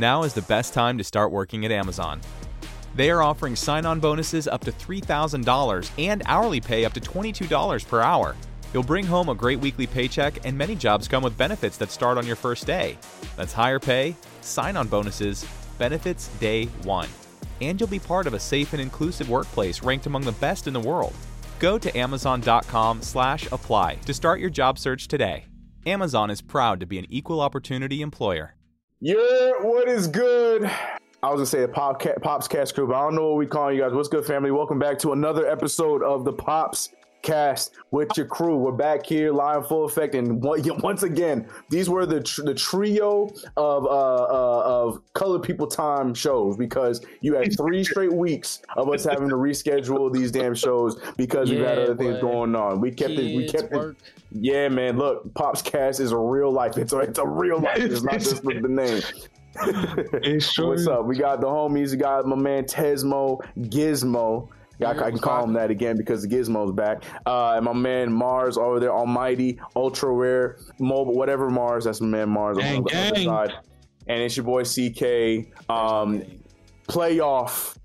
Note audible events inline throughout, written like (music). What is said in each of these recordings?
Now is the best time to start working at Amazon. They are offering sign on bonuses up to $3,000 and hourly pay up to $22 per hour. You'll bring home a great weekly paycheck, and many jobs come with benefits that start on your first day. That's higher pay, sign on bonuses, benefits day one. And you'll be part of a safe and inclusive workplace ranked among the best in the world. Go to amazon.com slash apply to start your job search today. Amazon is proud to be an equal opportunity employer. Yeah, what is good? I was gonna say a pop pops cast crew, but I don't know what we call you guys. What's good, family? Welcome back to another episode of the Pops Cast with your crew. We're back here, live full effect, and (laughs) once again, these were the tr- the trio of uh, uh, of colored people time shows because you had three straight weeks of us having to reschedule these damn shows because yeah, we had other things going on. We kept Kids it. We kept work. it. Yeah, man. Look, Pops Cast is a real life. It's a, it's a real life. It's not just the name. (laughs) What's up? We got the homies. We got my man Tesmo Gizmo. I, I can call him that again because the Gizmo's back. Uh, and my man Mars over there, Almighty, Ultra Rare, Mobile, whatever Mars. That's my man Mars gang, on the gang. other side. And it's your boy CK. Um, playoff.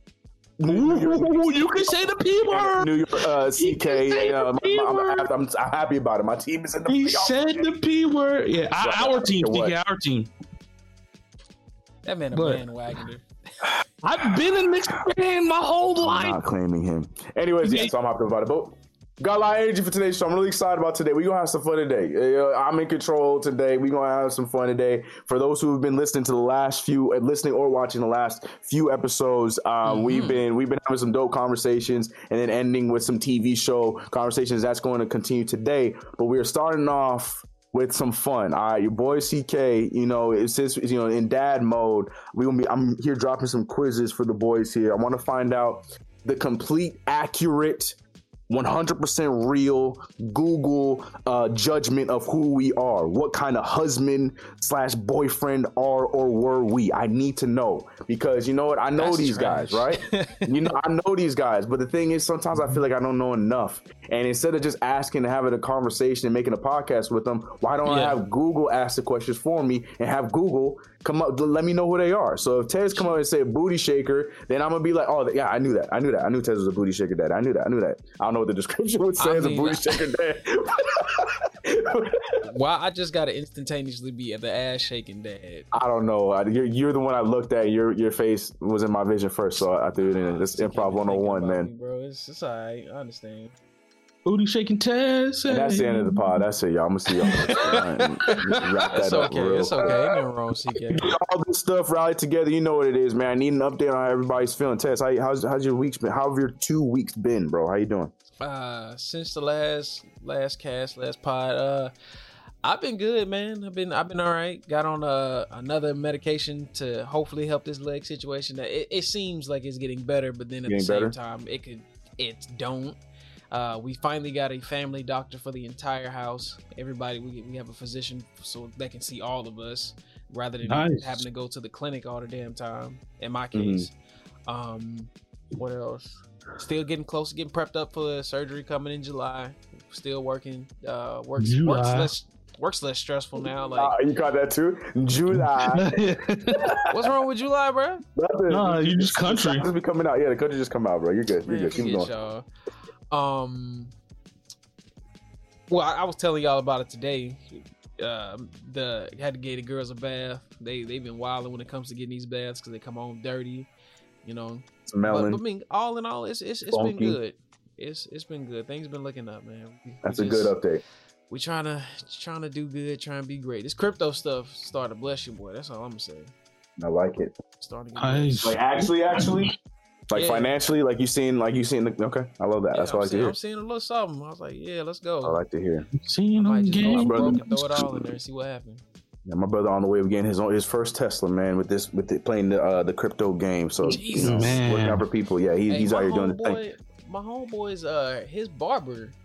Ooh, you can say the P word. New York, uh, CK. Uh, I'm, I'm, I'm, happy about it. My team is in the. He said the P word. Yeah, our, our team. CK, our team. That man a bandwagoner. (laughs) I've been a Knicks fan my whole life. I'm not claiming him. Anyways, yeah, so I'm happy about it. But got a lot of energy for today, so I'm really excited about today. We're gonna have some fun today. I'm in control today. We're gonna have some fun today. For those who have been listening to the last few, uh, listening or watching the last few episodes, um, mm-hmm. we've been we've been having some dope conversations, and then ending with some TV show conversations. That's going to continue today. But we are starting off with some fun. All right, your boy CK, you know, it's just you know in dad mode. We gonna be. I'm here dropping some quizzes for the boys here. I want to find out the complete, accurate 100% real Google uh, judgment of who we are. What kind of husband slash boyfriend are or were we? I need to know because you know what? I know That's these trash. guys, right? (laughs) you know, I know these guys, but the thing is, sometimes I feel like I don't know enough. And instead of just asking and having a conversation and making a podcast with them, why don't yeah. I have Google ask the questions for me and have Google come up, let me know who they are. So if Tez come up and say booty shaker, then I'm gonna be like, oh yeah, I knew that. I knew that. I knew Tez was a booty shaker dad. I knew that. I knew that. I don't know what the description would say I as mean, a booty (laughs) shaker dad. Why I just gotta instantaneously be at the ass shaking dad. I don't know. You're, you're the one I looked at. Your your face was in my vision first, so I threw it in. It's improv 101, man. Me, bro, it's, it's alright. I understand. Booty shaking Taz. And that's the end of the pod. That's it, y'all. I'm gonna see y'all. wrap (laughs) that it's up okay. Real. It's okay. Ain't nothing wrong, CK. All this stuff rallied together. You know what it is, man. I need an update on how everybody's feeling. Tez, how, how's how's your weeks been? How have your two weeks been, bro? How you doing? Uh, since the last last cast, last pod, uh, I've been good, man. I've been I've been all right. Got on uh, another medication to hopefully help this leg situation. It, it seems like it's getting better, but then at getting the same better? time, it could it don't. Uh, we finally got a family doctor for the entire house. Everybody, we, we have a physician so they can see all of us rather than nice. having to go to the clinic all the damn time. In my mm-hmm. case, mm-hmm. um, what else? Still getting close to getting prepped up for the surgery coming in July. Still working. Uh, works July. works less works less stressful now. Like uh, you got that too, July. (laughs) What's wrong with July, bro? Nothing. Nah, you just country. Just be coming out. Yeah, the country just come out, bro. You're good. You're Man, good. Keep going. Y'all. Um, well, I, I was telling y'all about it today. Uh, the had to get the girls a bath. They they've been wilding when it comes to getting these baths because they come home dirty. You know, smelling. But, but, I mean, all in all, it's it's, it's been good. It's it's been good. Things been looking up, man. We, That's we just, a good update. We trying to trying to do good, trying to be great. This crypto stuff started bless you, boy. That's all I'm gonna say. I like it. Starting to get like actually, actually. Like yeah. financially, like you seen, like you seen. The, okay, I love that. Yeah, That's what I'm I like seeing, to hear. I'm seeing a little something. I was like, yeah, let's go. I like to hear. Seeing them game, brother. Throw it all in there and see what happens. Yeah, my brother on the way of getting his his first Tesla, man, with this with the, playing the uh, the crypto game. So Jesus, you know, man. working out for people. Yeah, he, hey, he's out here doing the thing. My homeboy's uh his barber he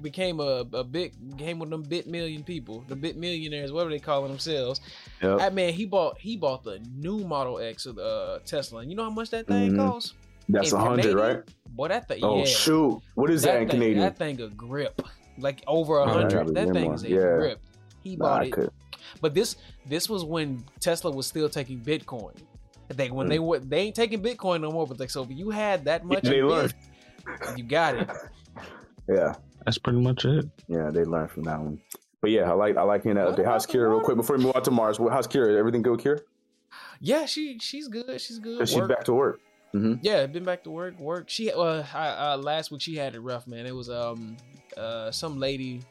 became a, a bit came with them bit million people, the bit millionaires, whatever they call themselves. Yep. That man, he bought he bought the new Model X of the uh, Tesla. And you know how much that thing mm-hmm. costs? That's a hundred, right? Boy, that thing. Oh yeah. shoot! What is that, that in thing, Canadian? That thing a grip, like over a hundred. that thing is a yeah. grip. He bought nah, it. But this this was when Tesla was still taking Bitcoin. They when Mm. they were they ain't taking Bitcoin no more. But like so, if you had that (laughs) much, They learned. You got it. (laughs) Yeah, That's pretty much it. yeah, they learned from that one. But yeah, I like I like hearing that What update. How's about Kira, real quick, before we move on to Mars? How's Kira? Everything good Kira? Yeah, she she's good. She's good. She's back to work. Yeah, been back to work. Work. She uh, I, uh last week she had it rough, man. It was um uh some lady,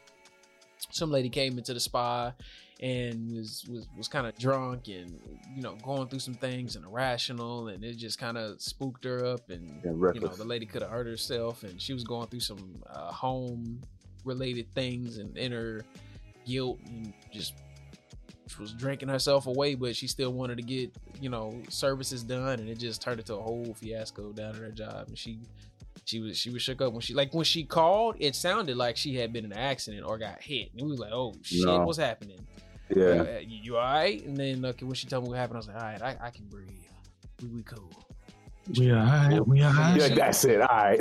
some lady came into the spa and was was was kind of drunk and you know going through some things and irrational and it just kind of spooked her up and you know the lady could have hurt herself and she was going through some uh, home related things and inner guilt and just was drinking herself away but she still wanted to get you know services done and it just turned into a whole fiasco down at her job and she she was she was shook up when she like when she called it sounded like she had been in an accident or got hit and we was like oh shit No. what's happening Yeah, uh, you, you all right and then okay, when she told me what happened i was like all right i, I can breathe we, we cool We alright. We alright. yeah, that's it. All right.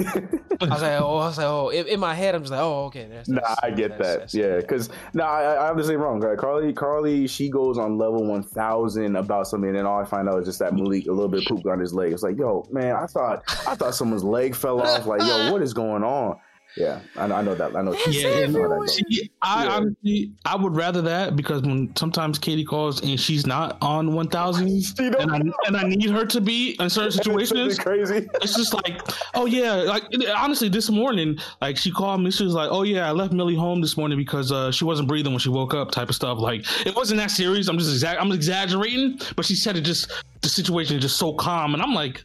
I was like, oh, I was like, oh. In, in my head, I'm just like, oh, okay. That's, Nah, I get that's- that. that's- Yeah, because nah, I, I obviously wrong. Right? Carly, Carly, she goes on level one thousand about something, and then all I find out is just that Malik a little bit pooped on his leg. It's like, yo, man, I thought I thought someone's leg fell off. Like, yo, what is going on? Yeah, I, know- I know that. I know. Yeah, I know how see, I Yeah. honestly, I would rather that because when sometimes Katie calls and she's not on one thousand, (laughs) and I and I need her to be in (laughs) certain situations. It's crazy. It's just like, oh yeah, like honestly, this morning, like she called me, she was like, oh yeah, I left Millie home this morning because uh, she wasn't breathing when she woke up, type of stuff. Like it wasn't that serious. I'm just exact, I'm exaggerating, but she said it just the situation is just so calm, and I'm like.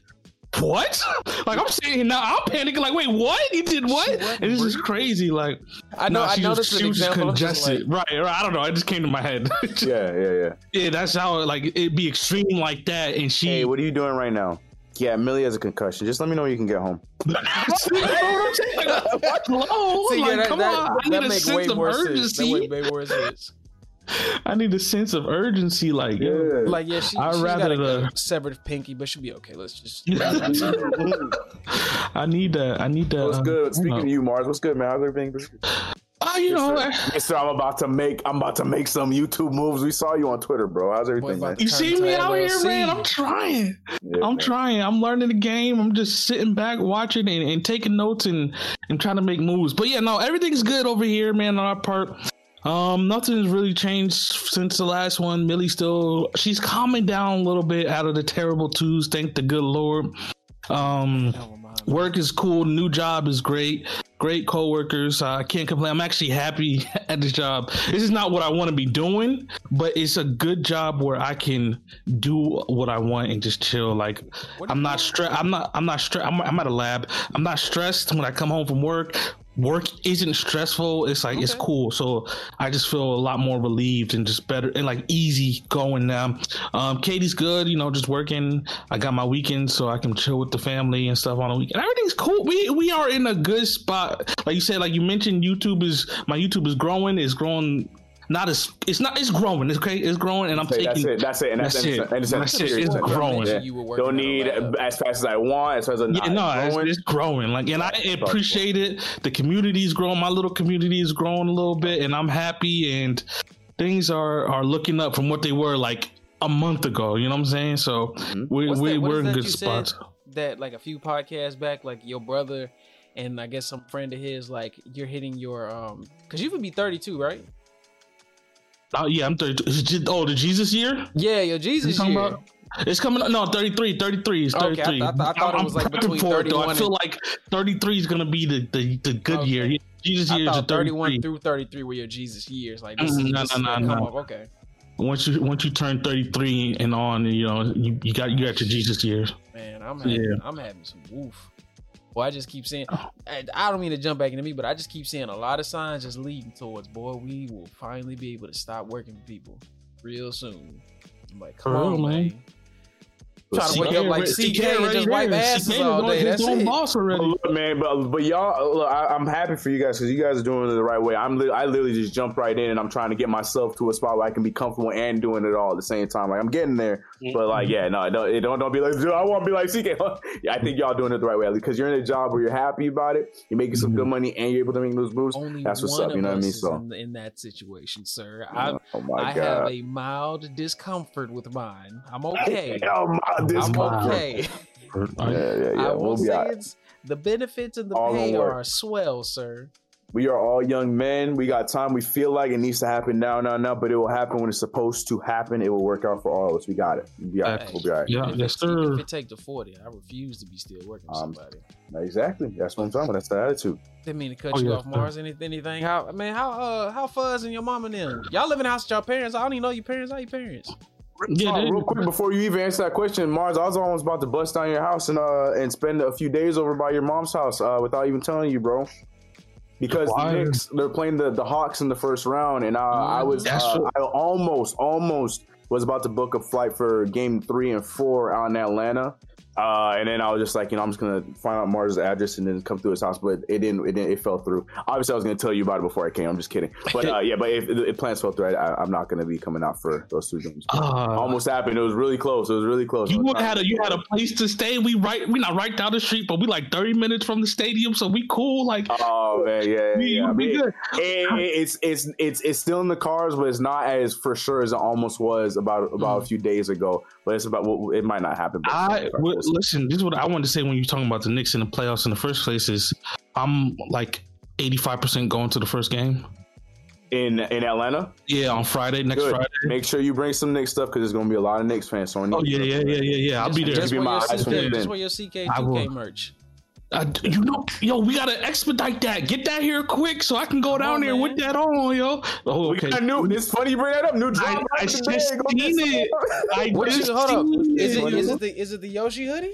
What? (laughs) Like I'm sitting here now, I'm panicking. Like, wait, what? He did what? And this is crazy. Like, I know. Nah, I know was- this is she was just example. Like, congested. right, right. I don't know. It just came to my head. (laughs) Yeah, yeah, yeah. yeah, that's how like it'd be extreme like that, and she. Hey, what are you doing right now? Yeah, Millie has a concussion. Just let me know when you can get home. That's (laughs) what I'm saying. Like, hello, See, like, that, come that, on. I that need a sense of more sense. That urgency. way, way more sense. (laughs) I need a sense of urgency. Like, Yeah. Like, yeah, she, I'd she's got rather a the- severed pinky, but she'll be okay. Let's just. (laughs) I need that. I need that. What's uh, good? Speaking you of you, Mars, what's good, man? How's everything? Oh, you know, I- Yes, sir. I'm about to make. I'm about to make some YouTube moves. We saw you on Twitter, bro. How's everything, Boy, man? you see me out here, LLC. man. I'm trying. Yeah, I'm man. trying. I'm learning the game. I'm just sitting back, watching and, and taking notes and and trying to make moves. But yeah, no, everything's good over here, man. On our part, um, nothing's really changed since the last one. Millie still, she's calming down a little bit out of the terrible twos. Thank the good Lord. Um, work is cool. New job is great. Great coworkers. Uh, I can't complain. I'm actually happy (laughs) at this job. This is not what I want to be doing, but it's a good job where I can do what I want and just chill. Like I'm not you- stressed. I'm not. I'm not stressed. I'm, I'm at a lab. I'm not stressed when I come home from work. Work isn't stressful. It's like it's cool. So I just feel a lot more relieved and just better and like easy going now. Um, Katie's good. You know, just working. I got my weekends so I can chill with the family and stuff on the weekend. Everything's cool. We we are in a good spot. Like you said, like you mentioned, YouTube is my YouTube is growing. It's growing. Not as it's not. It's growing. Okay, it's growing, and I'm Hey, taking. that's it. That's it. And that's, That's and it. it's- and it's- That's it. It's growing. Yeah. You Don't need as fast as I want. As fast as I'm no, it's, growing. it's growing. Like, and I appreciate it. The community is growing. My little community is growing a little bit, and I'm happy. And things are are looking up from what they were like a month ago. You know what I'm saying? So Mhm. we, What's we that, we're in good you spots. That like a few podcasts back, like your brother and I guess some friend of his, like you're hitting your um, because you would be 32, right? Oh yeah, I'm 32. Oh, the Jesus year? Yeah, your Jesus year. about? It's coming up. No, 33. 33 is Okay, I 33. thought- I thought it I'm was, like, between for it, though. 31 I feel and- like 33 is gonna be the the, the good Okay. year. Jesus I year is 31 33. through 33 were your Jesus years. Like this, Mm, is no, this no, no, no. Okay, Once you once you turn 33 and on, you know you, you got you got your Jesus years. man, I'm having, Yeah. I'm having some woof. Well, I just keep seeing. I, I don't mean to jump back into me, but I just keep seeing a lot of signs just leading towards. Boy, we will finally be able to stop working for people real soon. I'm like, come For on, real, man. man. Try to CK wake up like already- CK, CK and already just wipe asses all day. That's own it. boss But already. look, man, but but y'all, look, I, I'm happy for you guys because you guys are doing it the right way. I'm li- I literally just jumped right in and I'm trying to get myself to a spot where I can be comfortable and doing it all at the same time. Like I'm getting there, but like yeah, no, no, it don't don't be like "Dude, I want to be like CK. (laughs) yeah, I think y'all doing it the right way because you're in a job where you're happy about it, you're making some good mm-hmm. money, and you're able to make those moves. Only That's what's up. You know what I mean? So in, in that situation, sir. I oh my I have a mild discomfort with mine. I'm (laughs) okay. Oh, my, I'm okay. (laughs) Yeah, yeah, yeah. I We'll be say all right. it's the benefits and the All pay gonna are swell, sir. We are all young men. We got time. We feel like it needs to happen now, now, now, but it will happen when it's supposed to happen. It will work out for all of us. We got it. We'll be all right. We'll be all right. Yeah, If yes, it, sir. If it take the forty, I refuse to be still working with Um, somebody. Exactly. That's what I'm talking about. That's the attitude. Didn't mean to cut Oh, you yeah, off. Mars. Anything, anything? How man? How uh how fuzz and your mama and them? Y'all live in the house with your parents. I don't even know your parents. How your parents? Yeah, Oh, real quick before you even answer that question, Mars, I was almost about to bust down your house and uh and spend a few days over by your mom's house uh, without even telling you, bro. Because Why? the Knicks, they're playing the, the Hawks in the first round, and uh, I was uh. I almost almost was about to book a flight for Game Three and Four out in Atlanta. Uh, and then I was just like, you know, I'm just gonna find out Mars' address and then come through his house, but it didn't. It didn't. It fell through. Obviously, I was gonna tell you about it before I came. I'm just kidding. But (laughs) uh, yeah, but if, if plans fell through, I, I'm not gonna be coming out for those two games. Uh, Almost happened. It was really close. It was really close. You had a you had a place to stay. We right we not right down the street, but we like thirty minutes from the stadium, so we cool. Like Oh man, yeah, we, yeah. I mean, good. it- it's it's it's it's still in the cars, but it's not as for sure as it almost was about about a few days ago. But it's about well, it might not happen. but I close. Listen. This is what I wanted to say when you're talking about the Knicks in the playoffs in the first place. Is I'm like eighty five percent going to the first game. in in Atlanta. Yeah, on Friday next Good. Friday. Make sure you bring some Knicks stuff because there's gonna be a lot of Knicks fans. So I need Oh yeah, yeah, yeah, yeah, yeah. I'll be there. Just be wear my your eyes from CK, within. just wear your CK I 2K merch. I, you know, yo, we gotta expedite that. Get that here quick so I can go Come down on, there man. with that on, yo. Oh, oh We okay. got new. It's funny you bring that up. New drop. I, right I just Go seen it. (laughs) I just you, hold up. Is it What is is it the is it the Yoshi hoodie?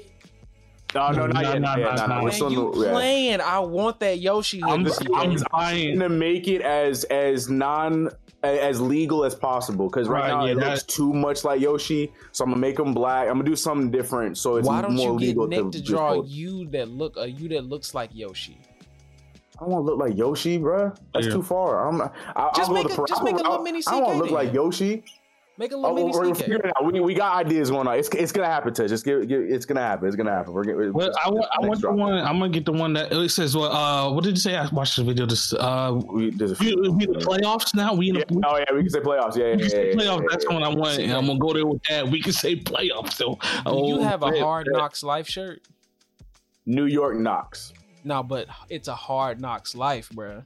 No, no, not No, yet. no, no. No, no. no. We're still you in yeah. playing? I want that Yoshi I'm, hoodie. I'm I'm buying. to make it as as non as legal as possible because right, Right, now yeah, it looks too much like Yoshi. So I'm gonna make them black. I'm gonna do something different so it's more legal. Why don't more you get legal Nick to to draw post. you that look a you that looks like Yoshi? I don't want to look like Yoshi, bro. That's Yeah. too far. I'm. I, Just I'll make go a- the- just I'll make a little I- mini I don't want to look like. Yoshi. Make a Oh, little we're, mini we're figuring it out. We, we got ideas going on. It's it's gonna happen. To just give, give it's gonna happen. It's gonna happen. We're getting. Well, I want, I want the one. I'm gonna get the one that it says. Well, uh, what did you say? I watched the video. This, uh, We, there's a few. we the playoffs now. We in Yeah. the Oh yeah, we can say playoffs. Yeah, yeah, we yeah. can say yeah, playoffs. yeah, That's yeah. what I want. And I'm gonna go there with that. We can say playoffs. So, Do you oh, have a. Hard Knocks Life shirt? New York Knox. No, but it's a Hard Knocks Life, bruh.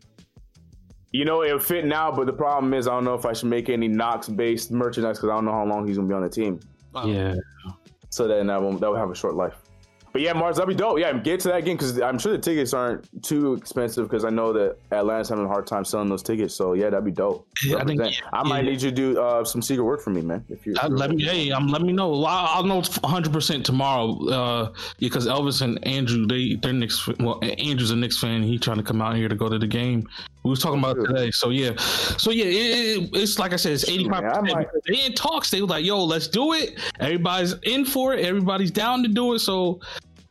You know, it'll fit now, but the problem is I don't know if I should make any Knox based merchandise because I don't know how long he's gonna be on the team. Oh, Yeah, So then that won't that will have a short life. But yeah, Mars, that'd be dope. Yeah, get to that game because I'm sure the tickets aren't too expensive because I know that Atlanta's having a hard time selling those tickets. So yeah, that'd be dope. Yeah, I think- Represent. I might yeah. need you to do uh, some secret work for me, man. If you Uh, let me. Hey, um, let me know. I'll, I'll know 100 percent tomorrow. Uh, because Elvis and Andrew, they they're Knicks. Well, Andrew's a Knicks fan. He trying to come out here to go to the game. We was talking about it today. So yeah, so yeah, it, it- it's like I said, it's 85. Man, I might- percent They in talks. They was like, yo, let's do it. Everybody's in for it. Everybody's down to do it. So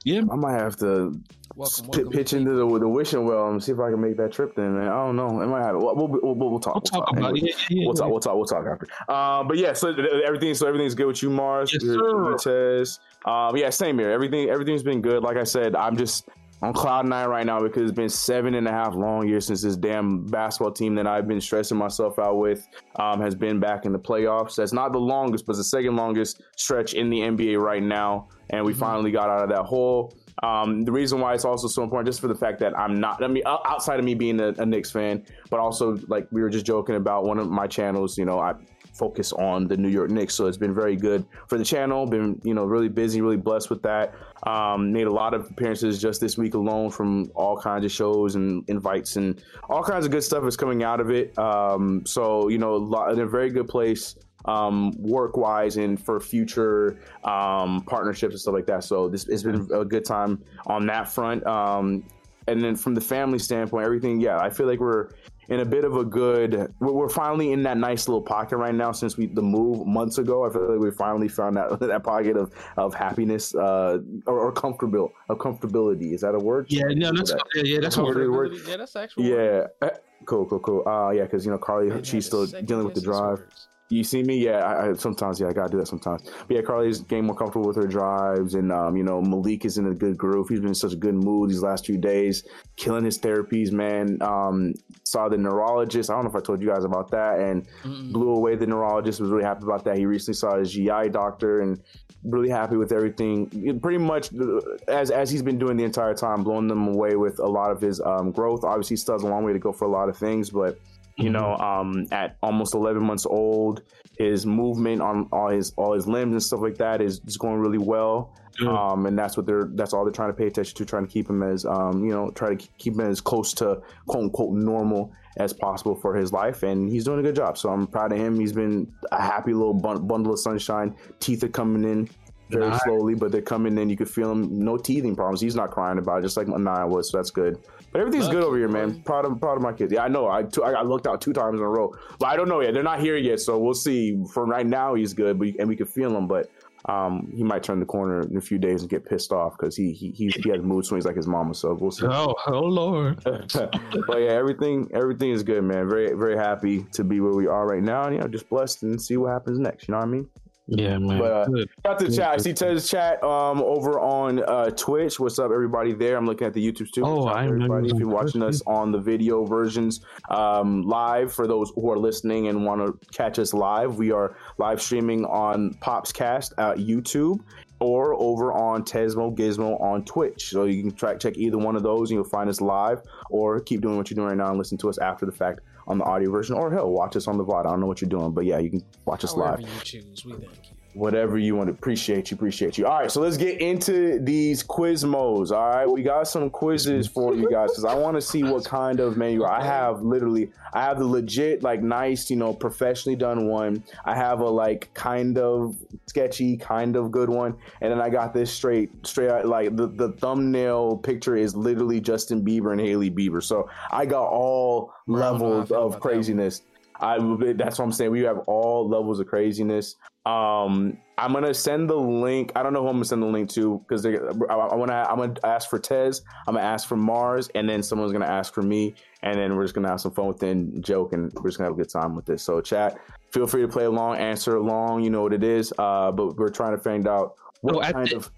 yeah, I might have to Welcome, welcome. pitch into the, the wishing well and see if I can make that trip. Then man. I don't know. It might happen. We'll, we'll, we'll, we'll talk. we'll talk about it. Yeah, yeah, We'll yeah. talk. We'll talk. We'll talk after. Uh, but yeah, so everything. So everything's good with you, Mars. Yes, sir. your Um, yeah, same here. Everything. Everything's been good. Like I said, I'm just on cloud nine right now because it's been seven and a half long years since this damn basketball team that I've been stressing myself out with um, has been back in the playoffs. That's not the longest, but it's the second longest stretch in the NBA right now, and we finally got out of that hole. Um, the reason why it's also so important, just for the fact that I'm not, I mean, outside of me being a, a Knicks fan, but also like we were just joking about one of my channels, you know, I focus on the New York Knicks. So it's been very good for the channel. Been, you know, really busy, really blessed with that. Um, made a lot of appearances just this week alone from all kinds of shows and invites and all kinds of good stuff is coming out of it. Um, so, you know, in a very good place um, work wise and for future um, partnerships and stuff like that. So this it's been a good time on that front. Um, and then from the family standpoint, everything, yeah, I feel like we're in a bit of a good. We're, we're finally in that nice little pocket right now since we the move months ago. I feel like we finally found that (laughs) that pocket of of happiness uh, or, or comfortable of comfortability. Is that a word? Yeah, no, that's that. yeah, yeah, that's a word. word. Yeah, that's actual. Yeah, Eh, cool, cool, cool. Uh, yeah, because you know Carly, Man, she's still dealing with the drive. words. You see me? Yeah, I, I sometimes yeah, I gotta do that sometimes. But yeah, Carly's getting more comfortable with her drives, and um, you know Malik is in a good groove. He's been in such a good mood these last few days, killing his therapies, man. Um, saw the neurologist. I don't know if I told you guys about that, and Mm-mm. blew away the neurologist. Was really happy about that. He recently saw his GI doctor, and really happy with everything. Pretty much uh, as as he's been doing the entire time, blowing them away with a lot of his um, growth. Obviously, still has a long way to go for a lot of things, but you know um at almost 11 months old his movement on all his all his limbs and stuff like that is, is going really well. Good. um and that's what they're that's all they're trying to pay attention to trying to keep him as um you know try to keep him as close to quote unquote normal as possible for his life. And he's doing a good job. So i'm proud of him. He's been a happy little bun- bundle of sunshine. Teeth are coming in very slowly but they're coming in. You can feel him no teething problems. He's not crying about it just like Naya was. So that's good but everything's good over here, boy. man. Proud of proud of my kids. Yeah, I know. I t- I got looked out two times in a row, but I don't know yet. They're not here yet, so we'll see. For right now, he's good, but and we can feel him. But um, he might turn the corner in a few days and get pissed off because he he he, he has mood swings like his mama. So we'll see. Oh, oh Lord. (laughs) but yeah, everything everything is good, man. Very very happy to be where we are right now, and you know, just blessed and see what happens next. You know what I mean? Yeah, man. But, uh, Good. Got the chat. I see Ted's chat um over on uh Twitch. What's up, everybody there? I'm looking at the YouTube too. Oh, I everybody. If you're watching us on the video versions um live, for those who are listening and want to catch us live, we are live streaming on Popscast at YouTube or over on Tesmo Gizmo on Twitch. So you can track check either one of those and you'll find us live or keep doing what you're doing right now and listen to us after the fact on the audio version or hell watch us on the VOD. I don't know what you're doing, but yeah, you can watch us live you choose, we you. Whatever you want to appreciate you appreciate you. All right so let's get into these quizmos all right we got some quizzes for you guys because i want to see what kind of menu i have literally i have the legit like nice you know professionally done one. I have a like kind of sketchy kind of good one. And then i got this straight straight out like the, the thumbnail picture is literally justin bieber and hailey bieber. So i got all Bro, I don't know how I levels of that craziness I that's what I'm saying. We have all levels of craziness. Um, I'm gonna send the link. I don't know who I'm gonna send the link to because I, I want to. I'm gonna ask for Tez. I'm gonna ask for Mars, and then someone's gonna ask for me, and then we're just gonna have some fun with it and joke, and we're just gonna have a good time with this. So, chat, feel free to play along, answer along. You know what it is. Uh, but we're trying to find out what Oh, kind the- of,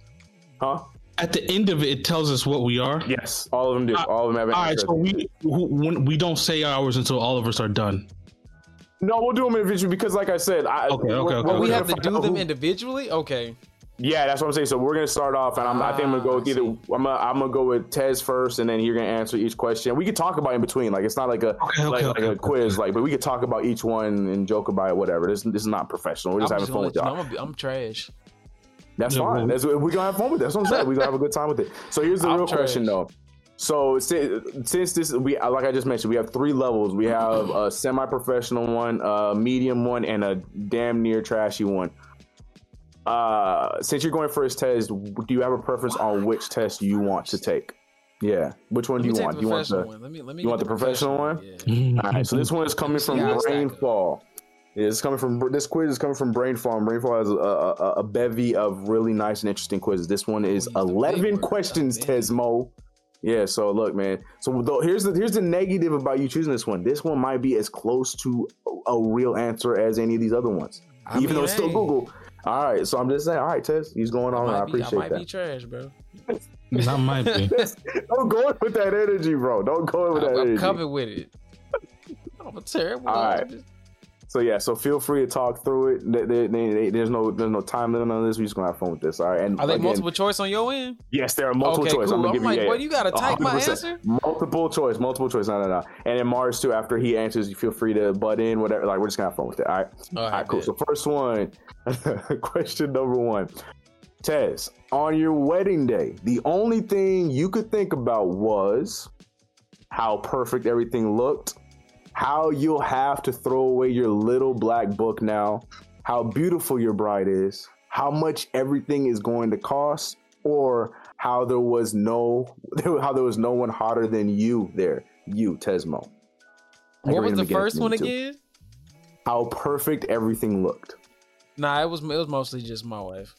huh? At the end of it, it tells us what we are. Yes, all of them do. Uh, all of them have All right, so we we don't say ours until all of us are done. No, we'll do them individually because, like I said, I, Okay, okay, we're- okay. we're Well, we have to do them who- individually. Okay. Yeah, that's what I'm saying. So we're gonna start off, and I'm, I think I'm gonna go with Ah, either. I'm gonna, I'm gonna go with Tez first, and then you're gonna answer each question. We could talk about in between. Like it's not like a Okay, okay, like, like okay, a okay. quiz. Like, but we could talk about each one and joke about it. Whatever. This this is not professional. We're just I'm, having just fun with let you y'all. know, I'm, I'm trash. That's Yeah, fine. That's, we're gonna have fun with it. That's what I'm saying. We're gonna have a good time with it. So here's the I'm real question, though. So si- since this, we like I just mentioned, we have three levels. We have a semi-professional one, a medium one, and a damn near trashy one. Uh, since you're going first, Tez, do you have a preference on which test you want to take? Yeah, which one do you want? Do you want professional the one. Let me, let me you want the professional one? Yeah. all right, so this one is coming from how I stack up. Brainfall. Yeah, it's coming from this quiz is coming from Brainfall. Brainfall has a, a, a bevy of really nice and interesting quizzes. This one is eleven questions. Tesmo. Yeah, so look, man. So the, here's the here's the negative about you choosing this one. This one might be as close to a, a real answer as any of these other ones, I even mean, though it's still hey, Google. All right, so I'm just saying. All right, Tez, he's going I on. and I might, be, I appreciate might that. be trash, bro. That might be. (laughs) Don't go in with that energy, bro. Don't go in with that I'm, I'm energy. coming with it. I'm a terrible. All right. So yeah, so feel free to talk through it. There- there- there- there's no there's no time limit on this. We're just gonna have fun with this. All right. And Are they again, multiple choice on your end? Yes, there are multiple okay, choice. cool. I'm I'm like, you. you gotta type my 100%. answer. Multiple choice, multiple choice. No, no, no. And then Mars too. After he answers, you feel free to butt in. Whatever. Like we're just gonna have fun with it. All right. All All right. Cool. So first one, (laughs) question number one. Tez, on your wedding day, the only thing you could think about was how perfect everything looked, how you'll have to throw away your little black book now, how beautiful your bride is, how much everything is going to cost, or how there was no (laughs) how there was no one hotter than you there, you Tesmo. What was the first one too. again? How perfect everything looked. Nah, it was it was mostly just my wife.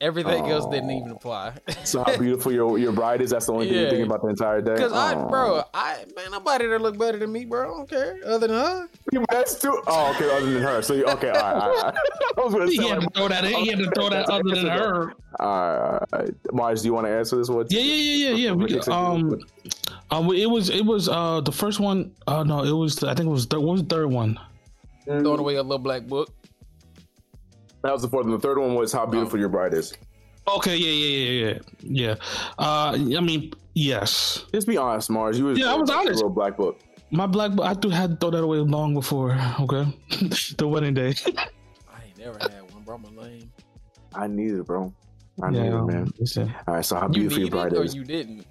Everything else didn't even apply. So how beautiful your your bride is. That's the only thing you're thinking about the entire day. Cause I, bro, I man, nobody that look better than me, bro. I don't care. Other than her, That's too. Oh, okay. Other than her, so you, okay. All right, all right. (laughs) I was gonna He say, had to throw that. In. He had to throw that other than her. all right, all right. Mars, do you want to answer this one? Yeah, yeah, yeah, yeah, yeah. We Ricky could, um, um, it was it was uh the first one. Uh, no, it was I think it was third. What was the third one? throwing away a little black book. That was the fourth. And the third one was how beautiful your bride is. Okay, yeah, yeah, yeah, yeah, yeah. Uh, I mean, yes, Just be honest, Mars. You was Yeah, I was honest. Little black book. my black. Book. I do had to throw that away long before. Okay, (laughs) the wedding day. I ain't never had one, bro. I'm lame. I need it, bro. I yeah, need it, man. listen. All right. So how You beautiful your bride it or is. you didn't?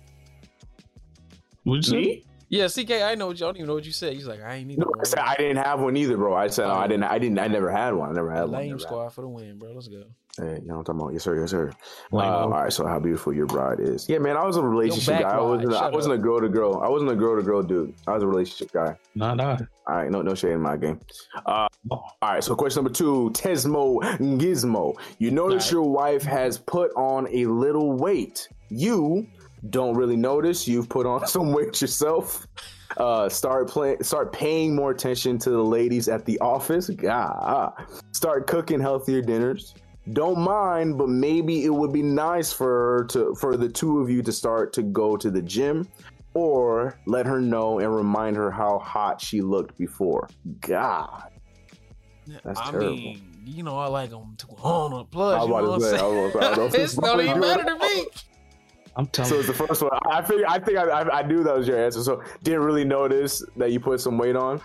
What'd you say? Me? Yeah, CK, I know. what you- I don't even know what you said. He's like, I ain't need No, no I said I didn't have one either, bro. I said no, I didn't. I didn't. I never had one. I never had one. Lame Never had squad for the win, bro. Let's go. Hey, you know what I'm talking about? Yes, sir. Yes, sir. Lame. Uh, all right. So how beautiful your bride is. Yeah, man. I was a relationship guy. I wasn't. I wasn't a girl to girl. I wasn't a girl to girl dude. I was a relationship guy. Not I. All right. No, no shade in my game. Uh, all right. So question number two, Tesmo Gizmo. You notice Right. your wife has put on a little weight. You don't really notice. You've put on (laughs) some weight yourself. Uh, start playing. Start paying more attention to the ladies at the office. God. Start cooking healthier dinners. Don't mind, but maybe it would be nice for to for the two of you to start to go to the gym or let her know and remind her how hot she looked before. God. That's I terrible. mean, you know, I like them 200 plus. I was You know about what to I'm say, I was about to say, (laughs) it's not even matter to me. I'm telling So it's the first one. I think I think I, I, I knew that was your answer. So didn't really notice that you put some weight on.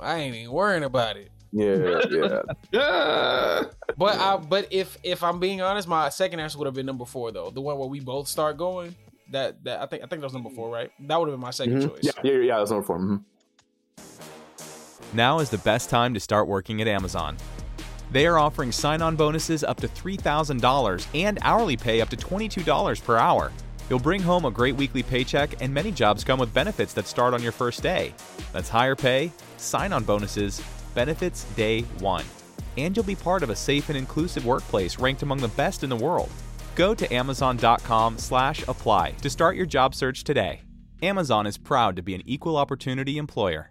I ain't even worrying about it. Yeah, yeah. (laughs) Yeah. But I, but if if I'm being honest, my second answer would have been number four though, the one where we both start going. That that I think I think that was number four, right? That would have been my 2nd Mhm. choice. Yeah, yeah, yeah. That's number 4 Mhm. Now is the best time to start working at Amazon. They are offering sign on bonuses up to $3,000 and hourly pay up to $22 per hour. You'll bring home a great weekly paycheck, and many jobs come with benefits that start on your first day. That's higher pay, sign on bonuses, benefits day one. And you'll be part of a safe and inclusive workplace ranked among the best in the world. Go to amazon.com slash apply to start your job search today. Amazon is proud to be an equal opportunity employer.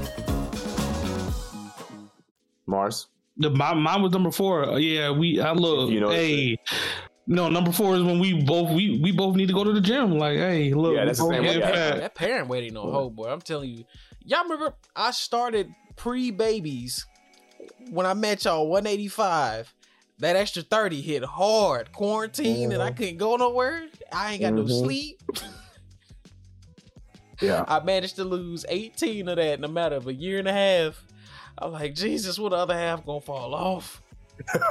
Mars. The, my, mine was number four. Uh, Yeah, we. I look. You know hey, no, number four is when we both we we both need to go to the gym. Like, hey, look. Yeah, that's the we same both way, yeah. fat. That parent waiting ain't no hoe, boy. I'm telling you. Y'all remember I started pre babies when I met y'all 185. That extra 30 hit hard. Quarantine and I couldn't go nowhere. I ain't got no Mhm. sleep. Yeah. (laughs) I managed to lose 18 of that in a matter of a year and a half. I'm like, Jesus, what the other half gonna fall off? (laughs)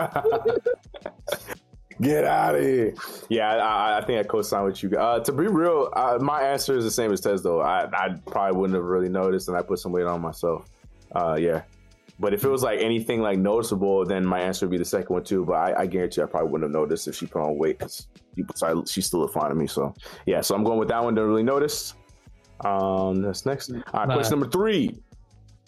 Get out of here. Yeah, I, I think I co-signed with you. Uh, to be real, uh, my answer is the same as Tez though. I, I probably wouldn't have really noticed, and I put some weight on myself. Uh, yeah, but if it was like anything like noticeable, then my answer would be the second one too. But I, I guarantee I probably wouldn't have noticed if she put on weight because people started, she still looked fine to me. So yeah, so I'm going with that one. Don't really notice. Um, that's next. All right, Nah. question number three.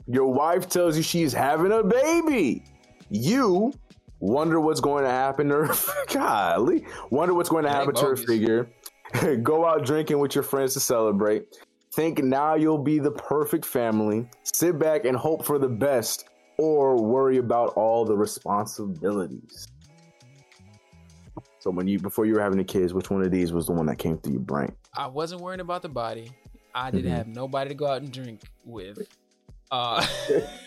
Your wife tells you she's having a baby. You wonder what's going to happen to her. (laughs) Golly, wonder what's going to happen to her figure. (laughs) Go out drinking with your friends to celebrate. Think now you'll be the perfect family. Sit back and hope for the best, or worry about all the responsibilities. So when you before you were having the kids, which one of these was the one that came through your brain? I wasn't worrying about the body. I didn't Mhm. have nobody to go out and drink with. Uh,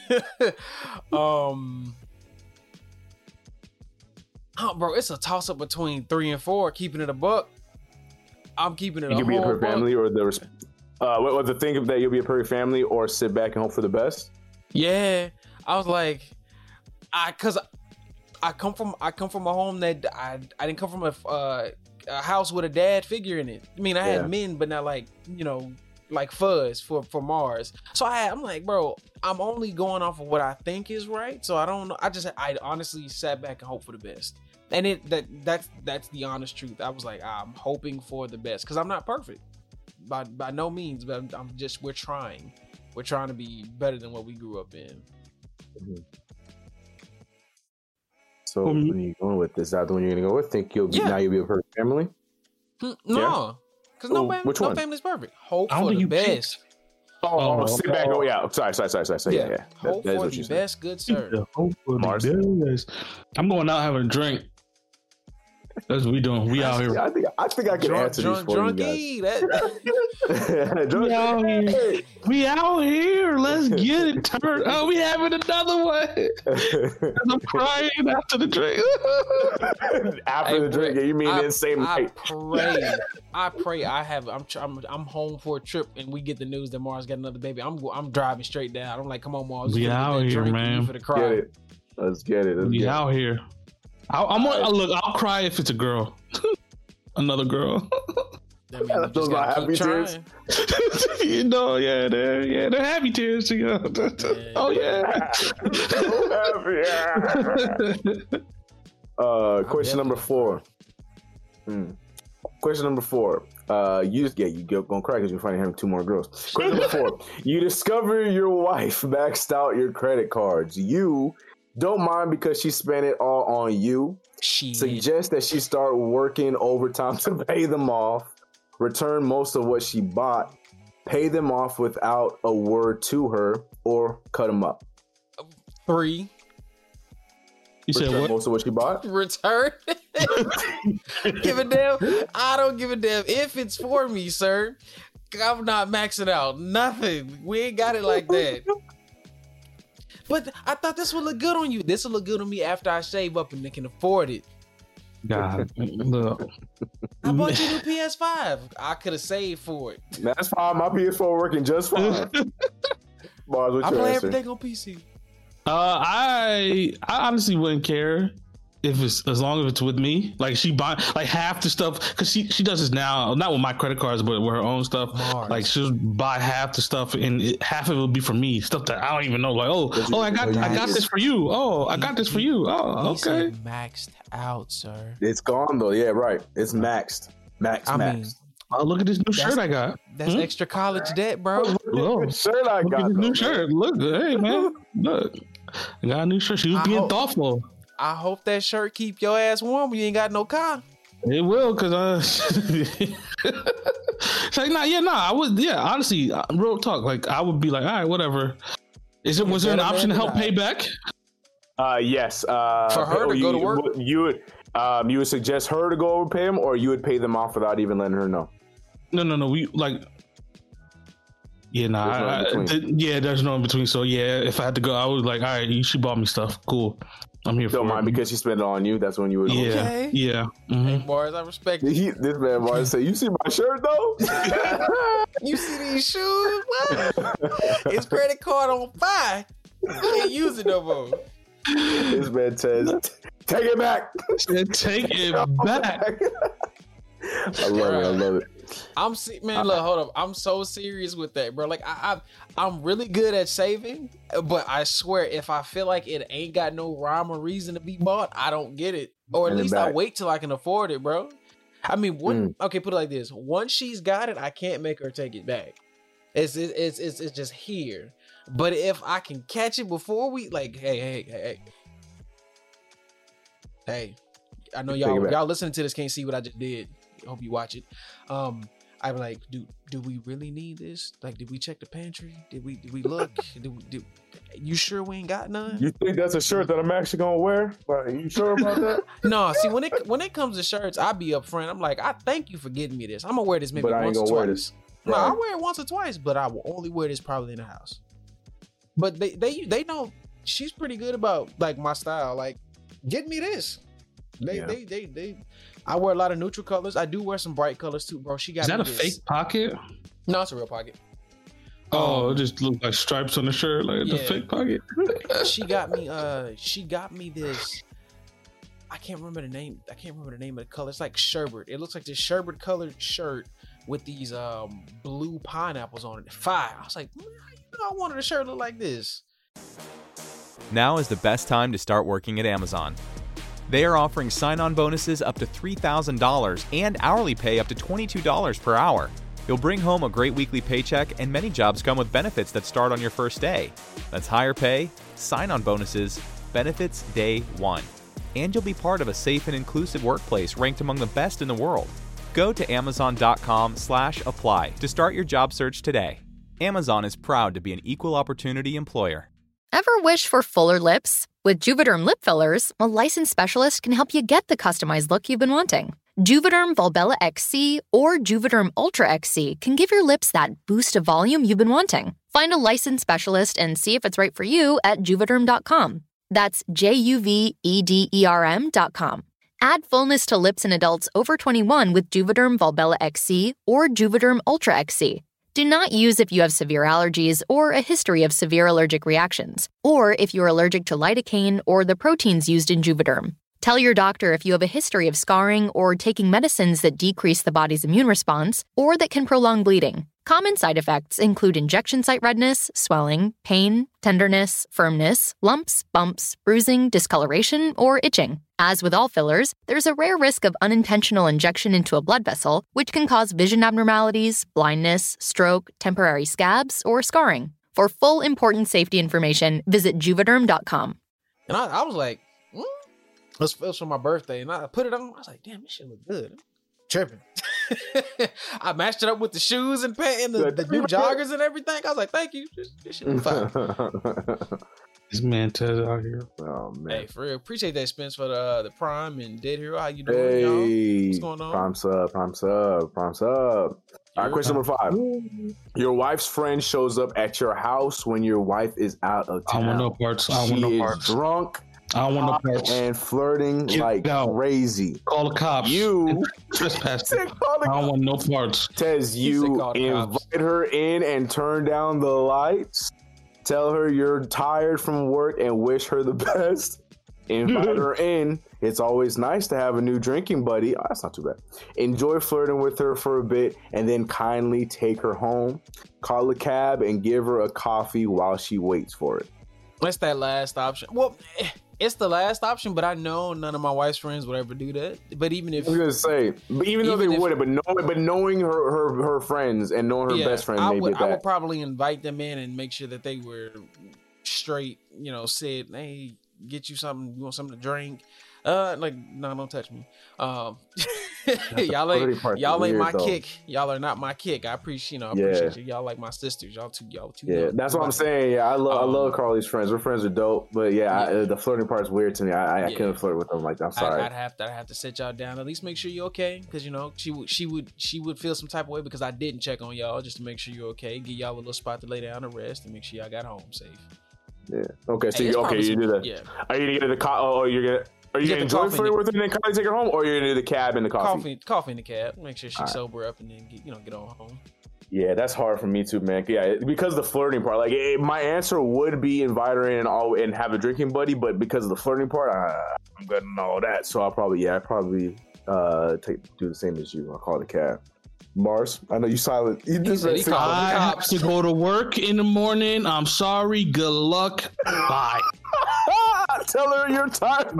(laughs) (laughs) um, oh, bro, it's a toss up between three and four. Keeping it a buck. I'm keeping it You a could be a perfect buck. family, or the uh, what was the thing of that you'll be a perfect family, or sit back and hope for the best? Yeah, I was like, I cause I come from I come from a home that I I didn't come from a uh, a house with a dad figure in it. I mean, I Yeah. had men, but not like you know like fuzz for for Mars. So I I'm like, bro, I'm only going off of what I think is right. So I don't know. I just I honestly sat back and hope for the best. And it that that's that's the honest truth. I was like, I'm hoping for the best because I'm not perfect by by no means, but I'm, I'm just we're trying. We're trying to be better than what we grew up in. Mm-hmm. So For me- when you going with this? Is that the one you're gonna go with? Think you'll be Yeah. now you'll be a perfect family? No, because no, Ooh, fam- which no one? family's perfect. Hope for the you picked- best. Oh, Oh, oh, sit back. Oh yeah. Sorry, sorry, sorry, sorry. sorry. Yeah, yeah. That- Hope that is for what the you said. best, good sir. Hope for the best. I'm going out having a drink. That's what we doing. We out here. I think I think I can Drunk, answer drunk, these for drunk you guys. E. That, (laughs) Drunk- We out here. We out here. Let's get it turned. Oh, we having another one. (laughs) I'm crying after the drink. After Hey, the drink, you mean I, the same I night? pray. (laughs) I pray. I have. I'm, I'm. I'm home for a trip, and we get the news that Mars got another baby. I'm. I'm driving straight down. I'm like, come on, Mars. We get out that here, man. For the Get it. Let's get it. Let's we get it. out here. I, I'm gonna look. I'll cry if it's a girl. (laughs) another girl. (laughs) That means you Those just are gotta happy tears. trying. (laughs) you know, yeah, they're yeah, they're happy tears. Yeah. Oh yeah. uh, question number four. Hmm. Question number four. Uh, you just yeah, you go gonna cry because you're finding having two more girls. Question number four. You discover your wife maxed out your credit cards. You don't mind because she spent it all on you. She suggests that she start working overtime (laughs) to pay them off. Return most of what she bought. Pay them off without a word to her, or cut them up. Three. You said Return what? most of what she bought. (laughs) Return. (laughs) give a damn. I don't give a damn if it's for me, sir. I'm not maxing out nothing. We ain't got it like that. But I thought this would look good on you. This will look good on me after I shave up and they can afford it. God, (laughs) look. I bought you a PS5. I could have saved for it. That's fine. My PS4 working just fine. (laughs) Bars, I play answer? everything on PC. Uh, I I honestly wouldn't care if it's as long as it's with me. Like she buy like half the stuff because she she does this now, not with my credit cards, but with her own stuff. Mars. Like she'll buy half the stuff, and it, half of it will be for me. Stuff that I don't even know. Like oh you- oh I got I got this for you. Oh I got this for you. Oh okay. maxed out, sir. It's gone though. Yeah, right. It's maxed. Max, I mean, maxed. Oh look at this new That's- shirt I got. that's Hmm? extra college debt, bro. Oh, shirt I look got. at this though, new man. shirt. Look hey man (laughs) look. I got a new shirt. She was I being hope- thoughtful. I hope that shirt keep your ass warm when you ain't got no car. It will, cause I it's (laughs) like nah, yeah, nah. I would, yeah. Honestly, uh, real talk. Like I would be like, all right, whatever. Is it was there an option to help pay back? Uh, yes. Uh, For her to you, go to work? You would, um, you would suggest her to go over pay him, or you would pay them off without even letting her know. No, no, no. We like, yeah, nah. There's no I- in I- th- yeah, there's no in between. So yeah, if I had to go, I was like, all right, she bought me stuff. Cool, I'm here Don't for mind it. because she spent it on you. That's when you would. yeah, Okay. yeah. mhm. Boys, I respect it. He, this man Martin say, "You see my shirt though? (laughs) You see these shoes? What? His credit card on fire. Can't use it no more. this man says, take it back. Take it back. (laughs) I love it. I love it. I'm se- man. Look, hold up. I'm so serious with that, bro. Like I, I, I'm really good at saving, but I swear, if I feel like it ain't got no rhyme or reason to be bought, I don't get it, or at least I wait till I can afford it, bro. I mean, one. Mm. Okay, put it like this: once she's got it, I can't make her take it back. It's it's it's it's, it's just here. But if I can catch it before we like, hey, hey, hey, hey, hey, I know y'all y'all listening to this can't see what I just did. Hope you watch it. Um, I'm like, do do we really need this? Like, did we check the pantry? Did we did we look? (laughs) did we, did, you sure we ain't got none? You think that's a shirt that I'm actually gonna wear? Are you sure about that? (laughs) No, see when it when it comes to shirts, I be upfront. I'm like, I thank you for getting me this. I'm gonna wear this maybe But I ain't once or gonna wear twice. this. No, Right. I wear it once or twice, but I will only wear this probably in the house. But they they they know she's pretty good about like my style. Like, get me this. They Yeah. they they they. I wear a lot of neutral colors. I do wear some bright colors too, bro. She got Is that a this. fake pocket? No, it's a real pocket. Oh, Um, it just looks like stripes on the shirt, like the Yeah. fake pocket. she got me uh she got me this I can't remember the name. I can't remember the name of the color. It's like sherbet. It looks like this sherbet colored shirt with these um blue pineapples on it. Fire. I was like, you know I wanted a shirt look like this. Now is the best time to start working at Amazon. They are offering sign on bonuses up to $3,000 and hourly pay up to $22 per hour. You'll bring home a great weekly paycheck, and many jobs come with benefits that start on your first day. That's higher pay, sign on bonuses, benefits day one. And you'll be part of a safe and inclusive workplace ranked among the best in the world. Go to amazon.com slash apply to start your job search today. Amazon is proud to be an equal opportunity employer. Ever wish for fuller lips? With Juvederm lip fillers, a licensed specialist can help you get the customized look you've been wanting. Juvederm Volbella XC or Juvederm Ultra XC can give your lips that boost of volume you've been wanting. Find a licensed specialist and see if it's right for you at juvederm.com. That's J U V E D E R M.com. Add fullness to lips in adults over 21 with Juvederm Volbella XC or Juvederm Ultra XC. Do not use if you have severe allergies or a history of severe allergic reactions, or if you're allergic to lidocaine or the proteins used in Juvederm. Tell your doctor if you have a history of scarring or taking medicines that decrease the body's immune response or that can prolong bleeding. Common side effects include injection site redness, swelling, pain, tenderness, firmness, lumps, bumps, bruising, discoloration, or itching. As with all fillers, there's a rare risk of unintentional injection into a blood vessel, which can cause vision abnormalities, blindness, stroke, temporary scabs, or scarring. For full important safety information, visit juvederm.com. And I, I was like, mm. it, was, it was for my birthday, and I put it on. I was like, damn, this shit look good. Tripping. (laughs) I matched it up with the shoes and pant and the, the new joggers and everything. I was like, thank you. This, this shit look fine. (laughs) This man Tez out here. oh man. hey, for real, appreciate that Spence for the uh, the Prime and Dead Hero. How you doing, y'all? What's going on? Prime sub, prime sub, prime sub. All right, question number five. Your wife's friend shows up at your house when your wife is out of town. I want no parts. I she want no is parts. drunk I want no parts. and flirting Get like out. crazy. Call the cops. You, (laughs) trespass. Said (laughs) call the I don't want no parts. Tez, you invite cops. her in and turn down the lights. Tell her you're tired from work and wish her the (laughs) best. Invite her in. It's always nice to have a new drinking buddy. Oh, that's not too bad. Enjoy flirting with her for a bit and then kindly take her home. Call a cab and give her a coffee while she waits for it. That's that last option. Well, eh, it's the last option, but I know none of my wife's friends would ever do that. But even if I was gonna say, but even, though they if- wouldn't, but knowing, but knowing her, her her friends and knowing her yeah, best friend, I maybe would, I would probably invite them in and make sure that they were straight. You know, said, "Hey, get you something. You want something to drink?" Uh, like, no, don't touch me. Um, (laughs) y'all ain't y'all ain't weird, my though. kick. Y'all are not my kick. I appreciate, you know, I Yeah. appreciate you. Y'all like my sisters. Y'all too, y'all too. Yeah, young. that's what I'm saying. Yeah, I love I Um, love Carly's friends. Her friends are dope, but yeah, Yeah. uh, the flirting part's weird to me. I, I, I Yeah. couldn't flirt with them. Like, I'm sorry. I, I'd have to, I'd have to sit y'all down. At least make sure you're okay, because you know she would, she would, she would feel some type of way because I didn't check on y'all just to make sure you're okay. Give y'all a little spot to lay down and rest, and make sure y'all got home safe. yeah. Okay, so Hey, you, okay, you do that. Yeah, Are you gonna get in the co- Oh, you're gonna. Are you Get gonna the enjoy coffee flirting and with her and then Kylie take her home, or you're gonna do the cab and the coffee? coffee, coffee in the cab. Make sure she's Alright. sober up and then get, you know get on home. Yeah, that's hard for me too, man. Yeah, because of the flirting part. Like, it, my answer would be invite her in and all and have a drinking buddy, but because of the flirting part, I, I'm good and all that. So I'll probably, yeah, I probably uh take do the same as you. I'll call the cab. Mars, I know you silent. You just said he said- I have to go to work in the morning. I'm sorry. Good luck. Bye. (laughs) Tell her you're tired.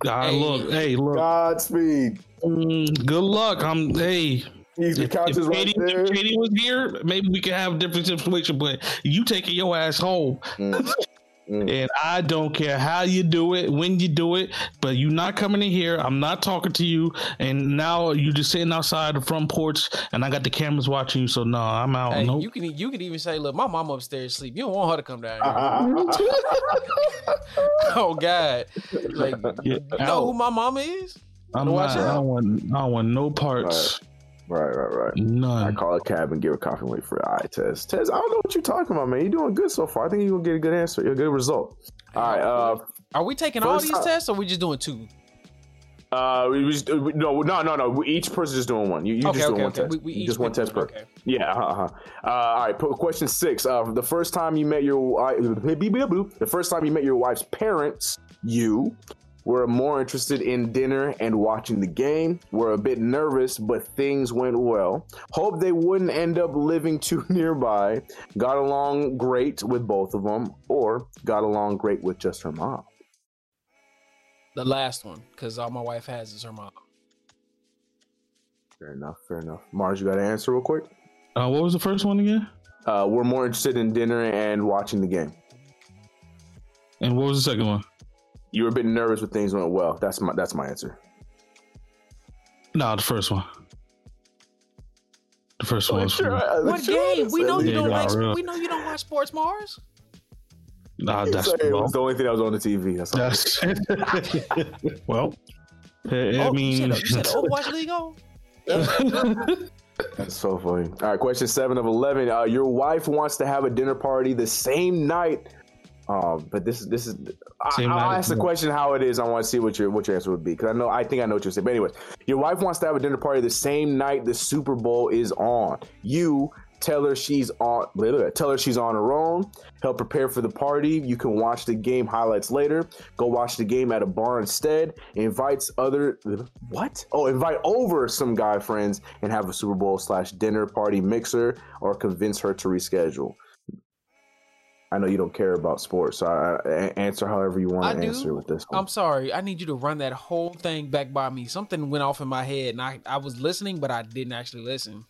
God, Hey. look. Hey, look. Godspeed. Mm, good luck. I'm. Hey. If, couch if is right Katie, there. if Katie was here, maybe we could have a different situation. But you taking your ass home, Mm. (laughs) Mm. and I don't care how you do it, when you do it. But you're not coming in here. I'm not talking to you. And now you're just sitting outside the front porch, and I got the cameras watching you. So no, I'm out. Hey, nope. you can you can even say, look, my mom upstairs sleep. You don't want her to come down here. (laughs) oh God, like Yeah, you know who my mama is? I'm not, I don't want. I don't want no parts. Right, right, right. I call a cab and give a coffee and wait for it. All right, test. Tez, I don't know what you're talking about, man. You're doing good so far. I think you're gonna get a good answer, a good result. All right, uh, Are we taking all these time- tests, or we just doing two? Uh, we just, we, no, no, no, no. Each person is doing one. You, you Okay, just okay, doing one okay. test. We- we You each just one test per. one, okay. Yeah. Uh-huh. Uh, all right. Question six. Uh, the first time you met your wife, (laughs) the first time you met your wife's parents, you were more interested in dinner and watching the game. Were a bit nervous, but things went well. Hope they wouldn't end up living (laughs) too nearby. Got along great with both of them, or got along great with just her mom. The last one, because all my wife has is her mom. Fair enough. Fair enough. Mars, you got to answer real quick. Uh, what was the first one again? Uh, we're more interested in dinner and watching the game. And what was the second one? You were a bit nervous when things went well. That's my that's my answer. No, the first one. The first one. Was Sure, uh, What sure, game? We know you don't like. are real. We know you don't watch sports, Mars. Nah, It's that's like, it was the only thing that was on the TV. That's all. That's (laughs) well. I oh, mean, you said, you said (laughs) Overwatch League on. That's so funny. All right, question seven of eleven. Uh, your wife wants to have a dinner party the same night. Um, but this is this is. I, I'll ask the question how it is. I want to see what your what your answer would be because I know I think I know what you're saying. But anyways, your wife wants to have a dinner party the same night the Super Bowl is on. You tell her she's on. Tell her she's on her own. Help prepare for the party. You can watch the game highlights later. Go watch the game at a bar instead. Invites other what? Oh, invite over some guy friends and have a Super Bowl slash dinner party mixer, or convince her to reschedule. I know you don't care about sports, so I, I answer however you want to answer with this. One. I'm sorry. I need you to run that whole thing back by me. Something went off in my head, and I, I was listening, but I didn't actually listen.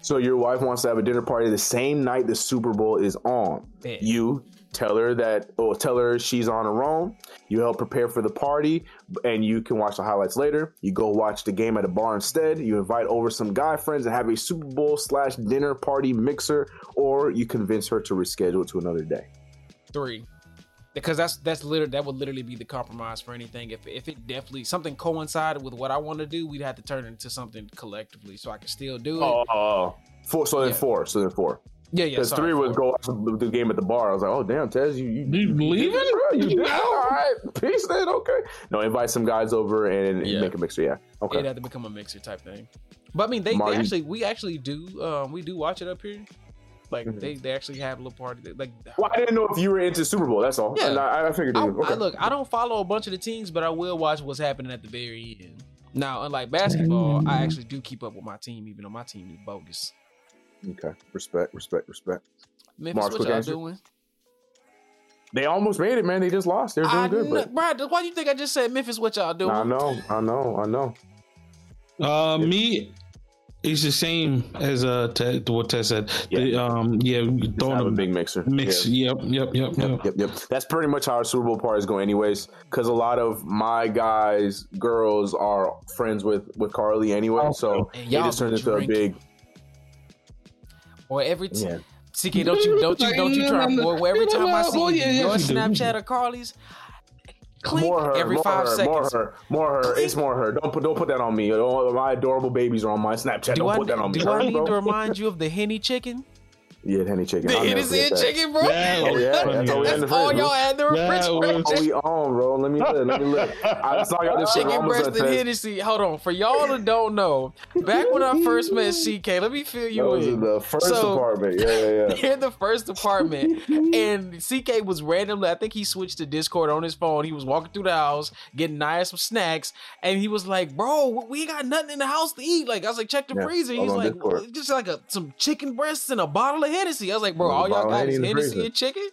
So your wife wants to have a dinner party the same night the Super Bowl is on. You tell her that, or tell her she's on her own. You help prepare for the party, and you can watch the highlights later. You go watch the game at a bar instead. You invite over some guy friends and have a Super Bowl slash dinner party mixer, or you convince her to reschedule to another day. Three, because that's that's literally that would literally be the compromise for anything. If if it definitely something coincided with what I want to do, we'd have to turn it into something collectively, so I can still do it. Oh, oh, oh. four. So then Yeah. four. So then four. Yeah, yeah. Because three was four. go the, the game at the bar. I was like, oh damn, Tez, you you, You leaving? bro, you You did? all right, peace then, okay. No, invite some guys over and Yeah. make a mixer. Yeah, okay. It'd have to become a mixer type thing. But I mean, they, Marty- they actually we actually do um we do watch it up here. Like Mhm. they, they actually have a little party. Like Well, I didn't know if you were into Super Bowl. That's all. Yeah. And I, I figured. I, okay. I look, I don't follow a bunch of the teams, but I will watch what's happening at the very end. Now, unlike basketball, I actually do keep up with my team, even though my team is bogus. Okay, respect, respect, respect. Memphis, Mark, what y'all answer? doing? They almost made it, man. They just lost. They're doing I good, kn- but Brad, why do you think I just said Memphis? What y'all doing? I know, I know, I know. Uh, me, it's the same as uh Ted, what Ted said. The, um, yeah, throwing have a a big mixer. mix. Yeah. Yep, yep, yep, yep. Yep, yep, yep. That's pretty much how our Super Bowl parties go, anyways. Because a lot of my guys, girls, are friends with with Carly anyway, so it just turns into a big. Or every t- Yeah. CK, don't you don't you don't you try boy? Well, every time I see Oh, yeah, your yes. Snapchat or Carly's, clink More her, every more five her, seconds. more her, more her. It's more her. Don't put, don't put that on me. Don't- my adorable babies are on my Snapchat. Do don't I, put that on me. do I need bro? to (laughs) remind you of the Henny chicken? Yeah, Henny chicken. The I'll never Hennessy forget and chicken, bro. Yeah, Oh yeah, that's all we had in the That's all fridge, bro. y'all had in the Yeah, refrigerator. Oh, we on, bro. Let me look. Let me look. I (laughs) saw I got this. Chicken Mama breast said and that- Hennessy. Hold on, for y'all that don't know, back when I first met (laughs) CK, let me fill That you was in in. the first So- apartment. Yeah, yeah, (laughs) yeah. in the first apartment, and CK was randomly. I think he switched to Discord on his phone. He was walking through the house, getting Naya some snacks, and he was like, "Bro, we ain't got nothing in the house to eat." Like I was like, "Check the Yeah, freezer." He's like, Discord. "Just like a some chicken breasts and a bottle of Hennessy." I was like, "Bro, all y'all bottle of got is Hennessy and chicken."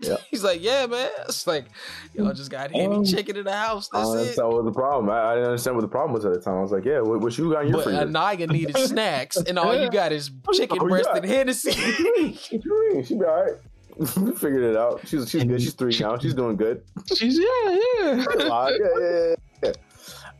Yeah. (laughs) He's like, "Yeah, man." It's like y'all just got Henny Um, chicken in the house. That's Uh, it. that was the problem. I, I didn't understand what the problem was at the time. I was like, yeah, what, what you got in your But freezer? Anaya needed (laughs) snacks, and all you got is chicken Oh, breast yeah. and Hennessy. (laughs) What you mean? She be all right. we figured it out. She's she's good. She's three now. She's doing good. She's yeah, yeah. Yeah, yeah, yeah, yeah.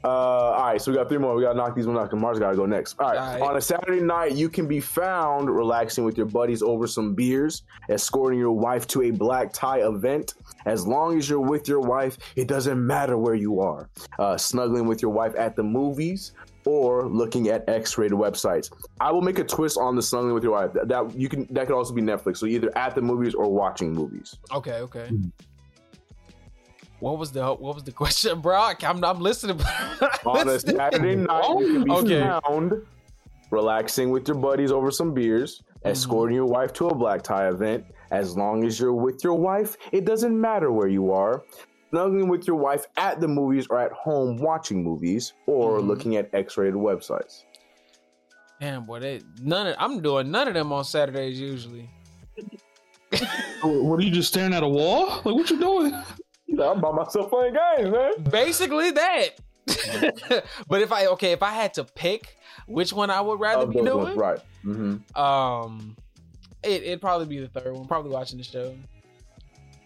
Uh, all right, so we got three more. We gotta knock these one out. and Mars gotta go next. All right. All right. On a Saturday night, you can be found relaxing with your buddies over some beers, escorting your wife to a black tie event. As long as you're with your wife, it doesn't matter where you are. Uh, snuggling with your wife at the movies or looking at X-rated websites. I will make a twist on the snuggling with your wife. That, that you can. That could also be Netflix. So either at the movies or watching movies. okay, okay. What was the what was the (laughs) question, bro? I'm I'm listening. (laughs) On a Saturday (laughs) night, you can be Okay. found relaxing with your buddies over some beers, escorting your wife to a black tie event. As long as you're with your wife, it doesn't matter where you are. Snuggling with your wife at the movies or at home watching movies or Mhm. looking at X-rated websites. Damn, boy, they none of I'm doing none of them on Saturdays usually. What are you just staring at a wall? Like what you doing? You know, I'm by myself playing games, man. Basically that. (laughs) but if I okay, if I had to pick which one I would rather Of be doing, ones, right? hmm um, it it'd probably be the third one. Probably watching the show.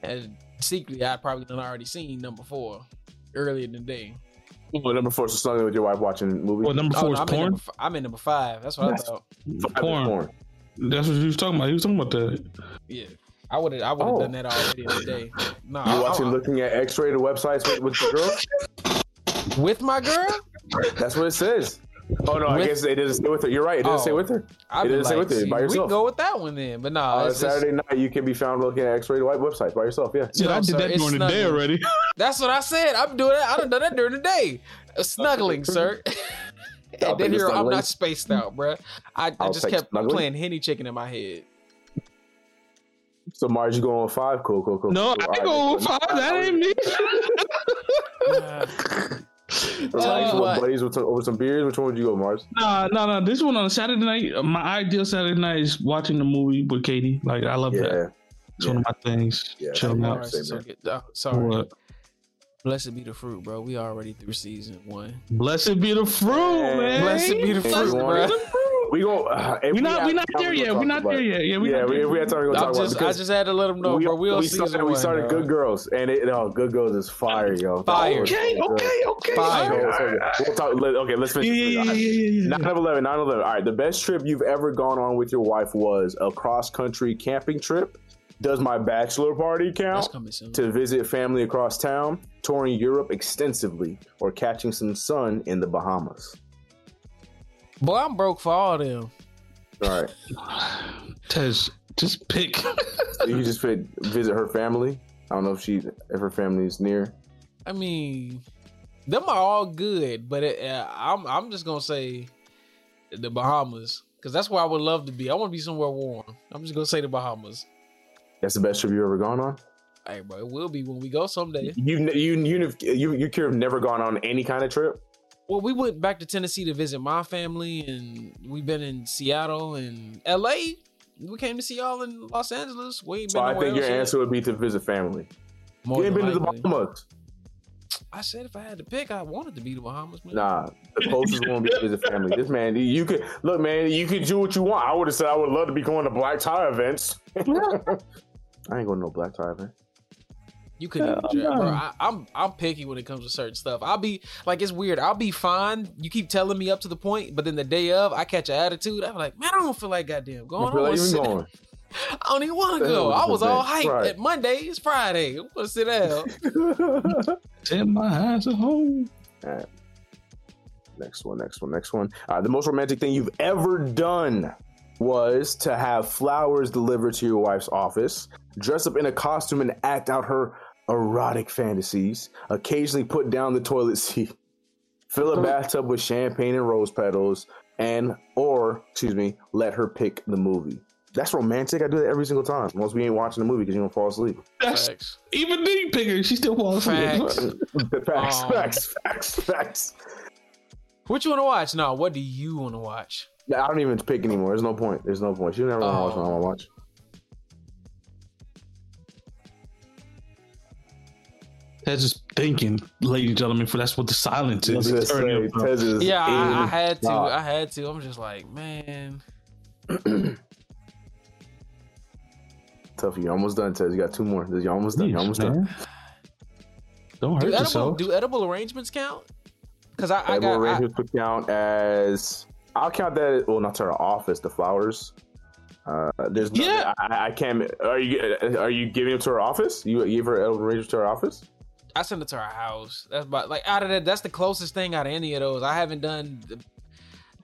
And secretly, I'd probably done already seen number four earlier in the day. Well, number four, so snuggling with your wife watching movies. Well, number Oh, four no, is I'm, in number, f- I'm in number five. That's what Yes. I thought. Porn. porn. That's what he was talking about. He was talking about that. Yeah, I would have I would have Oh. done that already in the day. No, You I- watching, I- looking at X-rated websites with, with the girl? with my girl. That's what it says. Oh no, I guess it didn't say with her. You're right. It didn't say Oh. with her. I'd It be doesn't say like, with it, see, by we yourself. can go with that one then. But no, On it's just- Saturday night, you can be found looking at X-rated white websites by yourself. Yeah. Shit, I did sir, that it's during the day already. That's what I said. I'm doing that. I done done that during the day. Snuggling, sir. I'll (laughs) and then take the here I'm not spaced out, bruh. I, I just kept snuggling. playing henny chicken in my head. So Mars, you going on five? Cool, cool, cool. No, cool. I All go right. five. That ain't me. (laughs) Relax Uh, with buddies with some, over some beers. Which one would you go, Mars? Nah, no, no. This one on Saturday night. uh, My ideal Saturday night is watching the movie with Katie. Like I love that. Yeah. It's one of my things. Yeah, Chilling out. Alright, same so here. oh, sorry. What? Blessed be the fruit, bro. We already through season one. Blessed be the fruit, Man. man. Blessed be the Blessed fruit, be bro. the fruit. We go. Uh, if We not, have we not there yet. We talk not there yet. Yeah, we yeah, not we, there if we had time, gonna I talk about it I just had to let them know, we, bro. We'll we season started, we one, started bro. Good Girls, and it, oh, Good Girls is fire, yo. Fire. Okay, okay, okay. Fire. So, so we'll talk, let, okay, let's Yeah, finish. yeah, yeah, yeah, yeah, yeah. 9 of 11, 9 of 11. All right, the best trip you've ever gone on with your wife was a cross country camping trip. Does my bachelor party count? To visit family across town, touring Europe extensively, or catching some sun in the Bahamas? Boy, I'm broke for all them. All right. Tez, just pick. So (laughs) you just fit, visit her family. I don't know if she, if her family is near. I mean, them are all good, but it, uh, I'm I'm just gonna say the Bahamas because that's where I would love to be. I want to be somewhere warm. I'm just gonna say the Bahamas. That's the best trip you've ever gone on. Hey, bro, it will be when we go someday. You, you, you, you, you could have never gone on any kind of trip. Well, we went back to Tennessee to visit my family, and we've been in Seattle and L.A. We came to see y'all in Los Angeles. We ain't So I think your yet. answer would be to visit family. More you ain't than been to the. Bahamas. I said if I had to pick, I wanted to be the Bahamas, man. Nah, the closest one would be to visit family. This man, you could look, man. You could do what you want. I would have said I would love to be going to black tie events. (laughs) I ain't going to no black tie event. You couldn't even Hell bro. no. I, I'm I'm picky when it comes to certain stuff. I'll be like, it's weird. I'll be fine. You keep telling me up to the point, but then the day of, I catch an attitude. I'm like, man, I don't feel like goddamn going. I I, like wanna even sit- going. (laughs) I don't even want to go. I was all event. hyped. Right. At Monday, it's Friday. I'm gonna sit down. (laughs) (laughs) Take my ass home. Next one, next one, next one. Uh, the most romantic thing you've ever done was to have flowers delivered to your wife's office, dress up in a costume and act out her erotic fantasies, occasionally put down the toilet seat, (laughs) fill a bathtub with champagne and rose petals, and or excuse me, let her pick the movie. That's romantic. I do that every single time. Once we ain't watching the movie because you don't fall asleep. That's Facts. even then you pick her. She still falls asleep. Facts. (laughs) Facts, Um, facts, facts, facts. What you want to watch? No, what do you want to watch? I don't even pick anymore. There's no point. There's no point. You never want to watch Oh. what I want to watch. That's just thinking, ladies and gentlemen, for that's what the silence is. Let's just Turn say. Tez is Yeah, I, I had to. I had to. I'm just like, man. (clears throat) Tough. You're almost done, Tez. You got two more. You almost done. You Jeez, almost done. Don't hurt Do edible, yourself. do edible arrangements count? Because I, I Edible got. I, arrangements would count as. I'll count that. Well, not to our office. The flowers. Uh, there's no. Yeah. I, I can't. Are you are you giving them to our office? You gave her edible arrangements to our office? I sent it to our house. That's about like out of that. That's the closest thing out of any of those. I haven't done the,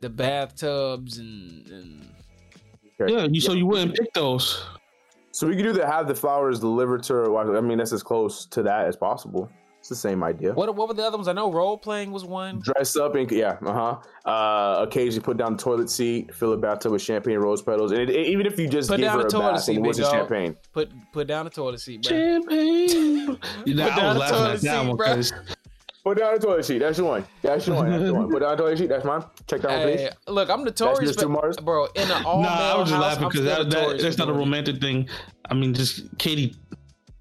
the bathtubs and, and yeah, you so you wouldn't pick those. So we could either have the flowers delivered to her. I mean, that's as close to that as possible. It's the same idea. What what were the other ones? I know role playing was one. Dress up and yeah, uh-huh. Uh Occasionally put down the toilet seat, fill a bathtub with champagne rose petals, and it, it- even if you just Put give down her the a toilet bath seat, and it wasn't champagne. Put put down the toilet seat, bro. Champagne. (laughs) You know, Put I down was the laughing toilet at seat, one bro. because Put down the toilet seat. That's your one. That's your one. That's the one. Put down the toilet seet. That's mine. Check that one, please. Look, I'm notorious, yours too, but- Mars? bro. In an all (laughs) nah, I was just house, laughing because that, that, that's not a romantic thing. I mean, just Katie.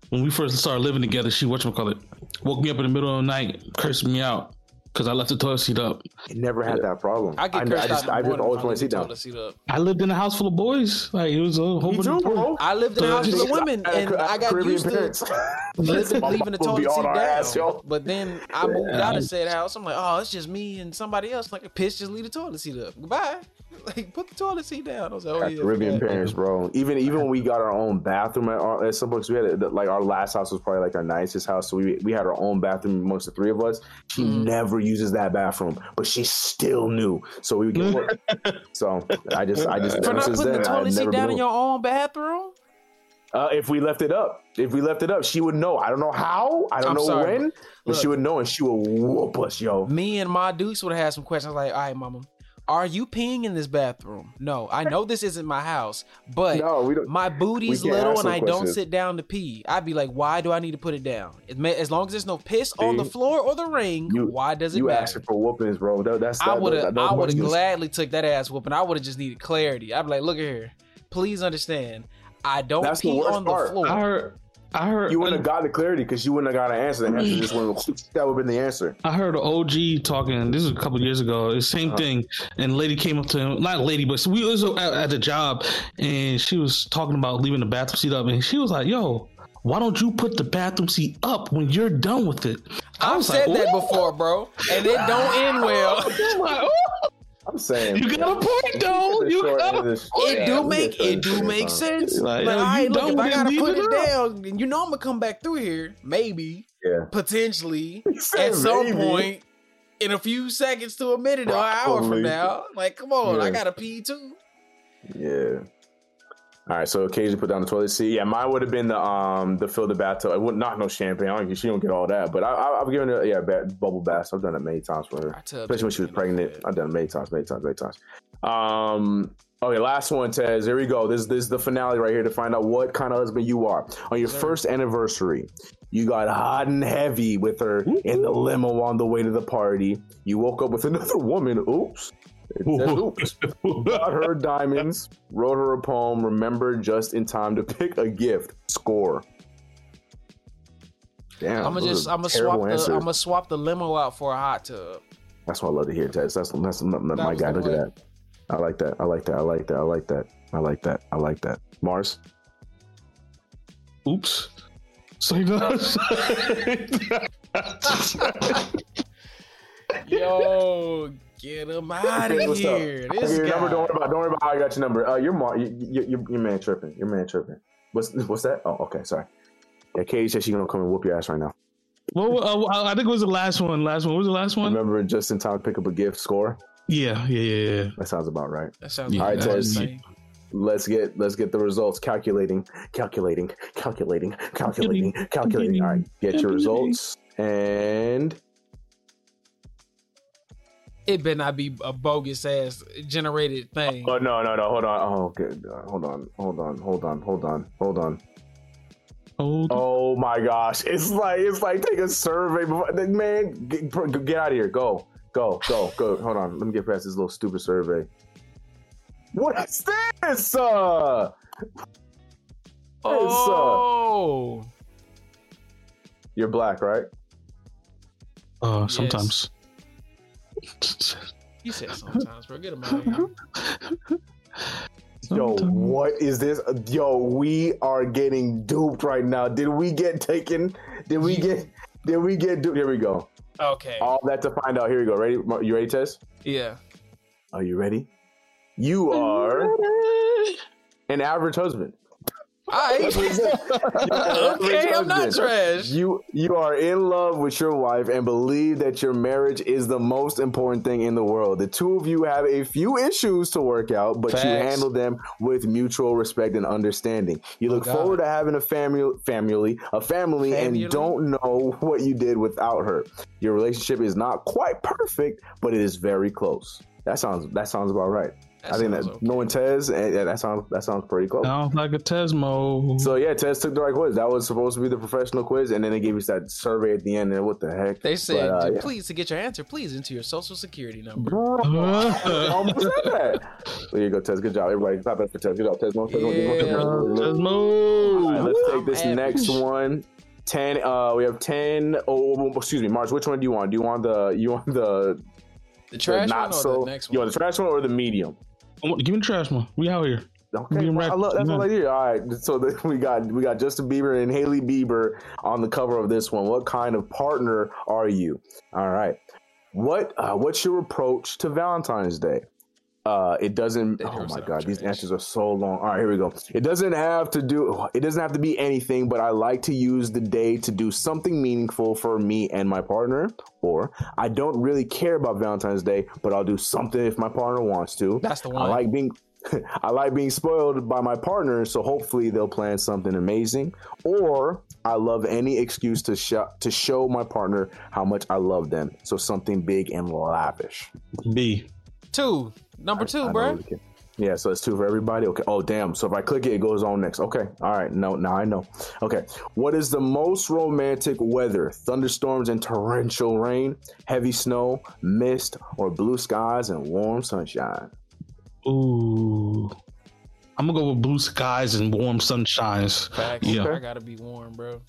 When we first started living together, she whatchamacallit, woke me up in the middle of the night, cursed me out because I left the toilet seat up. It never had that problem. I get I, cursed I just, out I in just always if want to sit down. seat up. I lived in a house full of boys. Like it was a whole Me bunch too, of boys. bro. I lived in a house full of just- women, At- and at I got Caribbean used to living, (laughs) leaving the mom would be toilet seat on down. ass. But then I moved out of said house. I'm like, oh, it's just me and somebody else. Like a piss, just leave the toilet seat up. Goodbye. (laughs) Like put the toilet seat down. I was like, oh yeah. Caribbean parents, bro. Even even when we got our own bathroom at, our, at some points, we had like our last house was probably like our nicest house, so we we had our own bathroom amongst the three of us. She Mhm. never uses that bathroom, but she still knew. So we would get work. (laughs) so I just I just For not putting then the toilet seat down in your own bathroom. Uh, if we left it up, if we left it up, she would know. I don't know how, I don't I'm know sorry, when, but she look. would know, and she would whoop us, yo. Me and my deuce would have had some questions like, all right, mama, are you peeing in this bathroom? No, I know this isn't my house, but No, we don't. my booty's we little and no I don't sit down to pee. I'd be like, why do I need to put it down? It may, as long as there's no piss on the floor or the ring, You- why does it matter? You matter? asking for whoopings, bro? That, that's I would have, that- that- I would have gladly took that ass whooping. I would have just needed clarity. I'd be like, look at here, please understand, I don't That's pee worst on the part. floor. I heard, I heard, You wouldn't have got the clarity because you wouldn't have got an answer. The answer just went. That would have been the answer. I heard an OG talking. This was a couple years ago. The same Uh-huh. thing. And a lady came up to him, not a lady, but we was at, at the job, and she was talking about leaving the bathroom seat up, and she was like, "Yo, why don't you put the bathroom seat up when you're done with it?" I I've was said like, that before, bro, and it don't end well. (laughs) I'm like, "Ooh." I'm saying You got a point, though. The You got end a of this- It do make it do make sense. Like, Like, yo, all right, look, if I gotta put it it down, then you know I'm gonna come back through here, maybe, Yeah. potentially, (laughs) at some maybe. point, in a few seconds to a minute or an hour from now. Like, come on, I gotta pee too. Yeah. All right, so occasionally put down the toilet seat. Yeah, mine would have been the um the fill the bathtub. I would not no champagne. I don't, she don't get all that, but I, I, I've given her yeah bubble baths. I've done it many times for her, especially when she was pregnant. I've done it many times, many times, many times. Um. Okay, last one, Tez. Here we go. This, this is the finale right here to find out what kind of husband you are. On your first anniversary, you got hot and heavy with her in the limo on the way to the party. You woke up with another woman. Oops. It says oops. (laughs) Got her diamonds, wrote her a poem, remembered just in time to pick a gift. Score. Damn. I'm gonna just I'm gonna terrible swap the. I'm gonna swap the limo out for a hot tub. That's what I love to hear, Tez. That's that's my, my guy. the Look at that. I like that. I like that. I like that. I like that. I like that. I like that. Mars. Oops. Say that. (laughs) Yo, get him out Okay, of what's up? here. I This got your guy. number. Don't worry about. Don't worry about how I got your number. Uh, your Mar. You, you, you, your man tripping. Your man tripping. What's what's that? Oh, okay. Sorry. Yeah, Katie said she's gonna come and whoop your ass right now. well, uh, I think it was the last one. Last one. What was the last one? Remember, just in time to pick up a gift. Score. Yeah, yeah, yeah, yeah. That sounds about right. That sounds Yeah, like All right, that Tez. Let's get let's get the results. Calculating, calculating, calculating, calculating, calculating. All right, get your results and It better not be a bogus ass generated thing. oh no no no hold on. Oh good uh, hold on hold on hold on hold on. Hold on. Oh, oh my gosh. It's like it's like take a survey before man get, get out of here. Go go go go. Hold on. Let me get past this little stupid survey. What is this uh Oh, you're black right? Uh, sometimes. You said sometimes, bro. Get him out of here. Yo, Sometimes. what is this? Yo, we are getting duped right now. Did we get taken? Did we get? Did we get duped? Here we go. Okay. All that to find out. Here we go. Ready? You ready, Tez? Yeah. Are you ready? You are an average husband. (laughs) okay, I'm not trash. You you are in love with your wife and believe that your marriage is the most important thing in the world. The two of you have a few issues to work out, but Facts. you handle them with mutual respect and understanding. You oh, look God. forward to having a family, family, a family, Family? and don't know what you did without her. Your relationship is not quite perfect, but it is very close. That sounds that sounds about right. That I think that sounds okay. knowing Tez, eh, yeah, that sounds that sounds pretty close. Sounds like a Tesmo. So yeah, Tez took the right quiz. That was supposed to be the professional quiz, and then they gave us that survey at the end. And what the heck? They said, But, uh, yeah. please to get your answer, please enter your social security number. I (laughs) almost said that. There you go, Tez. Good job, everybody. Clap it for Tez. Good job, Tez. Mo, Tez, Mo, Tez, Mo, Tez, Mo. All Tesmo. right, let's take this I'm next one. Ten. Uh, we have ten. Oh, oh, excuse me, Mars. Which one do you want? Do you want the? You want the? The trash the one not or so. the next You want the trash one or the medium? Give me the trash one. We out here. Okay, well, I love, that's Yeah. what I hear. All right, so (laughs) the, we got we got Justin Bieber and Hailey Bieber on the cover of this one. What kind of partner are you? All right, what uh, what's your approach to Valentine's Day? Uh, it doesn't. They Oh my god, I'm these answers are so long. All right, here we go. It doesn't have to do. It doesn't have to be anything, but I like to use the day to do something meaningful for me and my partner. Or I don't really care about Valentine's Day, but I'll do something if my partner wants to. That's the one. I one. like being (laughs) I like being spoiled by my partner, so hopefully they'll plan something amazing. Or I love any excuse to show to show my partner how much I love them. So something big and lavish. B. Two. Number I two, know bro. Yeah, so it's two for everybody. Okay. Oh, damn. So if I click it, it goes on next. Okay. All right. No, now I know. Okay. What is the most romantic weather? Thunderstorms and torrential rain, heavy snow, mist, or blue skies and warm sunshine? Ooh. I'm gonna go with blue skies and warm sunshines. Facts. Yeah. I gotta be warm, bro.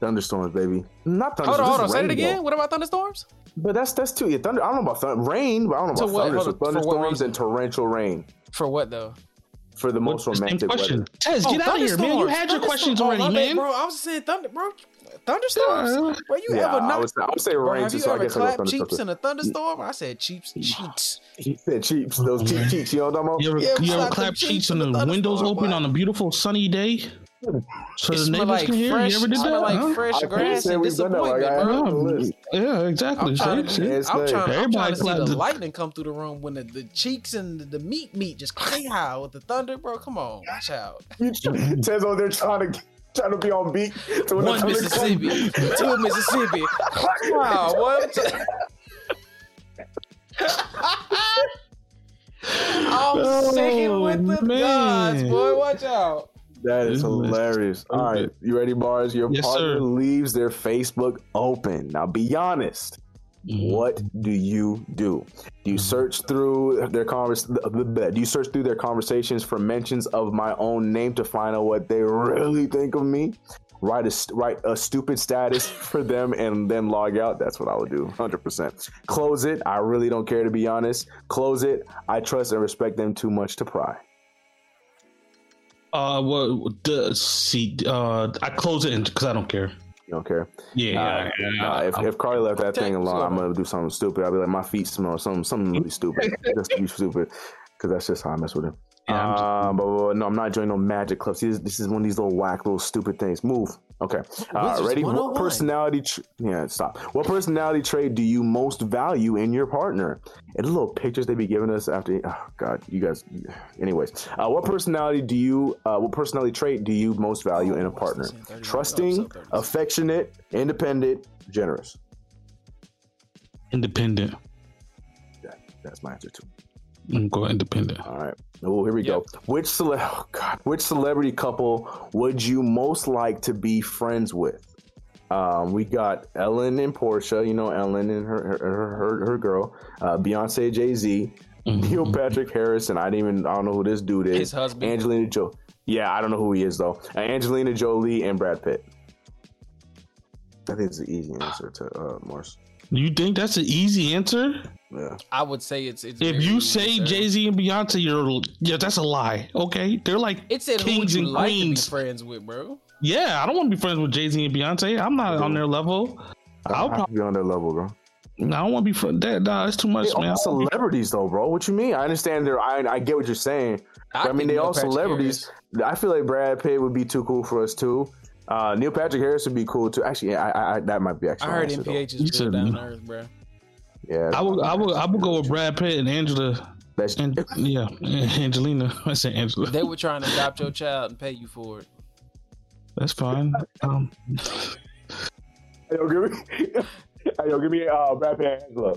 Thunderstorms, baby. Not Hold thunderstorms. on, hold on. this is Say it again. though. What about thunderstorms? But that's that's too. Yeah, thunder. I don't know about thunder, rain, but I don't know So about what- thunder. So on, for what thunderstorms and torrential rain For what though? for the most What's the same romantic question? weather. Tez, Oh, get out of here, man. You had your questions already, Oh, bad, man. Bro, I was saying thunder, bro. Thunderstorms. Yeah. Bro, you Yeah, ever I not? would say, I would say Bro, rain. have you so ever I go clapped thunderstorms. cheeks in a thunderstorm? I said cheeks, cheeks. He said cheeks. Those cheap cheeks. You know what I'm talking You ever, Yeah, you ever clap cheeks cheeks and in the the windows open on a beautiful sunny day? So It the neighbors like can hear. fresh. You ever did that? like huh? fresh I can't grass and we've done that, like, disappointment, bro. Yeah, list. yeah, exactly. I'm trying, See, to, see? I'm trying, I'm trying to see the the- lightning come through the room when the, the cheeks and the, the meat meat just cray high with the thunder, bro. Come on, watch out. (laughs) Tez over there trying to trying to be on beat. So when the One Mississippi, two Mississippi. Wow, what? (laughs) I'm sticking with the Oh, man. gods, boy. Watch out. That is hilarious. All right, you ready, bars? Your Yes, partner sir. leaves their Facebook open. Now, be honest. Mhm. What do you do? Do you search through their convers? Do you search through their conversations for mentions of my own name to find out what they really think of me? Write a write a stupid status (laughs) for them and then log out. That's what I would do. Hundred percent. Close it. I really don't care to be honest. Close it. I trust and respect them too much to pry. Uh, well, the see, uh, I close it because I don't care. You don't care. Yeah, Nah, yeah, nah, if, if Carly left that thing alone, I'm gonna do something stupid. I'll be like, my feet smell something, something really stupid. (laughs) just to be stupid, because that's just how I mess with him. Yeah, I'm just- um, but, but no, I'm not joining no magic clubs. This, this is one of these little whack, little stupid things. Move. Okay. Uh, ready? What personality? Tr- yeah, stop. What personality trait do you most value in your partner? And the little pictures they be giving us after. Oh God, you guys. Anyways, uh, what personality do you? Uh, what personality trait do you most value in a partner? this in 30 Trusting, oh, affectionate, independent, generous. independent. That, that's my answer too. I'm independent. All right. Oh, here we Yep. go. Which cele- oh, God, which celebrity couple would you most like to be friends with? Um, we got Ellen and Portia. You know Ellen and her her her, her, her girl. Uh, Beyonce, Jay Z, Neil Patrick Harris, and I didn't even I don't know who this dude is. His husband. Angelina Jolie. Yeah, I don't know who he is though. Uh, Angelina Jolie and Brad Pitt. I think it's an easy answer to uh, Mars. You think that's an easy answer? Yeah. I would say it's. it's If you say. Jay Z and Beyonce, you're yeah, that's a lie. Okay, they're like it's said who would kings you and like to be queens. friends with, bro? Yeah, I don't want to be friends with Jay Z and Beyonce. I'm not on their level. I'll I'll probably be on that level, bro. No, I don't want to be from that. Nah, it's too much, They man. celebrities though, bro. What you mean? I understand they're. I, I get what you're saying. I I, mean, they Neil all Patrick celebrities. I feel like Brad Pitt would be too cool for us too. Uh, Neil Patrick Harris would be cool too. Actually, yeah, I, I, I that might be actually. I my heard answer, though. NPH is said good down earth, bro. Yeah, I would, I would, I would go with Brad Pitt and Angela. That's, And yeah, (laughs) Angelina. (laughs) I said Angela. They were trying to adopt your child and pay you for it. That's fine. Um, Hey, yo, give me, (laughs) hey, yo, give me uh, Brad Pitt and Angela.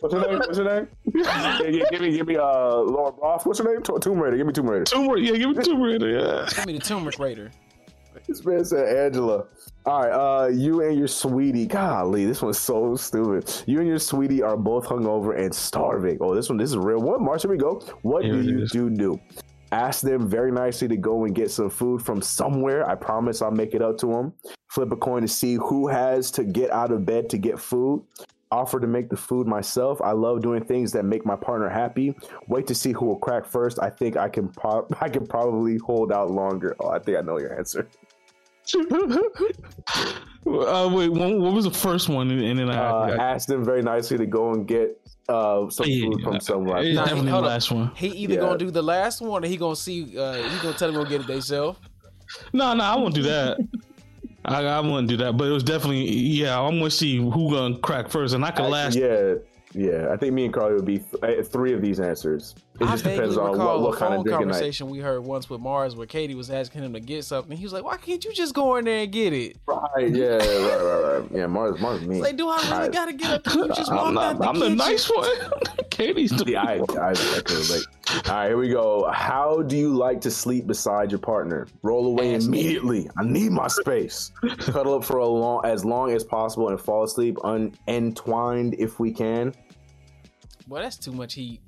What's her name? What's her name? yeah, yeah, give me, give me uh, Lara Croft. What's her name? Tomb Raider. Give me Tomb Raider. Tomb Raider. Yeah, give me Tomb Raider. Yeah. Give me the turmeric raider. This man said Angela. All right, uh, you and your sweetie. Golly, this one's so stupid. You and your sweetie are both hungover and starving. Oh, this one, this is real one. Mars, here we go. What Here do you is. do? Do ask them very nicely to go and get some food from somewhere. I promise I'll make it up to them. Flip a coin to see who has to get out of bed to get food. Offer to make the food myself. I love doing things that make my partner happy. Wait to see who will crack first. I think I can. Pro- (laughs) I can probably hold out longer. Oh, I think I know your answer. (laughs) uh, wait, what, what was the first one? And, and then I, uh, I ask them very nicely to go and get uh, some Yeah, food from somewhere. it's Nah, definitely the last one. He either Yeah. gonna do the last one or he gonna see. Uh, he gonna tell him go get it themselves. No, no, I won't do that. (laughs) I, I wouldn't do that. But it was definitely yeah. I'm gonna see who gonna crack first, and I can last. Yeah, yeah. I think me and Carly would be th- uh, three of these answers. It I just depends on what, what kind of drinking night. conversation we heard once with Mars where Katie was asking him to get something. He was like, "Why can't you just go in there and get it?" Right? Yeah, right, right, right. Yeah, Mars, Mars, me. Like, do I really I- gotta get up? You just I'm, walked out not, the I'm the nice one. (laughs) Katie's the Yeah, I, I, I relate. All right, here we go. How do you like to sleep beside your partner? Roll away Ass. immediately. I need my space. Cuddle up for a long, as long as possible, and fall asleep un- entwined if we can. Well, that's too much heat.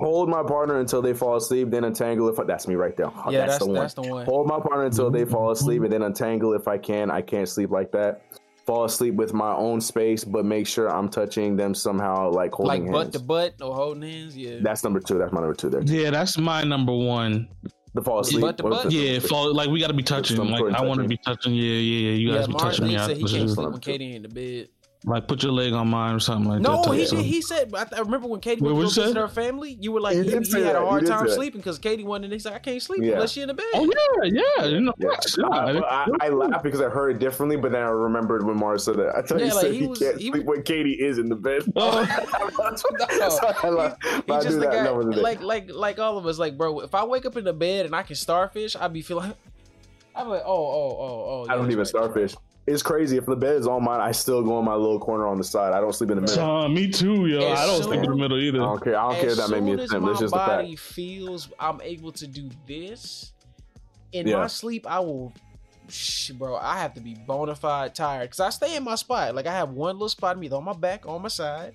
Hold my partner until they fall asleep, then untangle if I, that's me right there. Yeah, that's, that's- the one. that's the one. Hold my partner until they fall asleep, and then untangle if I can. I can't sleep like that. Fall asleep with my own space, but make sure I'm touching them somehow, like holding Like butt hands. to butt or holding hands. Yeah. That's number two. That's my number two. There, Yeah, that's my number one. the fall asleep. butt to butt? it? Yeah, fall, like we got to be touching. Like I want to be touching. Yeah, yeah, yeah. You yeah, guys be Mars touching me. he I- said he this can't is- sleep when Katie in the bed. Like put your leg on mine or something like No, that. No, he did. He said. I, I remember when Katie Wait, went what'd to visit say? her family. You were like, He he, he had a hard time sleeping because Katie wanted. He's like, I can't sleep Yeah. unless she in the bed. Oh yeah, yeah. You know, Yeah. yeah. I, I, I laughed because I heard it differently, but then I remembered when Mars said that. I thought Yeah, he like, said he he, was- can't he sleep when Katie is in the bed. Oh. (laughs) Sorry, I (laughs) laughed. I just the guy, number like like like all of us. Like, bro, if I wake up in the bed and I can starfish, I'd be feeling. (laughs) I'm like, oh, oh, oh, oh. I don't even right, that's starfish. It's crazy. If the bed is on mine, I still go in my little corner on the side. I don't sleep in the middle. Uh, me too, yo. As I don't soon- sleep in the middle either. I either. don't care. I don't care if that made me a as simp. my It's just a body feels I'm able to do this in Yeah. my sleep, I will. Shh, bro, I have to be bona fide tired because I stay in my spot. Like I have one little spot, Me on my back, on my side.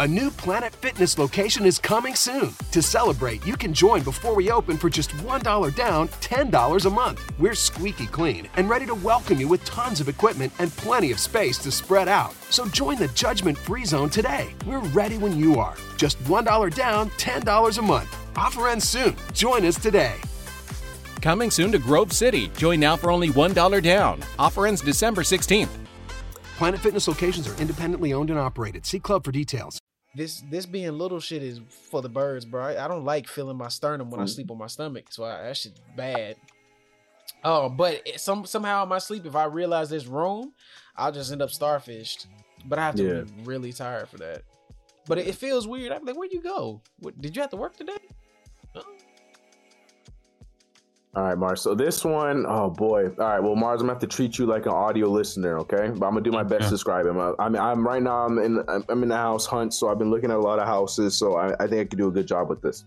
A new Planet Fitness location is coming soon. To celebrate, you can join before we open for just $1 down, $10 a month. We're squeaky clean and ready to welcome you with tons of equipment and plenty of space to spread out. So join the judgment free zone today. We're ready when you are. Just $1 down, $10 a month. Offer ends soon. Join us today. Coming soon to Grove City. Join now for only $1 down. Offer ends December 16th. Planet Fitness locations are independently owned and operated. See club for details. This this being little shit is for the birds, bro. I, I don't like feeling my sternum when I mm. sleep on my stomach, so I, that shit's bad. Oh, but it, some somehow in my sleep, if I realize there's room, I'll just end up starfished. But I have to Yeah. be really tired for that. But it, it feels weird. I'm like, where'd you go? What, did you have to work today? All right, Mars. So this one, oh boy. All right. Well, Mars, I'm gonna have to treat you like an audio listener, okay? But I'm gonna do my best to describe him. I, I mean, I'm right now. I'm in. I'm in the house hunt, so I've been looking at a lot of houses. So I, I think I could do a good job with this.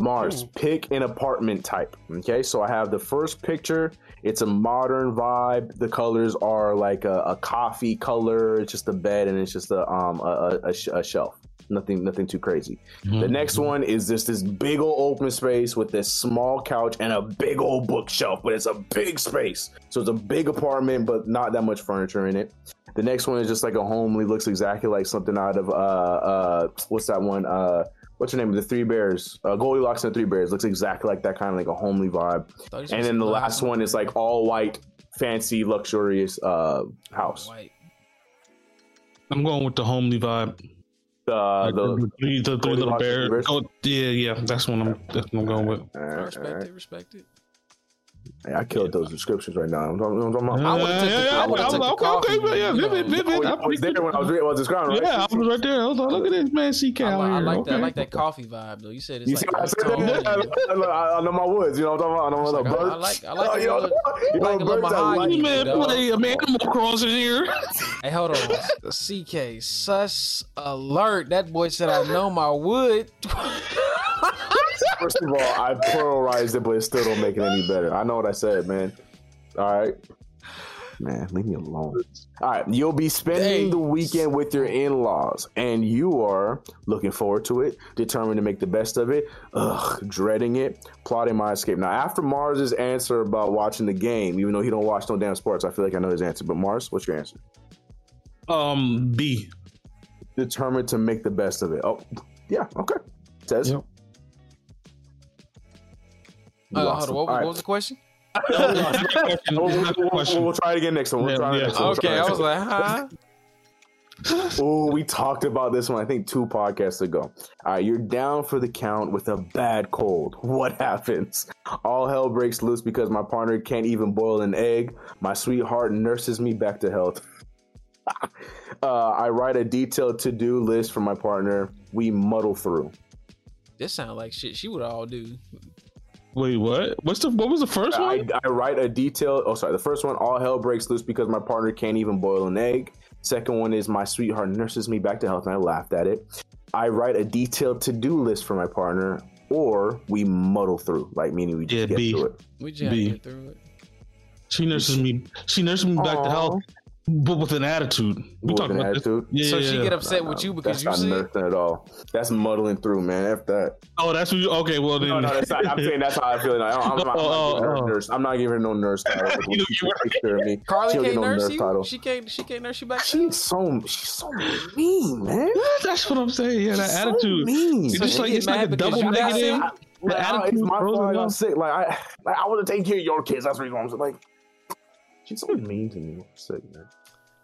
Mars, pick an apartment type. Okay, so I have the first picture. It's a modern vibe. The colors are like a, a coffee color. It's just a bed and it's just a um a, a, a shelf. Nothing, nothing too crazy. Mm-hmm. The next one is just this big old open space with this small couch and a big old bookshelf, but it's a big space. So it's a big apartment, but not that much furniture in it. The next one is just like a homely, looks exactly like something out of uh uh what's that one uh what's your name? The Three Bears, uh, Goldilocks and the Three Bears looks exactly like that kind of like a homely vibe. And then the some last black one is like all white, fancy, luxurious uh house. White. I'm going with the homely vibe. Uh, Like the the, three, the three little Goldilocks bears. Oh, yeah, yeah. That's what I'm. That's what I'm going with. All I right, respect right. it. Respect it. Hey, I killed those descriptions right now. I'm talking, I'm talking about. I would've took the- yeah, yeah, I would've I took was like, okay, okay, coffee, yeah, you vivid, know. vivid. I was there when I was, I was describing, right? Yeah, I was right there. I was like, look at this man, CK I, out li- I here. like okay. that. I like that coffee vibe though. You said it's You like see what I said? cold there? and- (laughs) I, I know my woods. You know what I'm talking about? I know It's the like, I- birds. I like- I like a you know, little- you know, like a little birds are mahogany. man, play a man Animal Crossing here. (laughs) Hey, hold on. (laughs) CK, sus alert. That boy said I know my wood. First of all, I pluralized it, but it still don't make it any better. I know what I said, man. All right. Man, leave me alone. All right, you'll be spending Dang. the weekend with your in-laws, and you are looking forward to it, determined to make the best of it. Ugh, dreading it, plotting my escape. Now, after Mars's answer about watching the game, even though he don't watch no damn sports, I feel like I know his answer. But Mars, what's your answer? Um, B. Determined to make the best of it. Oh, yeah, okay. Says. Yep. You Uh, hold on. him. What, All right. what was the question? (laughs) We'll, we'll- we'll- we'll try it again next time. We'll Yeah, try it yeah. next one. Okay, it I was like, huh? (laughs) Oh, we talked about this one, I think two podcasts ago. All right, you're down for the count with a bad cold. (laughs) What happens? All hell breaks loose because my partner can't even boil an egg. My sweetheart nurses me back to health. uh, I write a detailed to do list for my partner. We muddle through. This sounds like shit she would all do. Wait, what? What's the what was the first I, one? I write a detailed. Oh, sorry. The first one, all hell breaks loose because my partner can't even boil an egg. Second one is my sweetheart nurses me back to health, and I laughed at it. I write a detailed to do list for my partner, or we muddle through, like meaning we just Yeah, get B. through it. We just B. get through it. She nurses me. She nurses me back to health, but with an attitude. We With talking an about this. attitude? Yeah, So yeah, she yeah. get upset No, with you because that's you not said nursing at all. That's muddling through, man. F that. Oh, that's what you. Okay, well then. No, no, that's not, I'm saying that's how I feel. Like, I'm, I'm, not, I'm, Oh, not giving her oh, oh. nurse. I'm not giving her no nurse title. (laughs) You know, She you takes care of me. Carly She don't can't no nurse nurse you. title. She can't. She can't nurse you back. She's so she's so mean, man. That's what I'm saying. Yeah, that She's so attitude. mean. It's So just like it's like a double negative. The Like, I- it's attitude my throws fault. I it got off. sick. Like I, like I wasn't taking care of your kids. That's what I'm saying. Like she's so mean to me. Sick, man.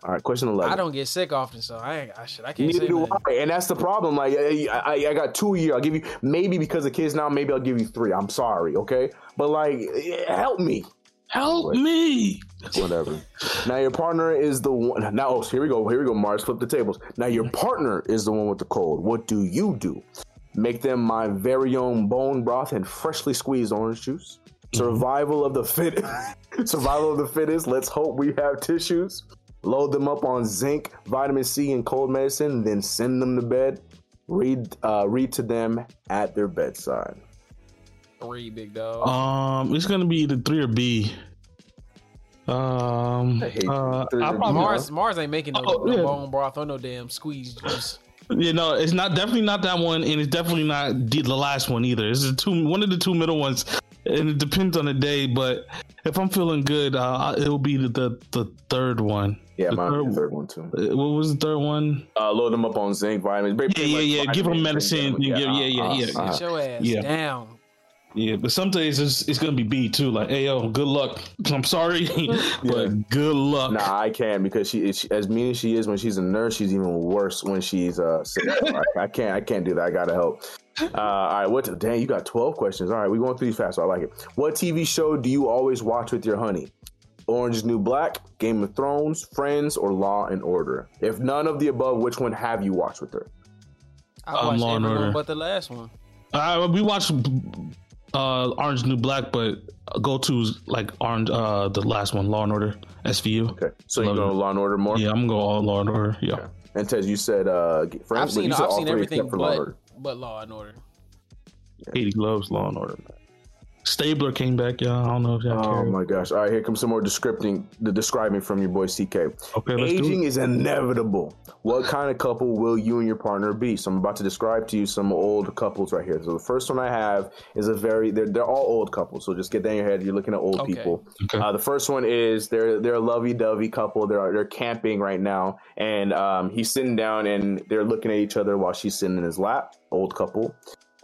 All right, question eleven. I don't get sick often, so I ain't, I should I can't Neither say do nothing. I, and that's the problem. Like I, I, I got two a year. I'll give you maybe because of kids now. Maybe I'll give you three. I'm sorry, okay? But like, help me. Help me. Whatever. now your partner is the one. Now oh, here we go. Here we go. Mars, flip the tables. Now your partner is the one with the cold. What do you do? Make them my very own bone broth and freshly squeezed orange juice. Survival of the fit. (laughs) Survival of the fittest. Let's hope we have tissues. Load them up on zinc, vitamin C, and cold medicine. Then send them to bed. Read, uh, read to them at their bedside. Three big dog. Um, it's gonna be the three or B. Um, I hate uh, I probably, Mars Mars ain't making no, Oh, no yeah. bone broth or no damn squeeze juice. you know, it's not definitely not that one, and it's definitely not the, the last one either. It's the two, one of the two middle ones, and it depends on the day. But if I'm feeling good, uh, it'll be the the, the third one. Yeah, The mine third- the third one too. Uh, What was the third one? Uh, load them up on zinc, vitamins. Yeah, yeah, yeah. Give them medicine. Yeah, yeah, yeah, uh, yeah. uh, Get your ass yeah. down. Yeah, but some days it's, it's gonna be B too. Like, hey yo, good luck. (laughs) I'm sorry, (laughs) but good luck. Nah, I can't because she, she, as mean as she is when she's a nurse, she's even worse when she's uh sick. (laughs) I, I can't, I can't do that. I gotta help. Uh, all right, what? Dang, you got twelve questions. All right, we going through these fast. So I like it. What TV show do you always watch with your honey? Orange is New Black, Game of Thrones, Friends, or Law and Order? If none of the above, which one have you watched with her? I Um, watched Law and Order. but the last one. Uh, we watched uh, Orange New Black, but go to like Orange, uh, the last one, Law and Order, SVU. Okay, so you go it. Law and Order more? Yeah, I'm gonna go all Law and Order. Yeah. And Tez, you said uh, Friends. I've seen you said I've all seen three everything except for Law and but Order. But Law and Order. Katie loves Law and Order. Stabler came back, y'all. I don't know if y'all Oh care. my gosh! All right, here comes some more descripting, the describing from your boy CK. Okay, let's do Aging it. is inevitable. What kind of couple will you and your partner be? So I'm about to describe to you some old couples right here. So the first one I have is a very they're they're all old couples. So just get that in your head. You're looking at old Okay. people. Okay. Uh, the first one is they're they're a lovey dovey couple. They're they're camping right now, and um, he's sitting down and they're looking at each other while she's sitting in his lap. Old couple.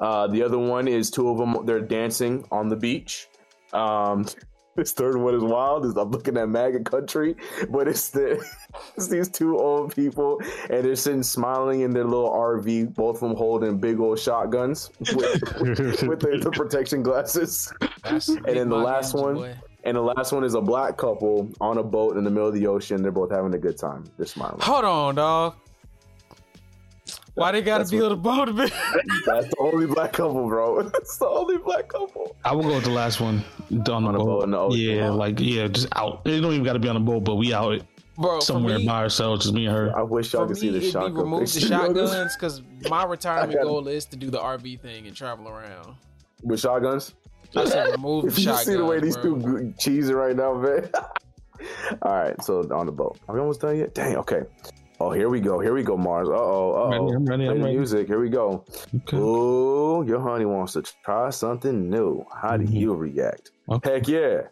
Uh, the other one is two of them. They're dancing on the beach. Um, (laughs) this third one is wild. Is I'm looking at MAGA country, but it's the (laughs) it's these two old people and they're sitting smiling in their little RV. Both of them holding big old shotguns with, (laughs) with the, the protection glasses. That's And then the last one, boy. and the last one is a black couple on a boat in the middle of the ocean. They're both having a good time. They're smiling. Hold on, dog. Why they gotta That's be what- on the boat a bit? (laughs) That's the only black couple, bro. (laughs) That's the only black couple. I will go with the last one. On, On the a boat boat. in the ocean. yeah, like yeah, just out. It don't even got to be on a boat, but we out Bro, somewhere me, by ourselves, just me and her. I wish y'all for could me see the it'd be shotgun. remove the shotguns because my (laughs) retirement gotta- goal is to do the RV thing and travel around. with shotguns. I said remove the If you shotguns. see the way these bro. two g- cheesing right now, man. All right, so on the boat. Are we almost done yet? Dang. Okay. Oh, here we go. Here we go, Mars. Uh oh. Uh oh. I'm ready, I'm Play the ready. music. Here we go. Okay. Oh, your honey wants to try something new. How do Mhm. you react? Okay. Heck yeah.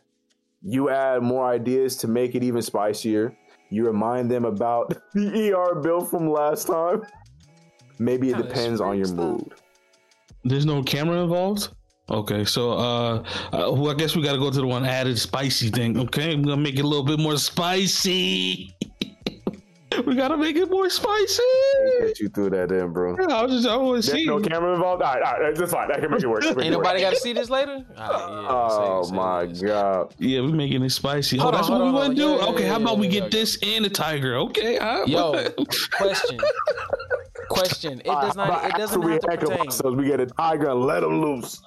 You add more ideas to make it even spicier. You remind them about (laughs) the ER bill from last time. Maybe it Kinda depends on your stuff. mood. There's no camera involved. Okay, so uh, uh well, I guess we got to go to the one added spicy thing. Okay, I'm gonna make it a little bit more spicy. We gotta make it more spicy. Get you through that in, bro. Yeah, I was just I always There's see. no camera involved. All right, all right, that's fine. I can make it work. I can make Ain't it nobody got to see this later? Alright, yeah, Oh say- say my this. god. Yeah, we're making it spicy. Oh, hold oh, that's on, what we want to do. Yeah, okay, yeah, how yeah, about we get yeah. this and a tiger? Okay, all right. Yo, question. (laughs) Question. It does not. It doesn't have to heck of pertain. ourselves, we get a tiger and let him loose.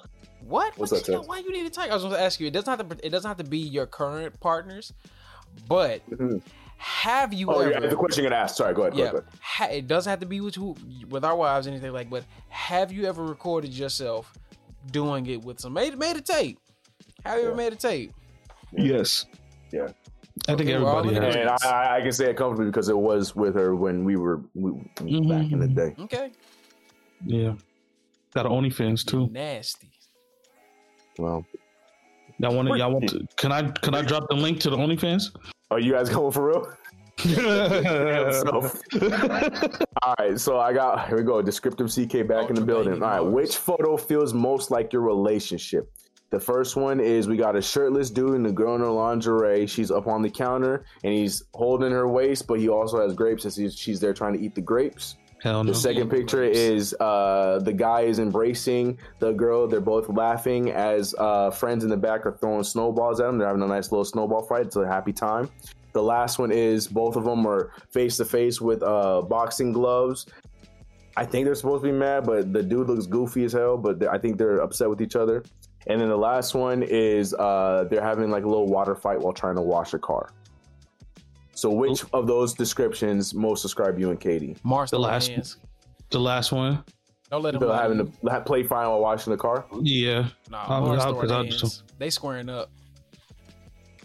What? What's What that, you- Tez? why you need a tiger? I was going to ask you. It doesn't have to. It doesn't have to be your current partners, but mm-hmm. Have you Oh, ever? yeah, the question you're gonna ask. Sorry, go ahead. Go yeah, ahead, go ahead. ha- it doesn't have to be with who, with our wives, anything like. But have you ever recorded yourself doing it with some made made a tape? Have you ever made a tape? Yes. Yeah. I think Okay, we're everybody looking has. And I, I, I can say it comfortably because it was with her when we were we, back in the Mhm. day. Okay, Yeah. Got an OnlyFans too. nasty. Well, Y'all want to? Y'all want to? Can I? Can I drop the link to the OnlyFans? are you guys going for real? So- (laughs) all right, so I got here we go. Descriptive CK back in the building. All right, which photo feels most like your relationship? The first one is we got a shirtless dude and a girl in her lingerie. She's up on the counter and he's holding her waist, but he also has grapes as he's, she's there trying to eat the grapes. Hell no. The second picture is uh, the guy is embracing the girl. They're both laughing as uh, friends in the back are throwing snowballs at them. They're having a nice little snowball fight. It's a happy time. The last one is both of them are face to face with uh, boxing gloves. I think they're supposed to be mad, but the dude looks goofy as hell. But I think they're upset with each other. And then the last one is uh, they're having like a little water fight while trying to wash a car. So which of those descriptions most describe you and Katie? Mars The the last- hands. The last one. Don't let them They're lie to having to ha- play fine while washing the car. Yeah. Nah, I'll- Mars I'll- I'll hands. just- They squaring up.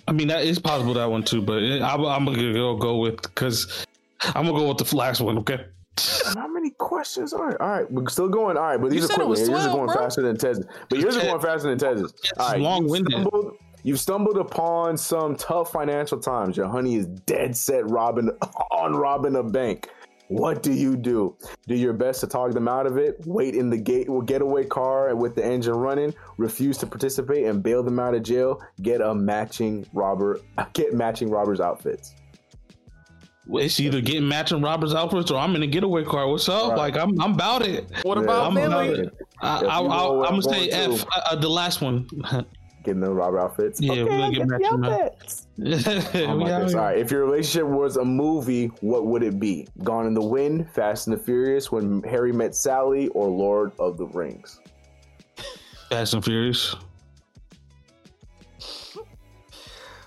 I mean, that is possible that one too, but I, I'm gonna go go with because I'm gonna go with the last one. Okay. (laughs) How many questions? All right, all right, we're still going. All right, but these You are quick. it was. Yours are going bro. faster than Tez's. But yours are going faster than Tez's. All right, long-winded. You stumbled, you stumbled upon some tough financial times. Your honey is dead set robbing (laughs) on robbing a bank. What do you do? Do your best to talk them out of it. Wait in the gate getaway car with the engine running. Refuse to participate and bail them out of jail. Get a matching robber. (laughs) Get matching robbers outfits. It's either getting matching Robert's outfits or I'm in a getaway car. What's up? Right. Like I'm I'm about it. What Yeah, about I'm about it. I, If I, you I, know where I'm I'm gonna say going F. to. Uh, uh, the last one. (laughs) Getting the robber outfits. Yeah, we're gonna get matching outfits. outfits. (laughs) Oh my goodness. All right. If your relationship was a movie, what would it be? Gone in the Wind, Fast and the Furious, When Harry Met Sally, or Lord of the Rings? Fast and Furious.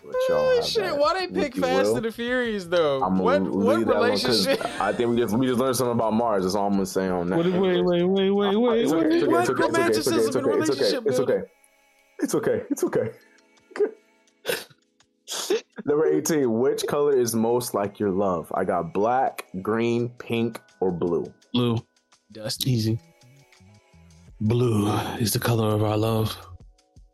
y'all. Oh, shit, that. why they If pick you Fast will. and the Furious though? I'm what what leave that alone 'cause relationship? (laughs) I think we just we just learned something about Mars. That's all I'm gonna say on that. Wait, wait, wait, wait, wait, wait. It's okay, wait. it's okay, What okay, okay, okay, romanticism it's in okay, it's okay, relationship it's okay. It's okay. It's okay. Number 18. Which color is most like your love? I got black, green, pink, or blue. Blue, Dusty. easy. Blue is the color of our love.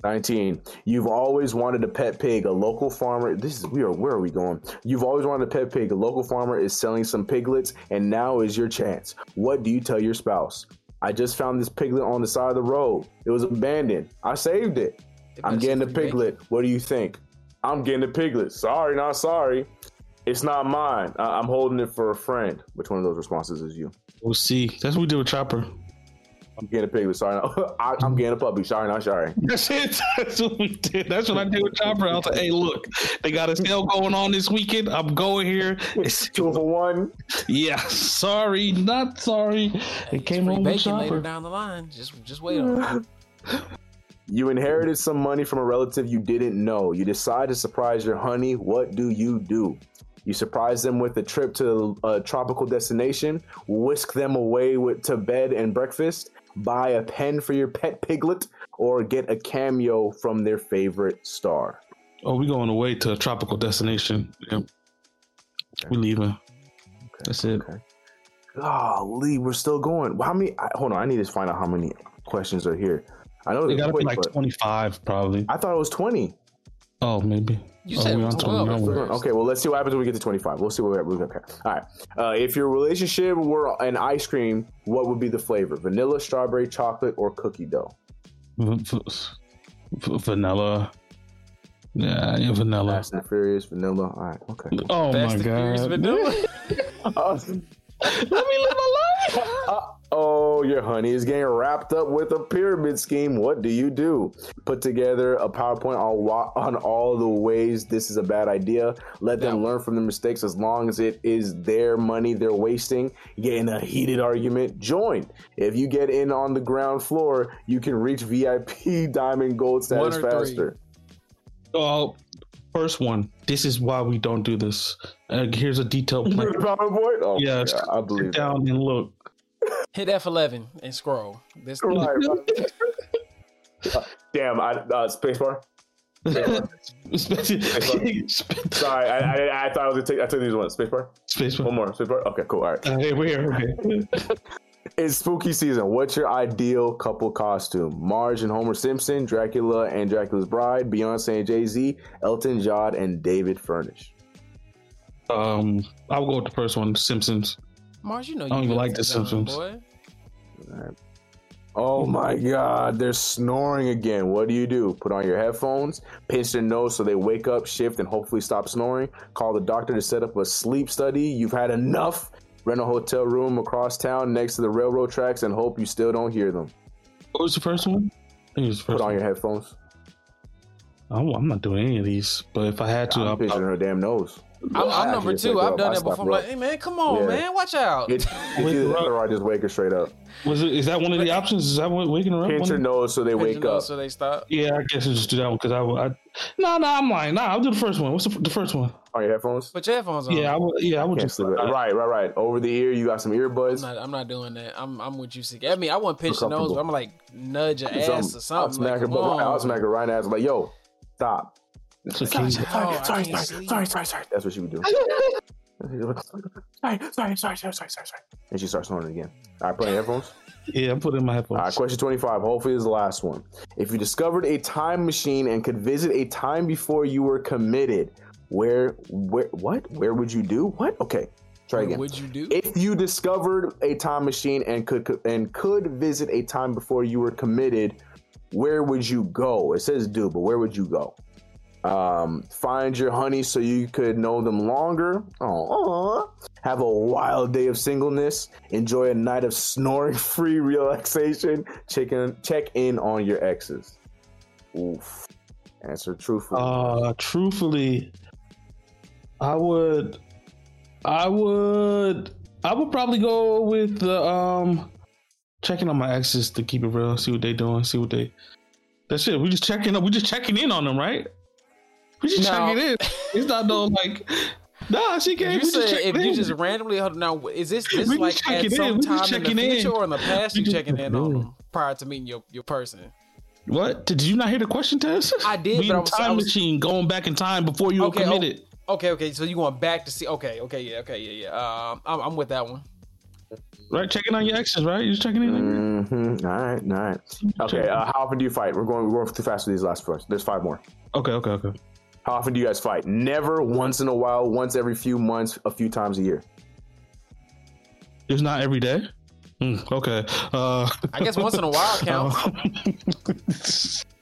19. You've always wanted a pet pig. A local farmer. This is we are where are we going? You've always wanted a pet pig. A local farmer is selling some piglets, and now is your chance. What do you tell your spouse? I just found this piglet on the side of the road. It was abandoned. I saved it. I'm getting the piglet. What do you think? I'm getting the piglet. Sorry, not sorry. It's not mine. I- I'm holding it for a friend. Which one of those responses is you? We'll see. That's what we did with Chopper. I'm getting a piglet. Sorry, not, (laughs) I, I'm getting a puppy. Sorry, not (laughs) sorry. That's it. That's what we did. That's what I did with Chopper. I was like, hey, look, they got a sale going on this weekend. I'm going here. It's, (laughs) Two for one. yeah, sorry, not sorry. It came Free home with bacon later down the line. Just just wait on. You inherited some money from a relative you didn't know. You decide to surprise your honey. What do you do? You surprise them with a trip to a tropical destination, whisk them away with, to bed and breakfast, buy a pen for your pet piglet, or get a cameo from their favorite star. Oh, we going away to a tropical destination. Yep. We leaving. That's it. Okay. Golly, we're still going. How many? I, hold on, I need to find out how many questions are here. I know They it's got to be like 25, probably. I thought it was 20. Oh, maybe. You Oh, said we on 12 at 29. first. Okay, well, let's see what happens when we get to 25. We'll see what we have. okay. All right. Uh, if your relationship were an ice cream, what would be the flavor? Vanilla, strawberry, chocolate, or cookie dough? V- v- v- vanilla. Yeah, yeah, vanilla. Fast and Furious, vanilla. All right. Okay. Oh Fast my and Furious god. vanilla. (laughs) (laughs) Let me live my life. Oh, your honey is getting wrapped up with a pyramid scheme. What do you do? Put together a PowerPoint on, wa- on all the ways this is a bad idea. Let them learn from the mistakes as long as it is their money they're wasting. Get in a heated argument, join. If you get in on the ground floor, you can reach VIP (laughs) diamond gold status faster. Oh, first one. This is why we don't do this. Uh, here's a detailed (laughs) plan. PowerPoint? Oh, Yeah, yeah, I believe Sit that. down and look. Hit F11 and scroll. This Right, right. Uh, Damn, I, uh, spacebar. Spacebar. Sorry, I, I, I thought I was gonna take. I took these one. Spacebar. One more. Spacebar. Okay, cool. All right. Uh, hey, we're. Okay. (laughs) It's spooky season. What's your ideal couple costume? Marge and Homer Simpson, Dracula and Dracula's Bride, Beyonce and Jay Z, Elton John and David Furnish. Um, I'll go with the first one, Simpsons. Mars, you know I you don't even like The design, Simpsons. boy. Oh my God, they're snoring again. What do you do? Put on your headphones, pinch their nose so they wake up, shift, and hopefully stop snoring. Call the doctor to set up a sleep study. You've had enough. Rent a hotel room across town next to the railroad tracks and hope you still don't hear them. What was the first one? I think it was the Put on one. your headphones. I'm, I'm not doing any of these, but if I had to, I'm I'll, pinching her damn nose. I'm, I I'm number two. I've up. done I that before. I'm like, hey man, come on, Yeah. man, watch out. It's, it's either that or I just wake her straight up. was it? Is that one of the options? Is that what waking her up? Pinch her nose so they wake up. So they stop. Yeah, I guess I'll just do that one because I, would- I. No, no, I'm lying. Nah, I'll do the first one. What's the, the first one? On your headphones? Put your headphones on. Yeah, I would. Yeah, I would Can't just. sleep. Right, right, right. Over the ear, you got some I'm earbuds. not, I'm not doing that. I'm I'm with you, sick. I mean, I want to pinch the nose, but I'm like nudge your ass or I'll something. smack Like, her, but. I'll smack her right in the ass. Like, yo, stop. It's a Sorry, sorry, Oh, sorry, sorry, sorry, sorry, sorry. That's what she would do. sorry, (laughs) sorry, sorry, sorry, sorry, sorry, sorry. And she starts snoring again. All right, put on your headphones. Yeah, I'm putting my headphones. All right, question 25. Hopefully, this is the last one. If you discovered a time machine and could visit a time before you were committed, where, where, what? Where would you do? What? Okay, try What again. would you do? If you discovered a time machine and could and could visit a time before you were committed, where would you go? It says do, but where would you go? Um, find your honey so you could know them longer. Aww. Have a wild day of singleness. Enjoy a night of snoring-free (laughs) relaxation. Check in, check in on your exes. Oof. Answer truthfully. Uh, truthfully, I would, I would, I would probably go with the um, checking on my exes to keep it real, see what they're doing, see what they. That's it. We're just checking up. We just checking in on them, right? We just No. checking in. It's not no like. Nah, she can't. You we just said checking if you just randomly hold now, is this this We like just at checking some in. We time in the checking in. future or in the past you checking in on them prior to meeting your, your person? What? Did you not hear the question, Tez? I did, We but I was- time I was- machine going back in time before you Okay, were oh. Okay, okay, so you going back to see? Okay, okay, yeah, okay, yeah, yeah. Um, I'm, I'm with that one. Right, checking on your exes, right? You're just checking in. Mm-hmm. All right, all right. Okay, uh, how often do you fight? We're going we're going too fast with these last questions. There's five more. Okay, okay, okay. How often do you guys fight? Never. Once in a while. Once every few months. A few times a year. It's not every day. Mm, okay. Uh, I guess once in a while (laughs) counts. (laughs)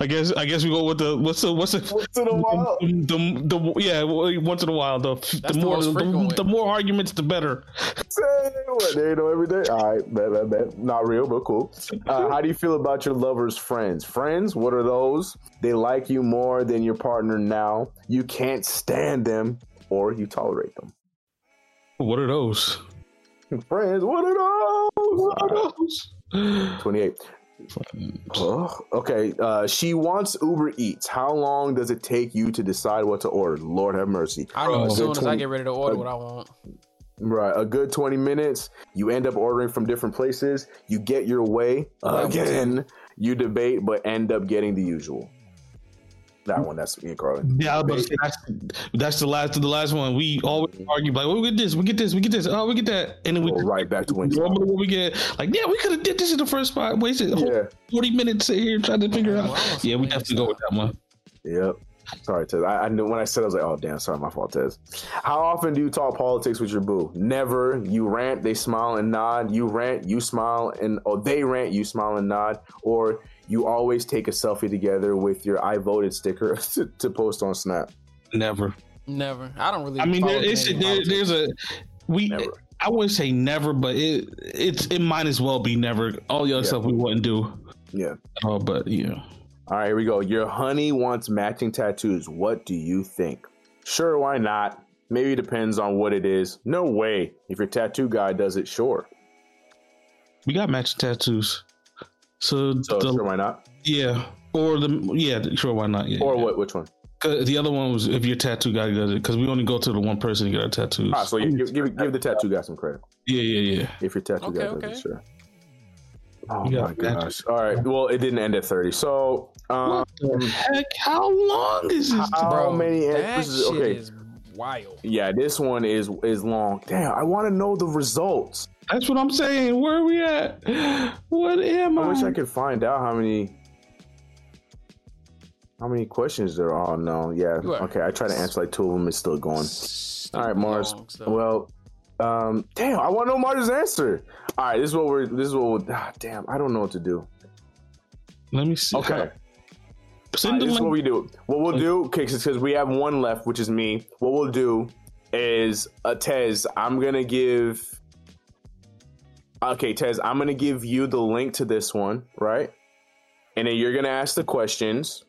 I guess I guess we go with the what's the what's the once in a while the, the, the yeah once in a while the the, the more the, the, more arguments the better. Say what? They know every day. All right, bet, bet, bet. not real but cool. Uh, how do you feel about your lover's friends? Friends, what are those? They like you more than your partner now. You can't stand them or you tolerate them. What are those? Friends, what are those? What are those? 28. Okay, uh, she wants Uber Eats. How long does it take you to decide what to order? Lord have mercy. I know. Uh, as soon as I get ready to order what I want. Right, a good twenty minutes. You end up ordering from different places. You get your way again. You debate, but end up getting the usual. That one, that's me and Carlin. Yeah, I was about to say that's, that's the last the last one. We always mm-hmm. argue like, well, we get this, we get this, we get this, oh, we get that, and then we Go right back to go Wednesday. what we get. Like, yeah, we could have did this in the first spot. Wasted a whole Yeah. forty minutes sitting here trying to figure out. I Yeah, we have to go with that one. Yep. Sorry, Tez. I, I knew when I said I was like, oh damn, sorry, my fault, Tez. How often do you talk politics with your boo? Never. You rant, they smile and nod. You rant, you smile and or they rant, you smile and nod. Or you always take a selfie together with your I voted sticker (laughs) to, to post on Snap. Never. Never. I don't really. I mean, there, it's, there, there's a we. Never. I wouldn't say never, but it it's it might as well be never. All the other Yeah. stuff we wouldn't do. Yeah. Oh, but yeah. All right, here we go. Your honey wants matching tattoos. What do you think? Sure, why not? Maybe it depends on what it is. No way. If your tattoo guy does it, sure. We got matching tattoos. So, So the, sure, why not? yeah, or the yeah, sure, why not? Yeah, Or yeah. what? Which one? The other one was if your tattoo guy does it, because we only go to the one person to get our tattoos. Ah, so you, give, give, give the tattoo guy some credit. yeah, yeah, yeah. If your tattoo Okay, guy does okay. it, sure. Oh my gosh! All right. Well, it didn't end at thirty. So, um, What the heck? How long is this? how Bro, many? that this is- shit okay. is wild. Yeah, this one is is long. Damn, I want to know the results. That's what I'm saying. Where are we at? What am I? I wish I could find out how many how many questions there are. Oh, no, yeah. Okay, I try to answer like two of them. It's still going. All right, Mars. Well, um, damn, I want to know Mars' answer. All right, this is what we're. This is what. We'll, ah, damn, I don't know what to do. Let me see. Okay. Send Alright, the this is what we do. What we'll do, okay, because we have one left, which is me. What we'll do is, a Tez, I'm gonna give. Okay, Tez, I'm gonna give you the link to this one, right? And then you're gonna ask the questions,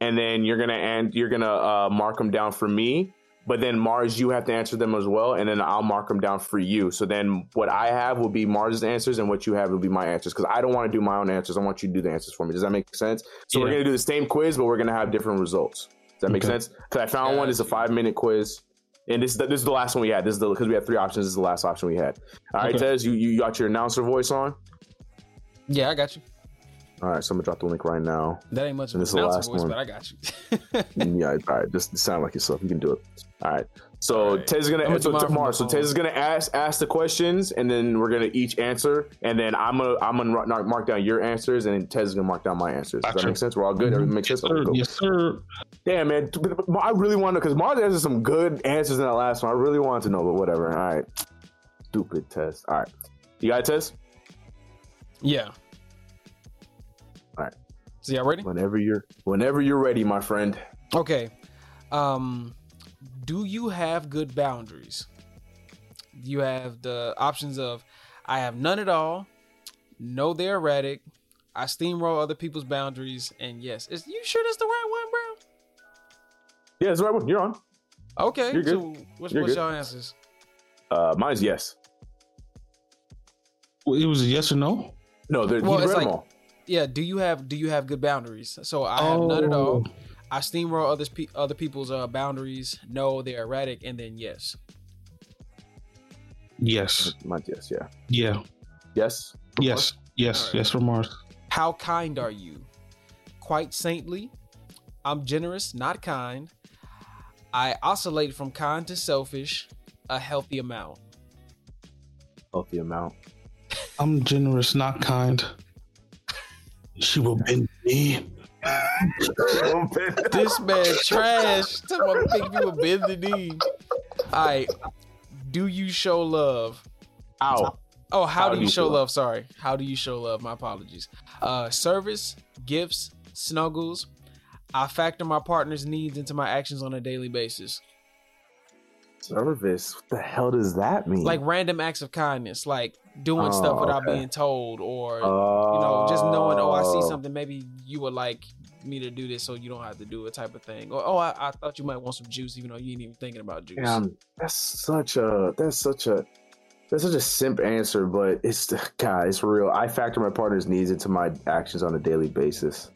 and then you're gonna and you're gonna uh, mark them down for me. But then Mars, you have to answer them as well, and then I'll mark them down for you. So then what I have will be Mars's answers, and what you have will be my answers. Because I don't want to do my own answers. I want you to do the answers for me. Does that make sense? So we're gonna do the same quiz, but we're gonna have different results. Does that make Okay. sense? Because I found one. It's a five minute quiz, and this is the, this is the last one we had. This is the because we had three options. This is the last option we had. All right, Okay. Tez, you you got your announcer voice on. yeah, I got you. All right, so I'm gonna drop the link right now. That ain't much And this is the last voice, one. but I got you. (laughs) yeah, all right. Just sound like yourself. You can do it. All right. So All right. Tez is gonna I'm so do tomorrow. So phone. Tez is gonna ask ask the questions, and then we're gonna each answer, and then I'm gonna I'm gonna mark, mark down your answers, and then Tez is gonna mark down my answers. Does that make sense? We're all good. Everything makes sense. Yes, Okay, sir. cool. Yes, sir. Damn, man. But- but I really want to because Mars answered some good answers in that last one. I really wanted to know, but whatever. All right. Stupid Tez. All right. You got it, test? yeah. All right. So y'all ready? Whenever you're whenever you're ready, my friend. Okay. Um, do you have good boundaries? You have the options of I have none at all, no, they're erratic, I steamroll other people's boundaries, and yes, is you sure that's the right one, bro? Yeah, it's the right one. You're on. Okay, You're good. so what's, You're what's good. y'all answers? Uh, mine's yes. Well, It was a yes or no. No, they're, Well, it's like- all. Yeah, do you have do you have good boundaries? So I have none at all. I steamroll other pe- other people's uh, boundaries. No, they're erratic, and then yes. Yes. My yes, yeah. Yeah. Yes. Yes. Yes. Alright. Yes for Mars. How kind are you? Quite saintly. I'm generous, not kind. I oscillate from kind to selfish, a healthy amount. Healthy amount. I'm generous, not kind. She will bend me. This man trash. Talking about think people bend the knee. All right. Do you show love? Ow. Oh, how, do you show love? Sorry. How do you show love? My apologies. Uh, service, gifts, snuggles. I factor my partner's needs into my actions on a daily basis. Service. What the hell does that mean? Like random acts of kindness, like doing Oh, stuff without okay. being told, or oh, you know, just knowing, oh, I see oh. something. Maybe you would like me to do this, so you don't have to do it, type of thing. Or oh, I, I thought you might want some juice, even though you ain't even thinking about juice. Damn, that's such a that's such a that's such a simp answer, but it's (laughs) God, it's real. I factor my partner's needs into my actions on a daily basis.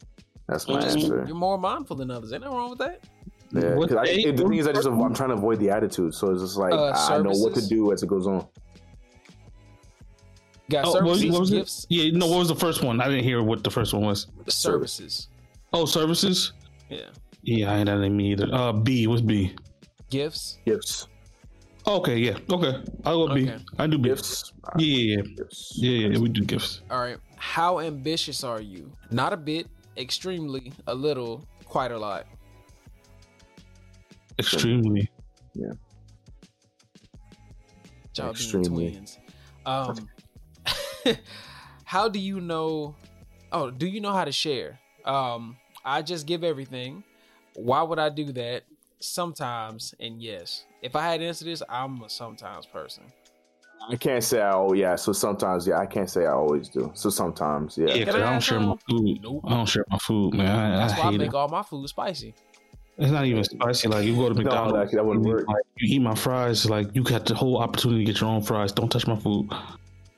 That's my answer. You're more mindful than others. Ain't nothing wrong with that. Yeah, What 'cause I, day- it what means I just I'm trying to avoid the attitude, so it's just like Uh, I know what to do as it goes on. Got Oh, services, what was gifts, it? Yeah, no, what was the first one? I didn't hear what the first one was. services. Oh, services? Yeah, Yeah, I ain't that me either. Uh, B, what's B? gifts. Gifts, Okay, yeah, okay. I'll go B. Okay. I do gifts, Yeah, yeah, yeah. gifts. Yeah, yeah, yeah, we do gifts. All right. How ambitious are you? Not a bit, extremely, a little, quite a lot. Extremely. Y'all being Extremely. twins. Um, (laughs) how do you know? Oh, do you know how to share? Um, I just give everything. Why would I do that? Sometimes, and yes. If I had to answer this, I'm a sometimes person. I can't say I oh yeah. So sometimes yeah, I can't say I always do. So sometimes yeah. Yeah, 'cause Can I I don't share my food. Nope. I don't share my food, man. I, That's I why I make it. all my food spicy. It's not even spicy. Like you go to (laughs) No, McDonald's, that- that wouldn't you, work. Like, you eat my fries. Like you got the whole opportunity to get your own fries. Don't touch my food.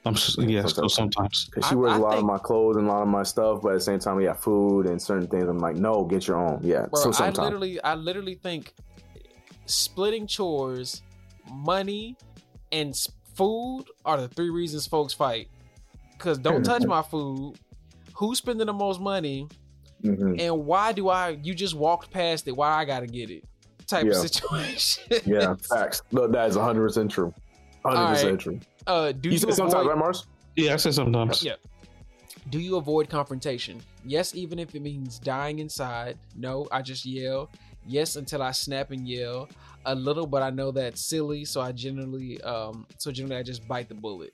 I'm just, yeah. So sometimes. Cause she wears I a lot think- of my clothes and a lot of my stuff, but at the same time, we got food and certain things. I'm like, no, get your own. Yeah. Bro, so I literally, I literally think splitting chores, money, and food are the three reasons folks fight. Cause don't (laughs) touch my food. Who's spending the most money? Mhm. And why do I? You just walked past it. Why I gotta get it? Type of situation. Yeah, (laughs) facts. Look, that is 100 percent true. 100 percent true. Uh, do You you, said sometimes, right, Mars? Yeah, I said sometimes. Yeah. Do you avoid confrontation? Yes, even if it means dying inside. No, I just yell. Yes, until I snap and yell a little, but I know that's silly, so I generally, um, so generally I just bite the bullet.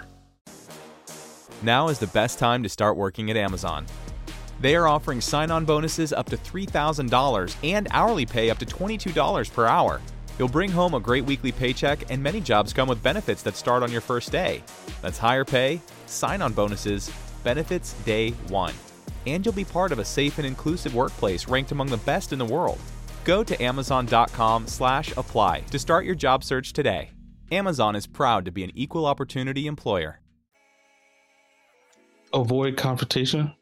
Now is the best time to start working at Amazon. They are offering sign on bonuses up to $3,000 and hourly pay up to $22 per hour. You'll bring home a great weekly paycheck, and many jobs come with benefits that start on your first day. That's higher pay, sign on bonuses, benefits day one. And you'll be part of a safe and inclusive workplace ranked among the best in the world. Go to amazon.com slash apply to start your job search today. Amazon is proud to be an equal opportunity employer. Avoid confrontation.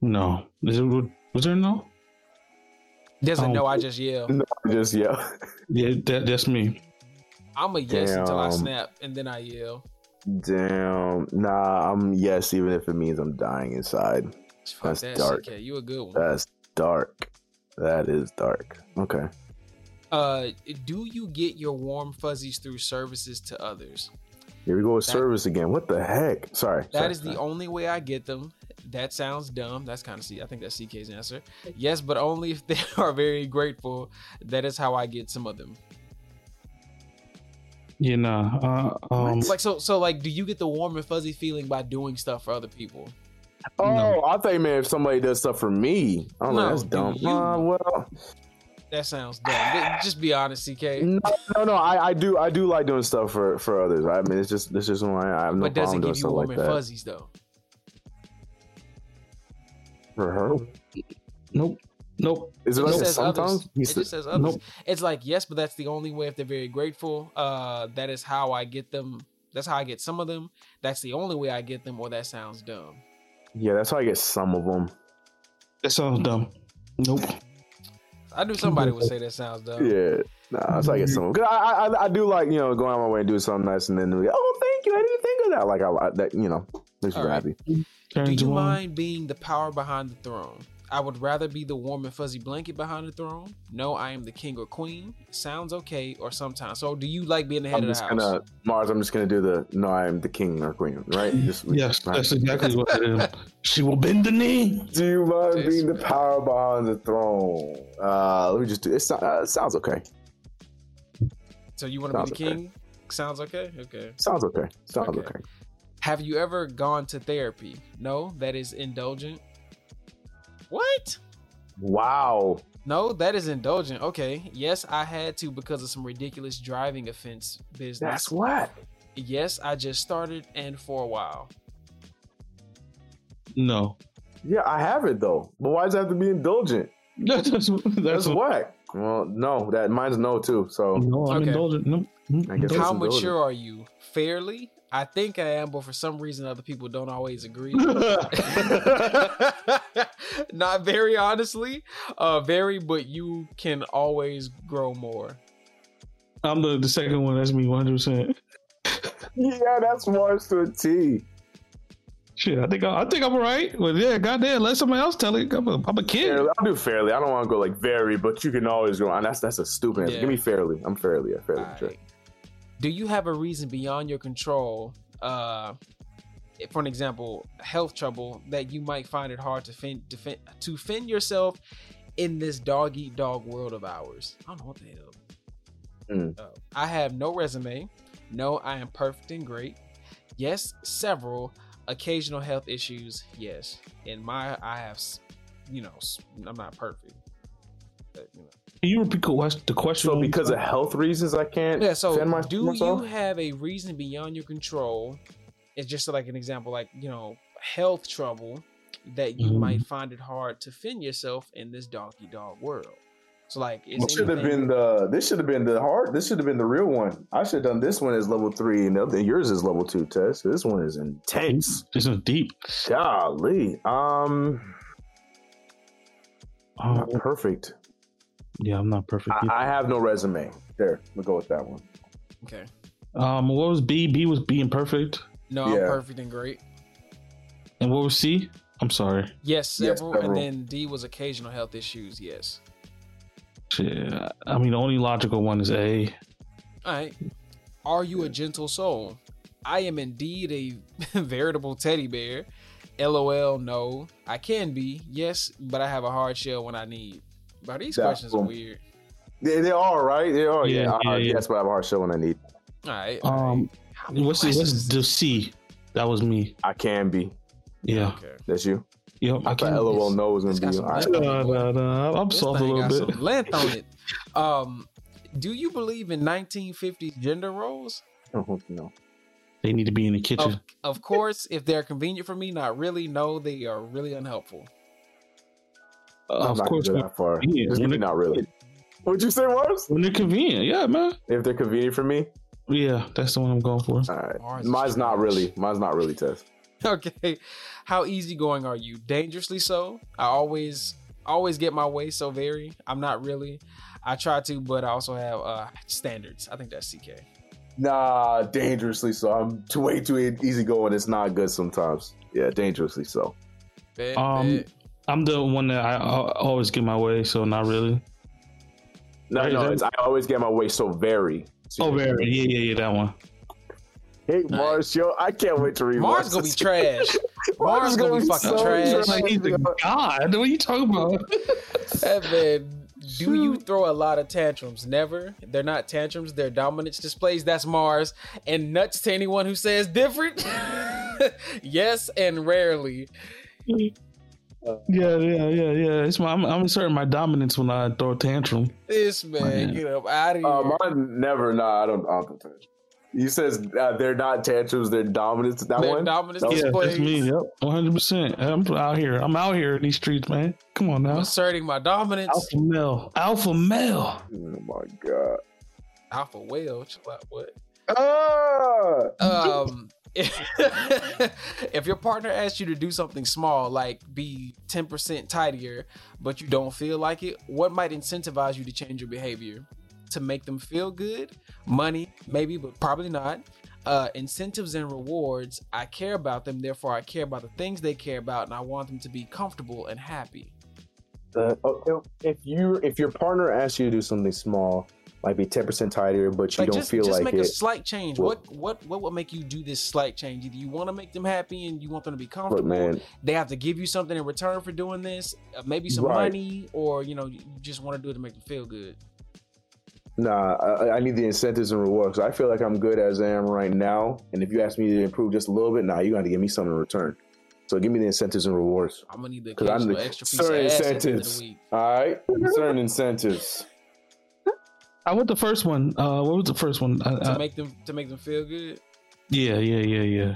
No. Is it, was there no? Doesn't Oh. know I just yell. No, just yeah. Yeah, that, that's me. I'm a yes until I snap, and then I yell. Damn. Nah, I'm yes, even if it means I'm dying inside. Fuck That's that dark. shit, Kat. You a good one. That's dark. That is dark. Okay. Uh, do you get your warm fuzzies through services to others? Here we go with That- service again. What the heck? Sorry. That sorry, is the only way I get them. That sounds dumb. That's kind of C. I think that's CK's answer. Yes, but only if they (laughs) are very grateful. That is how I get some of them. You know, Uh, um, Like so, so like, do you get the warm and fuzzy feeling by doing stuff for other people? Oh, I thought you meant if somebody does stuff for me. I'm No, like, that's dumb. you- Uh, well, That sounds dumb. Just be honest, CK. no, no, no. I, I do, I do like doing stuff for for others. I mean, it's just, it's just why I have no but does problem doing give you stuff warm like and that. fuzzies though? For her, Nope. Nope. is it It like just that says others. sometimes? It He's- just says others. Nope. It's like yes, but that's the only way. If they're very grateful, uh, that is how I get them. That's how I get some of them. That's the only way I get them. Or that sounds dumb. yeah, that's how I get some of them. That sounds dumb. Nope. I knew somebody would say that sounds dumb. Yeah, nah, that's how I get some. Cause I, I, I do like you know going out my way and doing something nice, and then be, oh, thank you, I didn't think of that. Like I, I that you know makes me All right. happy. Turn Do you mind being the power behind the throne? I would rather be the warm and fuzzy blanket behind the throne. No, I am the king or queen. Sounds okay, or sometimes. So, do you like being the head I'm of the just house? gonna Mars. I'm just gonna do the no. I'm the king or queen, right? Just, (laughs) Yes, right. that's exactly what it is. She will bend the knee. Do you mind Yes. being the power behind the throne? Uh, let me just do. It, uh, it sounds okay. So, you want to be the Sounds okay. king? Sounds okay. Okay. Sounds okay. Sounds Okay. okay. Have you ever gone to therapy? No, that is indulgent. What? Wow. No, that is indulgent. Okay. Yes, I had to because of some ridiculous driving offense business. That's what. Yes, I just started and for a while. No. Yeah, I have it though. But why does it have to be indulgent? (laughs) That's that's, That's that's what. Well, no, that mine's no too. So No, I'm Okay. indulgent. No. Mm, I guess. How indulgent. mature are you? Fairly? I think I am, but for some reason other people don't always agree. (laughs) (laughs) Not very honestly. Uh very, but you can always grow more. I'm the, the second one. That's me 100%. yeah, that's Mars to a T. Shit, I think I, I think I'm all right. Well, yeah, goddamn, let somebody else tell it. I'm a, I'm a kid. Fairly. I'll do fairly. I don't want to go like very, but you can always go. And that's that's a stupid answer. Yeah. Give me fairly. I'm fairly. Yeah, fairly. mature. Do you have a reason beyond your control? Uh, for an example, health trouble that you might find it hard to fend, defend, to fend yourself in this dog eat dog world of ours. I don't know what the hell. Mm. Uh, I have no resume. No, I am perfect and great. Yes, several occasional health issues. Yes, in my I have, you know, i'm not perfect. But, you know. Can you repeat the question? The question So because of health reasons, I can't. Yeah, so fend my, do myself? you have a reason beyond your control? It's just like an example, like, you know, health trouble that you Mhm. might find it hard to fend yourself in this doggy dog world. So, like, is This should have been the. This should have been the hard. This should have been the real one. I should have done this one as level three, and the yours is level two. Test. This one is intense. This is deep. Golly. Um. Oh, Not perfect. Yeah, I'm not perfect. I, I have no resume. There, we'll go with that one. Okay. um, what was B? B was being perfect. No, Yeah. I'm perfect and great. And what was C? I'm sorry. Yes, Yes, several. several. And then D was occasional health issues. Yes. Shit. I mean, the only logical one is A. All right. Are you a gentle soul? I am indeed a (laughs) veritable teddy bear. LOL, no. I can be, yes, but I have a hard shell when I need. Bro, these Yeah, questions are weird. They, they are right. They are. Yeah. Yeah, yeah, yeah. Yes, but I have a hard show when I need. All right. Um, right. What's the, what's the C? That was me. I can be. Yeah. Okay. That's you. Yep. I thought LOL no was It's gonna be. some All right. length. Uh, nah, nah, I'm This soft a little bit. some length on it. (laughs) Um, do you believe in 1950s gender roles? Oh, no. They need to be in the Of, kitchen. of course, if they're convenient for me, not really. No, they are really unhelpful. I'm of not course, gonna go that far. Yeah, Just maybe not really. What'd you say, Mars? when they're convenient. Yeah, man. If they're convenient for me, Yeah, that's the one I'm going for. all right. Mars Mine's not really. Mine's not really Tez. (laughs) Okay. How easygoing are you? Dangerously so. I always always get my way so very. I'm not really. I try to, but I also have uh standards. I think that's CK. Nah, dangerously so. I'm too, way too easy going. It's not good sometimes. Yeah, dangerously so. Bet, Um, bet. I'm the one that I, I always get my way, so not really. No, Right, no, that- it's, I always get my way so very. So Oh, very. Yeah, yeah, yeah, that one. Hey, Mars, yo, I can't wait to read Mars gonna be trash. (laughs) Mars is gonna gonna be be fucking so trash. Like he's a god. What are you talking about? That man, do you throw a lot of tantrums? Never. They're not tantrums. They're dominance displays. That's Mars. And nuts to anyone who says different. (laughs) yes, and rarely. Yeah, yeah, yeah, yeah. It's my, I'm, I'm asserting my dominance when I throw a tantrum. This man, Man. get up out of here. Uh, mine never. Nah, I don't. I don't think tantrums. You says uh, they're not tantrums. They're dominance. That Their one. dominance That Yeah, that's me. Yep, 100. percent I'm out here. I'm out here in these streets, man. Come on I'm now. asserting my dominance. Alpha male. Alpha male. Oh my god. Alpha whale. Chill out, what? Ah! um (laughs) if your partner asks you to do something small like be 10% tidier but you don't feel like it what might incentivize you to change your behavior? To make them feel good? Money maybe but probably not. Uh incentives and rewards. I care about them therefore i care about the things they care about and i want them to be comfortable and happy. Uh, oh, if you if your partner asks you to do something small, might be ten percent tighter, but you like don't just, feel just like make it. a slight change Well- what what what will make you do this slight change either you want to make them happy and you want them to be comfortable man, they have to give you something in return for doing this, uh, maybe some Right. money, or you know, you just want to do it to make them feel good. nah, I, I need the incentives and rewards. I feel like I'm good as I am right now, and if you ask me to improve just a little bit, nah, you got to give me something in return. So give me the incentives and rewards. I'm gonna need the I'm the- extra piece of certain ass at the end of incentives. All right, certain incentives. I went the first one. Uh, what was the first one? I, to I, make them to make them feel good. yeah, yeah, yeah, yeah.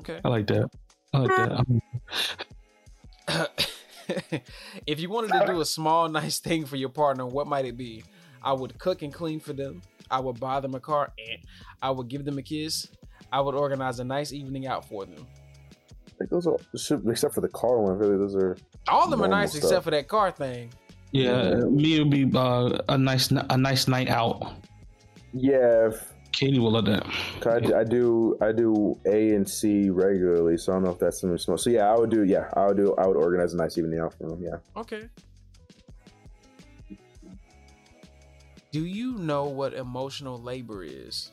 Okay. I like that. I like that. (laughs) If you wanted to do a small, nice thing for your partner, what might it be? I would cook and clean for them. I would buy them a car, and I would give them a kiss. I would organize a nice evening out for them. Like those are except for the car one. Really, those are All of them are nice stuff. except for that car thing. Yeah, me would be uh, a nice, a nice night out. yeah. If, Katie will love that. 'cause I, I do I do A and C regularly, so I don't know if that's something small. So yeah, I would do yeah, I would do I would organize a nice evening out for them. Yeah. Okay. Do you know what emotional labor is?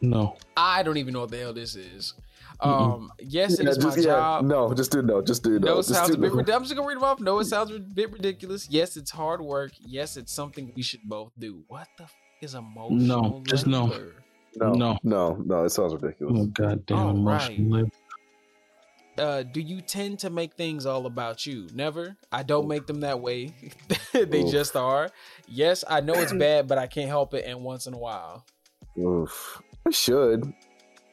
No. I don't even know what the hell this is. Um, yes, it Yeah, is my yeah, job. No, just do no, just do no. No, it just sounds do a bit. no. Rid- I'm just gonna read them off. No, it sounds a bit ridiculous. Yes, it's hard work. Yes, it's something we should both do. What the f- is emotional? No, just no. No, No. no, no. It sounds ridiculous. Oh goddamn All emotional right. labor. Uh, do you tend to make things all about you? Never. I don't make them that way. (laughs) they Oof. just are. Yes, I know it's (clears throat) bad, but I can't help it. And once in a while, Oof. I should.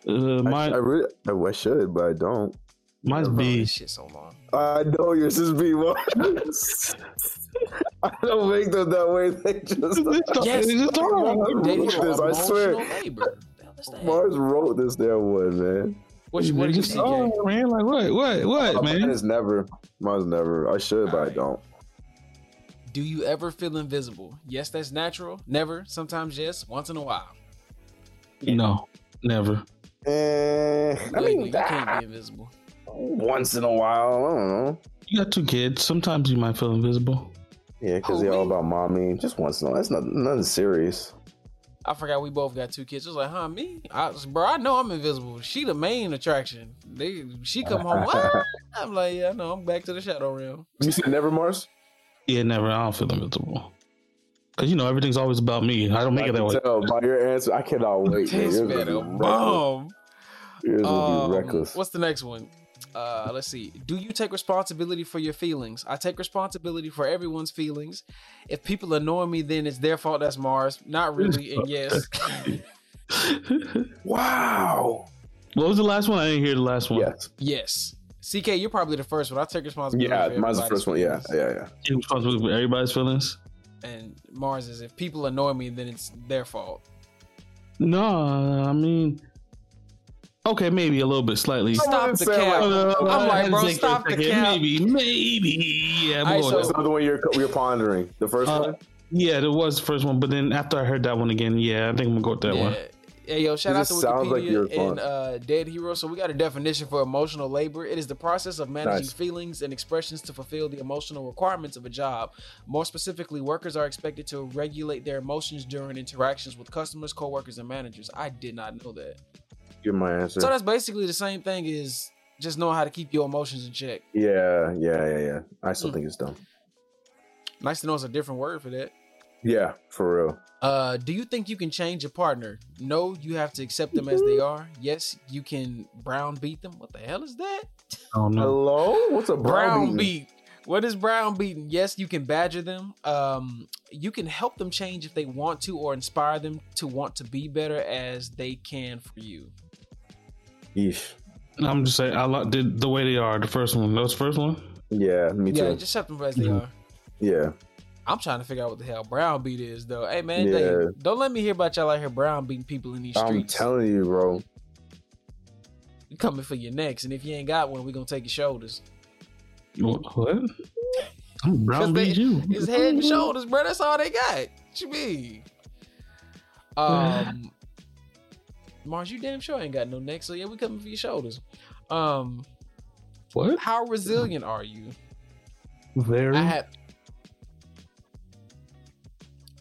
Uh, I, mine, I really, I, I should, but I don't. mine's B. this shit so long. I know yours is B one. (laughs) I don't make them that way. They just Yes, It's just hard. you're dating This, I swear. labor. The hell is that? Mars wrote this damn one, man. What, you, what do you Just- see, oh, Jay? man, like what, what, what, Mine man? is never. Mine's never. I should, but I don't. Do you ever feel invisible? Yes, that's natural. Never. Sometimes yes. Once in a while. No, never. Eh, I mean, you can't ah, be invisible. once in a while. I don't know. You got two kids. Sometimes you might feel invisible. Yeah, because Who, they're all about mommy. Just once in a while. That's not nothing serious. I forgot we both got two kids. I was like, huh, me? I was, bro, I know I'm invisible. She the main attraction. They, she come home. "What?" (laughs) I'm like, yeah, I know. I'm back to the shadow realm. You said never, Mars. Yeah, never. I don't feel invisible. Cause you know everything's always about me. I don't make I it that can way. tell by your answer. I cannot (laughs) wait. man. This Yours will man be a reckless. bomb. Yours will Um, be reckless. What's the next one? Uh, let's see. Do you take responsibility for your feelings? I take responsibility for everyone's feelings. If people annoy me, then it's their fault. That's Mars. Not really. And (laughs) yes, (laughs) Wow. What was the last one? I didn't hear the last one. Yes. yes. CK, you're probably the first one. I take responsibility. Yeah, for mine's the everybody's first one. Yeah, yeah, yeah. Take responsibility for everybody's feelings. And Mars is if people annoy me, then it's their fault. No, I mean, okay, maybe a little bit, slightly. Stop the say cap. like- Uh, I'm I like, bro, stop the second. cap. Maybe, maybe. Yeah, Alright, boy. so- What's the other one you're you're pondering? The first Uh, one. yeah, there was the first one, but then after I heard that one again, yeah, I think I'm gonna go with that yeah. one. Hey yo, shout out to sounds like Wikipedia and uh, Dead Hero. So we got a definition for emotional labor. It is the process of managing Nice. feelings and expressions to fulfill the emotional requirements of a job. More specifically, workers are expected to regulate their emotions during interactions with customers, coworkers, and managers. I did not know that. Give my answer. So that's basically the same thing as just knowing how to keep your emotions in check. yeah, yeah, yeah, yeah. I still Mm. think it's dumb. Nice to know it's a different word for that. Yeah, for real. Uh, do you think you can change your partner? No, you have to accept them as they are. Yes, you can brown beat them. What the hell is that? Oh no. Hello, what's a brown, brown beat? beat. What is brown beating? Yes, you can badger them. Um, you can help them change if they want to, or inspire them to want to be better as they can for you. Yeesh. I'm just saying I like the, the way they are. The first one. That was the first one. Yeah, me too. Yeah, just accept them as they Mhm. are. Yeah, I'm trying to figure out what the hell brown beat is, though. Hey man, Yeah. Dave, don't let me hear about y'all out here brown beating people in these streets. I'm telling you, bro. we coming for your necks, and if you ain't got one, we gonna take your shoulders. What? what? I'm brown (laughs) they- beat you. His head and shoulders, bro. That's all they got. What you mean? (sighs) Um, Mars, you damn sure ain't got no neck, so yeah, we coming for your shoulders. Um, What? how resilient are you? Very. I had.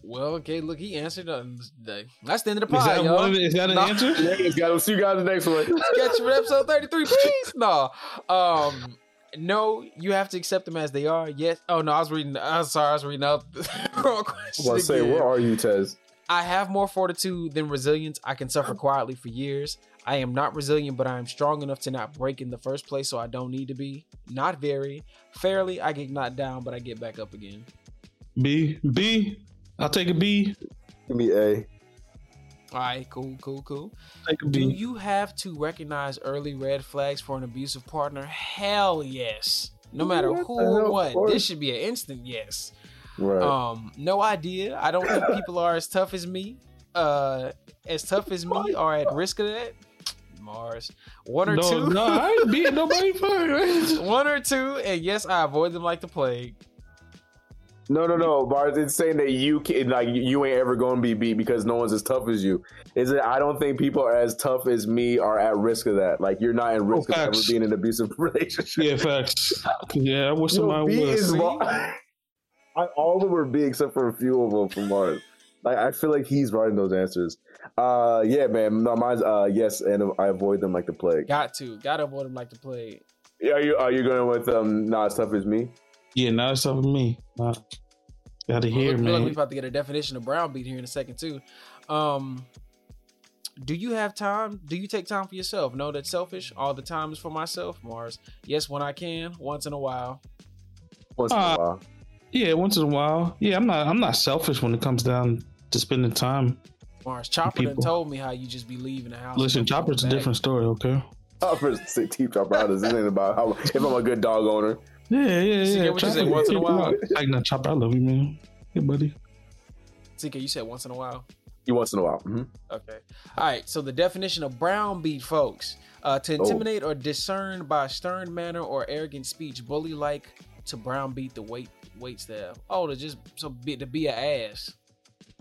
Well, okay, look, he answered on today. That's the end of the is pod, that y'all. one? Is that an No. answer? Yeah, got see you guys the next one. Catch you for episode 33, please. No. Um, no, you have to accept them as they are. Yes. Oh no, I was reading. I'm sorry, I was reading out the (laughs) wrong question. Well, say, again. where are you, Tez? I have more fortitude than resilience. I can suffer quietly for years. I am not resilient, but I am strong enough to not break in the first place, so I don't need to be. Not very. Fairly, I get knocked down, but I get back up again. B. B. I'll take a B. Give me A. All right, cool, cool, cool. Take a Do you have to recognize early red flags for an abusive partner? Hell yes. No matter What who or what, this should be an instant yes. Right. Um, no idea. I don't think people are as tough as me. Uh, as tough as me are at risk of that. Mars, one or no, two, no, I ain't beating (laughs) nobody. Fuck. one or two, and yes, I avoid them like the plague. No, no, no, Bars. It's saying that you can like you ain't ever going to be beat because no one's as tough as you. Is it? I don't think people are as tough as me are at risk of that. Like you're not in risk of ever being in an abusive (laughs) relationship. Yeah, facts. Yeah, I wish Yo, somebody B would. is See? (laughs) I, all of them were B except for a few of them from Mars. Like I feel like he's writing those answers. Uh, yeah, man. No, mine's uh yes, and I avoid them like the plague. Got to, got to avoid them like the plague. Are you are you going with um not as tough as me? Yeah, now it's up to me. Nah. Gotta Well, hear, look, look, we man. about to get a definition of brown beat here in a second too. Um, do you have time? Do you take time for yourself? No, that's selfish. All the time is for myself, Mars. Yes, when I can, once in a while. Once in Uh, a while. Yeah, once in a while. Yeah, I'm not. I'm not selfish when it comes down to spending time. Mars Chopper done told me how you just be leaving the house. Listen, and don't Chopper's a different story. Okay. Chopper's sick teeth chopper out. This ain't about how if I'm a good dog owner. Yeah, yeah, See, yeah. what you say, once in a while? Like, nah, Chop, I love you, man. Hey, buddy. TK, you said once in a while. You once in a while. hmm Okay. All right. So the definition of brown beat, folks, uh, to Oh. intimidate or discern by stern manner or arrogant speech, bully like to brown beat the wait wait staff. Oh, to just so be to be an ass.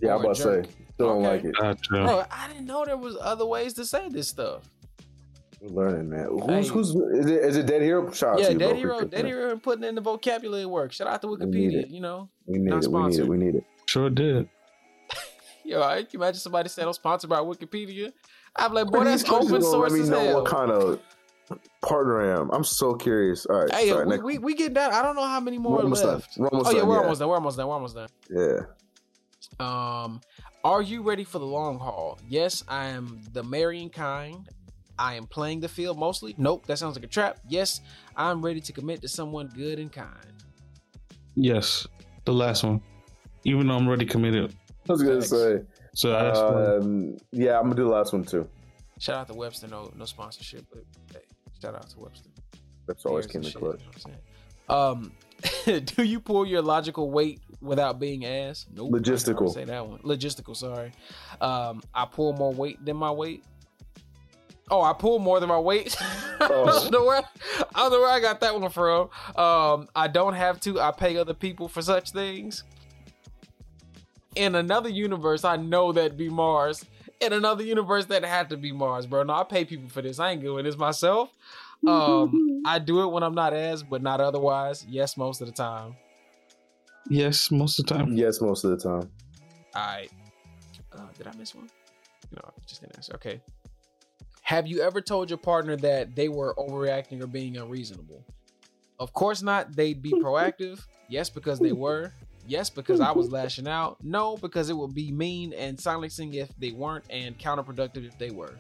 Yeah, I'm about to say. jerk. Still don't like it. Gotcha. Bro, I didn't know there was other ways to say this stuff. We're learning, man. Who's Hey. who's is it? Is it Dead Hero? Shout out yeah, to you, bro. Dead Hero, Dead that. Hero, and putting in the vocabulary work. Shout out to Wikipedia. You know, We need Not it. We need it. We need it. Sure did. (laughs) yo, I can you imagine somebody said I'm sponsored by Wikipedia. I'm like, boy, that's open gonna source Let me know hell. what kind of partner I am. I'm so curious. All right. Hey, sorry, we, next- we we getting down. I don't know how many more We're are almost done. left. We're almost oh yeah, we're yeah. almost done. We're almost done. We're almost done. yeah. Um, are you ready for the long haul? Yes, I am the marrying kind. I am playing the field mostly. Nope, that sounds like a trap. Yes, I'm ready to commit to someone good and kind. Yes, the last one. Even though I'm already committed. I was gonna Thanks. say. So that's why- Um, yeah, I'm gonna do the last one too. Shout out to Webster. No, no sponsorship, but hey, shout out to Webster. That's always Beers came and in clutch. you know what I'm saying? Um, (laughs) do you pull your logical weight without being ass? Nope. I Logistical. Say that one. Logistical. Sorry. Um, I pull more weight than my weight. Oh, I pull more than my weight. (laughs) I, don't know where, I don't know where I got that one from. Um, I don't have to. I pay other people for such things. In another universe, I know that'd be Mars. In another universe, that had to be Mars, bro. No, I pay people for this. I ain't doing this myself. Um, (laughs) I do it when I'm not as, but not otherwise. Yes, most of the time. yes, most of the time. Yes, most of the time. All right. Uh, did I miss one? No, I just didn't answer. Okay. Have you ever told your partner that they were overreacting or being unreasonable? Of course not. They'd be proactive. Yes, because they were. Yes, because I was lashing out. No, because it would be mean and silencing if they weren't, and counterproductive if they were.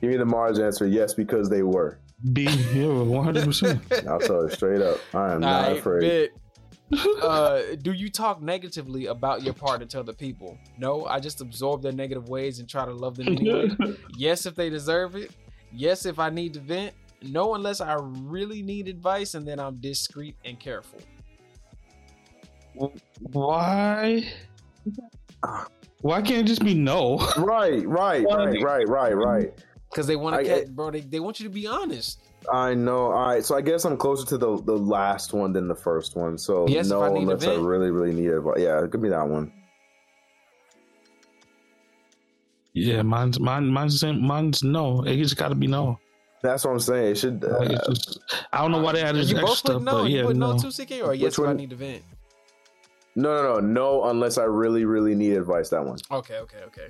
Give me the Mars answer. Yes, because they were. B, yeah, one hundred percent. I'll tell it straight up. I am not Alright, afraid. bet. (laughs) uh, do you talk negatively about your partner to other people? No, I just absorb their negative ways and try to love them anyway. (laughs) yes, if they deserve it. Yes, if I need to vent. No, unless I really need advice, and then I'm discreet and careful. Why? Why can't it just be no? Right, right, right, right, right, right. Because they want I- to, bro. They, they want you to be honest. I know. All right, so I guess I'm closer to the the last one than the first one. So Yes, if no, I need a unless I really, really need it. Yeah, give me that one. Yeah, mine's mine. Mine's. Mine's no. It just got to be no. That's what I'm saying. It should. Uh, it's just, I don't know why they added you both extra put stuff, no. but you put no, no. too, CK, or yes if I need to vent. no, no, no, no. Unless I really, really need advice. That one, Okay, okay, okay.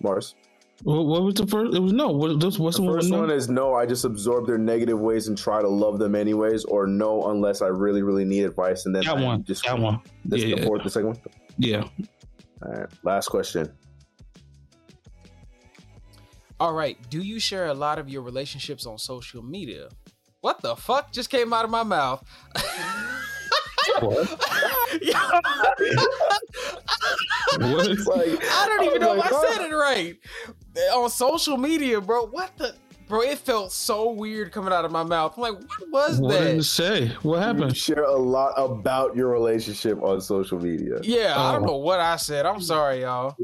Mars. What, what was the first? It was no. What, this, what's The the one? first with no? one is no. I just absorb their negative ways and try to love them anyways, or no, unless I really, really need advice. And then that I one. Just that one. This yeah, the fourth, the second one. yeah. All right. Last question. All right. Do you share a lot of your relationships on social media? What the fuck just came out of my mouth? (laughs) What? (laughs) What? It's like I don't even know was if like, I said it right. On social media, bro. What the bro? It felt so weird coming out of my mouth. I'm like, what was that? What did it that? say? What You happened? share a lot about your relationship on social media. Yeah, I don't Oh. know what I said. I'm sorry, y'all.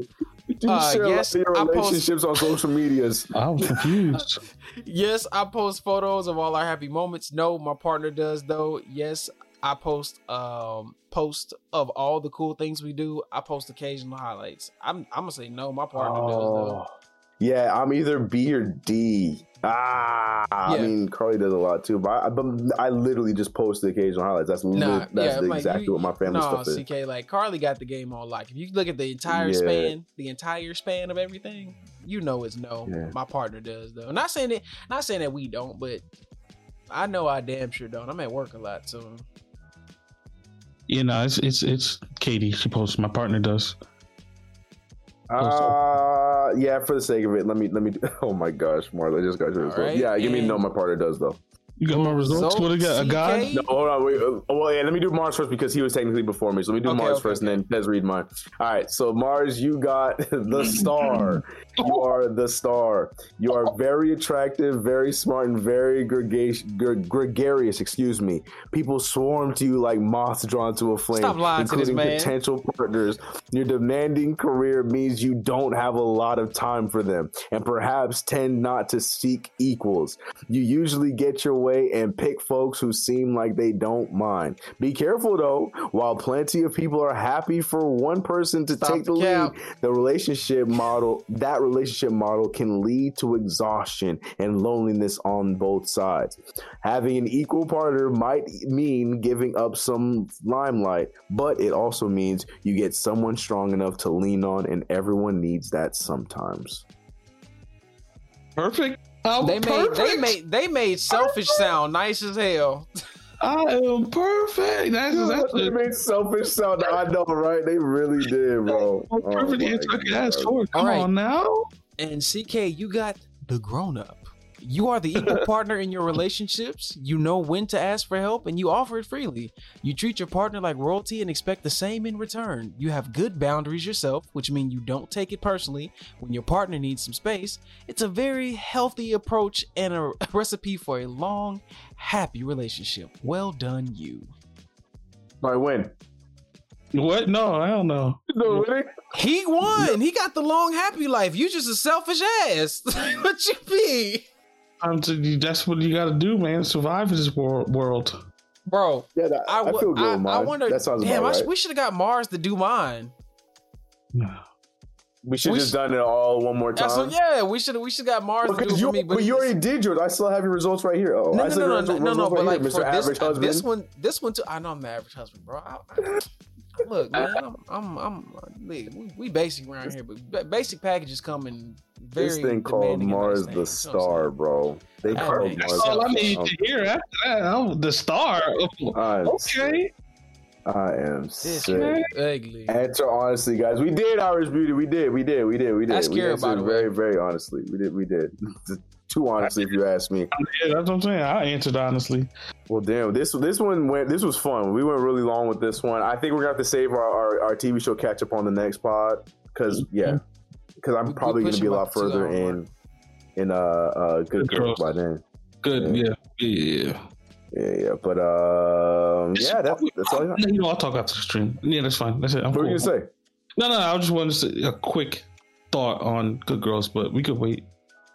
Do you Uh, share yes, a lot of I your post- relationships on social medias? (laughs) I'm confused. (laughs) Yes, I post photos of all our happy moments. No, my partner does though. Yes, I post um post of all the cool things we do. I post occasional highlights. I'm I'm gonna say no, my partner does though. Yeah, I'm either B or D. Ah, I mean, Carly does a lot too, but I, but I literally just post the occasional highlights. That's li- that's yeah, the- like, exactly you- what my family no, stuff is. CK, like Carly got the game on lock. If you look at the entire Yeah. span, the entire span of everything, you know it's no. Yeah. My partner does though. Not saying that, not saying that we don't, but I know I damn sure don't. I'm at work a lot, so You know, it's it's it's Katie. She posts. My partner does. Uh, yeah, for the sake of it, let me let me. (laughs) Oh my gosh, Marla, I just got to this. right, Yeah, give me no. My partner does though. You got my results. So, what I got? A CK? guy? No, hold on. Wait, uh, well, yeah, let me do Mars first because he was technically before me. So let me do Okay, Mars okay, first, okay. and then Tez read mine. All right. So Mars, you got (laughs) the star. you are the star. You are very attractive, very smart, and very gregarious. gregarious excuse me. People swarm to you like moths drawn to a flame, Stop lying to this including man. potential partners. Your demanding career means you don't have a lot of time for them, and perhaps tend not to seek equals. You usually get your way and pick folks who seem like they don't mind. Be careful though, while plenty of people are happy for one person to Stop take the the cap. lead, the relationship model, that relationship model can lead to exhaustion and loneliness on both sides. Having an equal partner might mean giving up some limelight, but it also means you get someone strong enough to lean on, and everyone needs that sometimes. Perfect. I'm they made perfect. they made they made selfish oh. sound nice as hell. I am perfect. That's that's They made selfish sound. I know, right? They really did, bro. Oh, oh Perfect answer I could ask God. for. Come All right. on now. And CK, you got the grown up. You are the equal partner in your relationships. You know when to ask for help and you offer it freely. You treat your partner like royalty and expect the same in return. You have good boundaries yourself, which mean you don't take it personally when your partner needs some space. It's a very healthy approach and a (laughs) recipe for a long, happy relationship. Well done, you. I win. What? No, I don't know. No, really? He won. He got the long, happy life. You just a selfish ass. (laughs) what you be? I'm that's what you got to do, man. Survive in this wor- world. Bro, Yeah, that, I, I, w- feel good. I, with I mine. wonder. That sounds damn, about I sh- we should have got Mars to do mine. No, we should we just sh- done it all one more time. what, yeah, we should we should got Mars to do you, for me. but you already did yours. I still have your results right here. Oh, no, I no, still no, have no, your no, no, results but right like here, for Mr. this, Average Husband. this one, this one too. I know I'm the average husband, bro. I, I, look, man, I'm, I'm, I'm we, we basic around here, but basic packages come in very. this thing called demanding and Mars nice the things, know what I'm Star, saying? bro. They That called makes Mars. That's all I sense. need to hear after that. Oh, the star. uh, Okay. I am This sick. ugly. Answer honestly, guys. We did Irish Beauty. We did. We did. We did. We did. That's we scary, answered by the way. very, very honestly. We did. We did. (laughs) Too honestly, if you ask me. Yeah, that's what I'm saying. I answered honestly. Well, damn. This this one went. This was fun. We went really long with this one. I think we're gonna have to save our our, our TV show catch up on the next pod because yeah, because I'm We- we probably gonna be a lot further hour in in uh uh good Good girls Girls. by then. Good. Yeah. Yeah. Yeah, yeah. But um, yeah, that's that's all. I got. You know, I'll talk after the stream. Yeah, that's fine. That's it. I'm What were you cool. gonna say? No, no, I just wanted to say a quick thought on Good Girls, but we could wait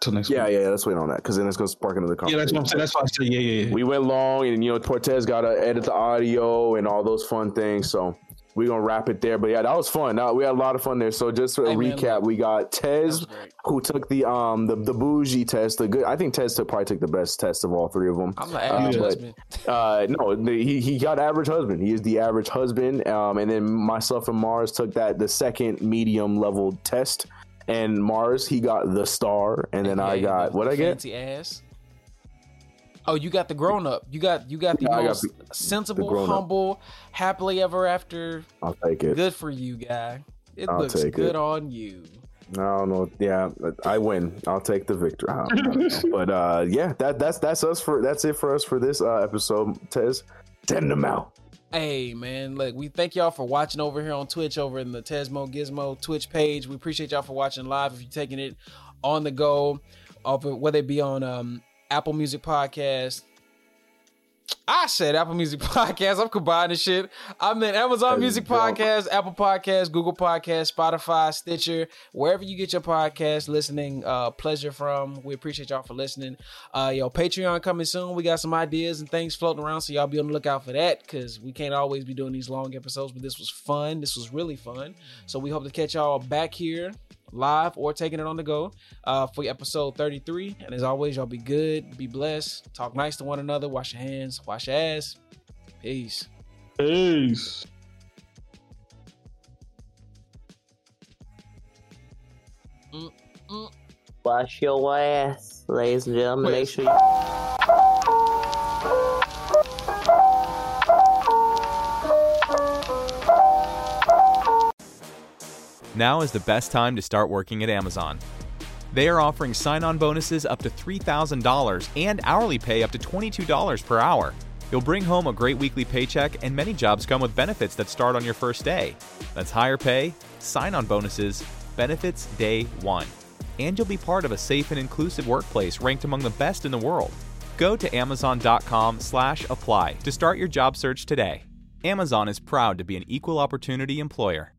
till next Yeah, week. yeah. Let's wait on that because then it's gonna spark another Yeah, conversation. that's what I'm saying. That's why I said, yeah, yeah, yeah. we went long and you know Cortez got to edit the audio and all those fun things so we're gonna wrap it there but yeah that was fun now we had a lot of fun there so just to Hey, recap look. we got Tez That was great. who took the um the, the bougie test the good I think Tez took probably took the best test of all three of them I'm the average but- husband. uh no the, he, he got average husband he is the average husband um and then myself and Mars took that the second medium level test and Mars he got the star and then I got what I get Fancy ass. Oh, you got the grown up. You got you got the Yeah, I got most the- the sensible, up. humble, happily ever after. I'll take it Good for you, guy. It I'll looks take good it. on you. I don't know. Yeah, I win. I'll take the victory. I don't- I don't know. (laughs) but uh, yeah, that that's that's us for that's it for us for this uh, episode. Tez, send them out. Hey man, look, we thank y'all for watching over here on Twitch over in the Tesmo Gizmo Twitch page. We appreciate y'all for watching live. If you're taking it on the go, of whether it be on um, Apple Music Podcast. I said Apple Music (laughs) Podcast. I'm combining shit. I'm meant Amazon Music. Podcast, Apple Podcast, Google Podcast, Spotify, Stitcher, wherever you get your podcast listening uh, pleasure from. We appreciate y'all for listening. Uh, yo, Patreon coming soon. We got some ideas and things floating around, so y'all be on the lookout for that because we can't always be doing these long episodes. But this was fun. This was really fun. So we hope to catch y'all back here live or taking it on the go uh, for episode 33. And as always, y'all be good, be blessed, talk nice to one another, wash your hands, wash your ass. Peace. Peace. Wash your ass, ladies and gentlemen. Make sure you. Now is the best time to start working at Amazon. They are offering sign on bonuses up to $3,000 and hourly pay up to $22 per hour. You'll bring home a great weekly paycheck, and many jobs come with benefits that start on your first day. That's higher pay, sign on bonuses, benefits day one. And you'll be part of a safe and inclusive workplace ranked among the best in the world. Go to Amazon.com slash apply to start your job search today. Amazon is proud to be an equal opportunity employer.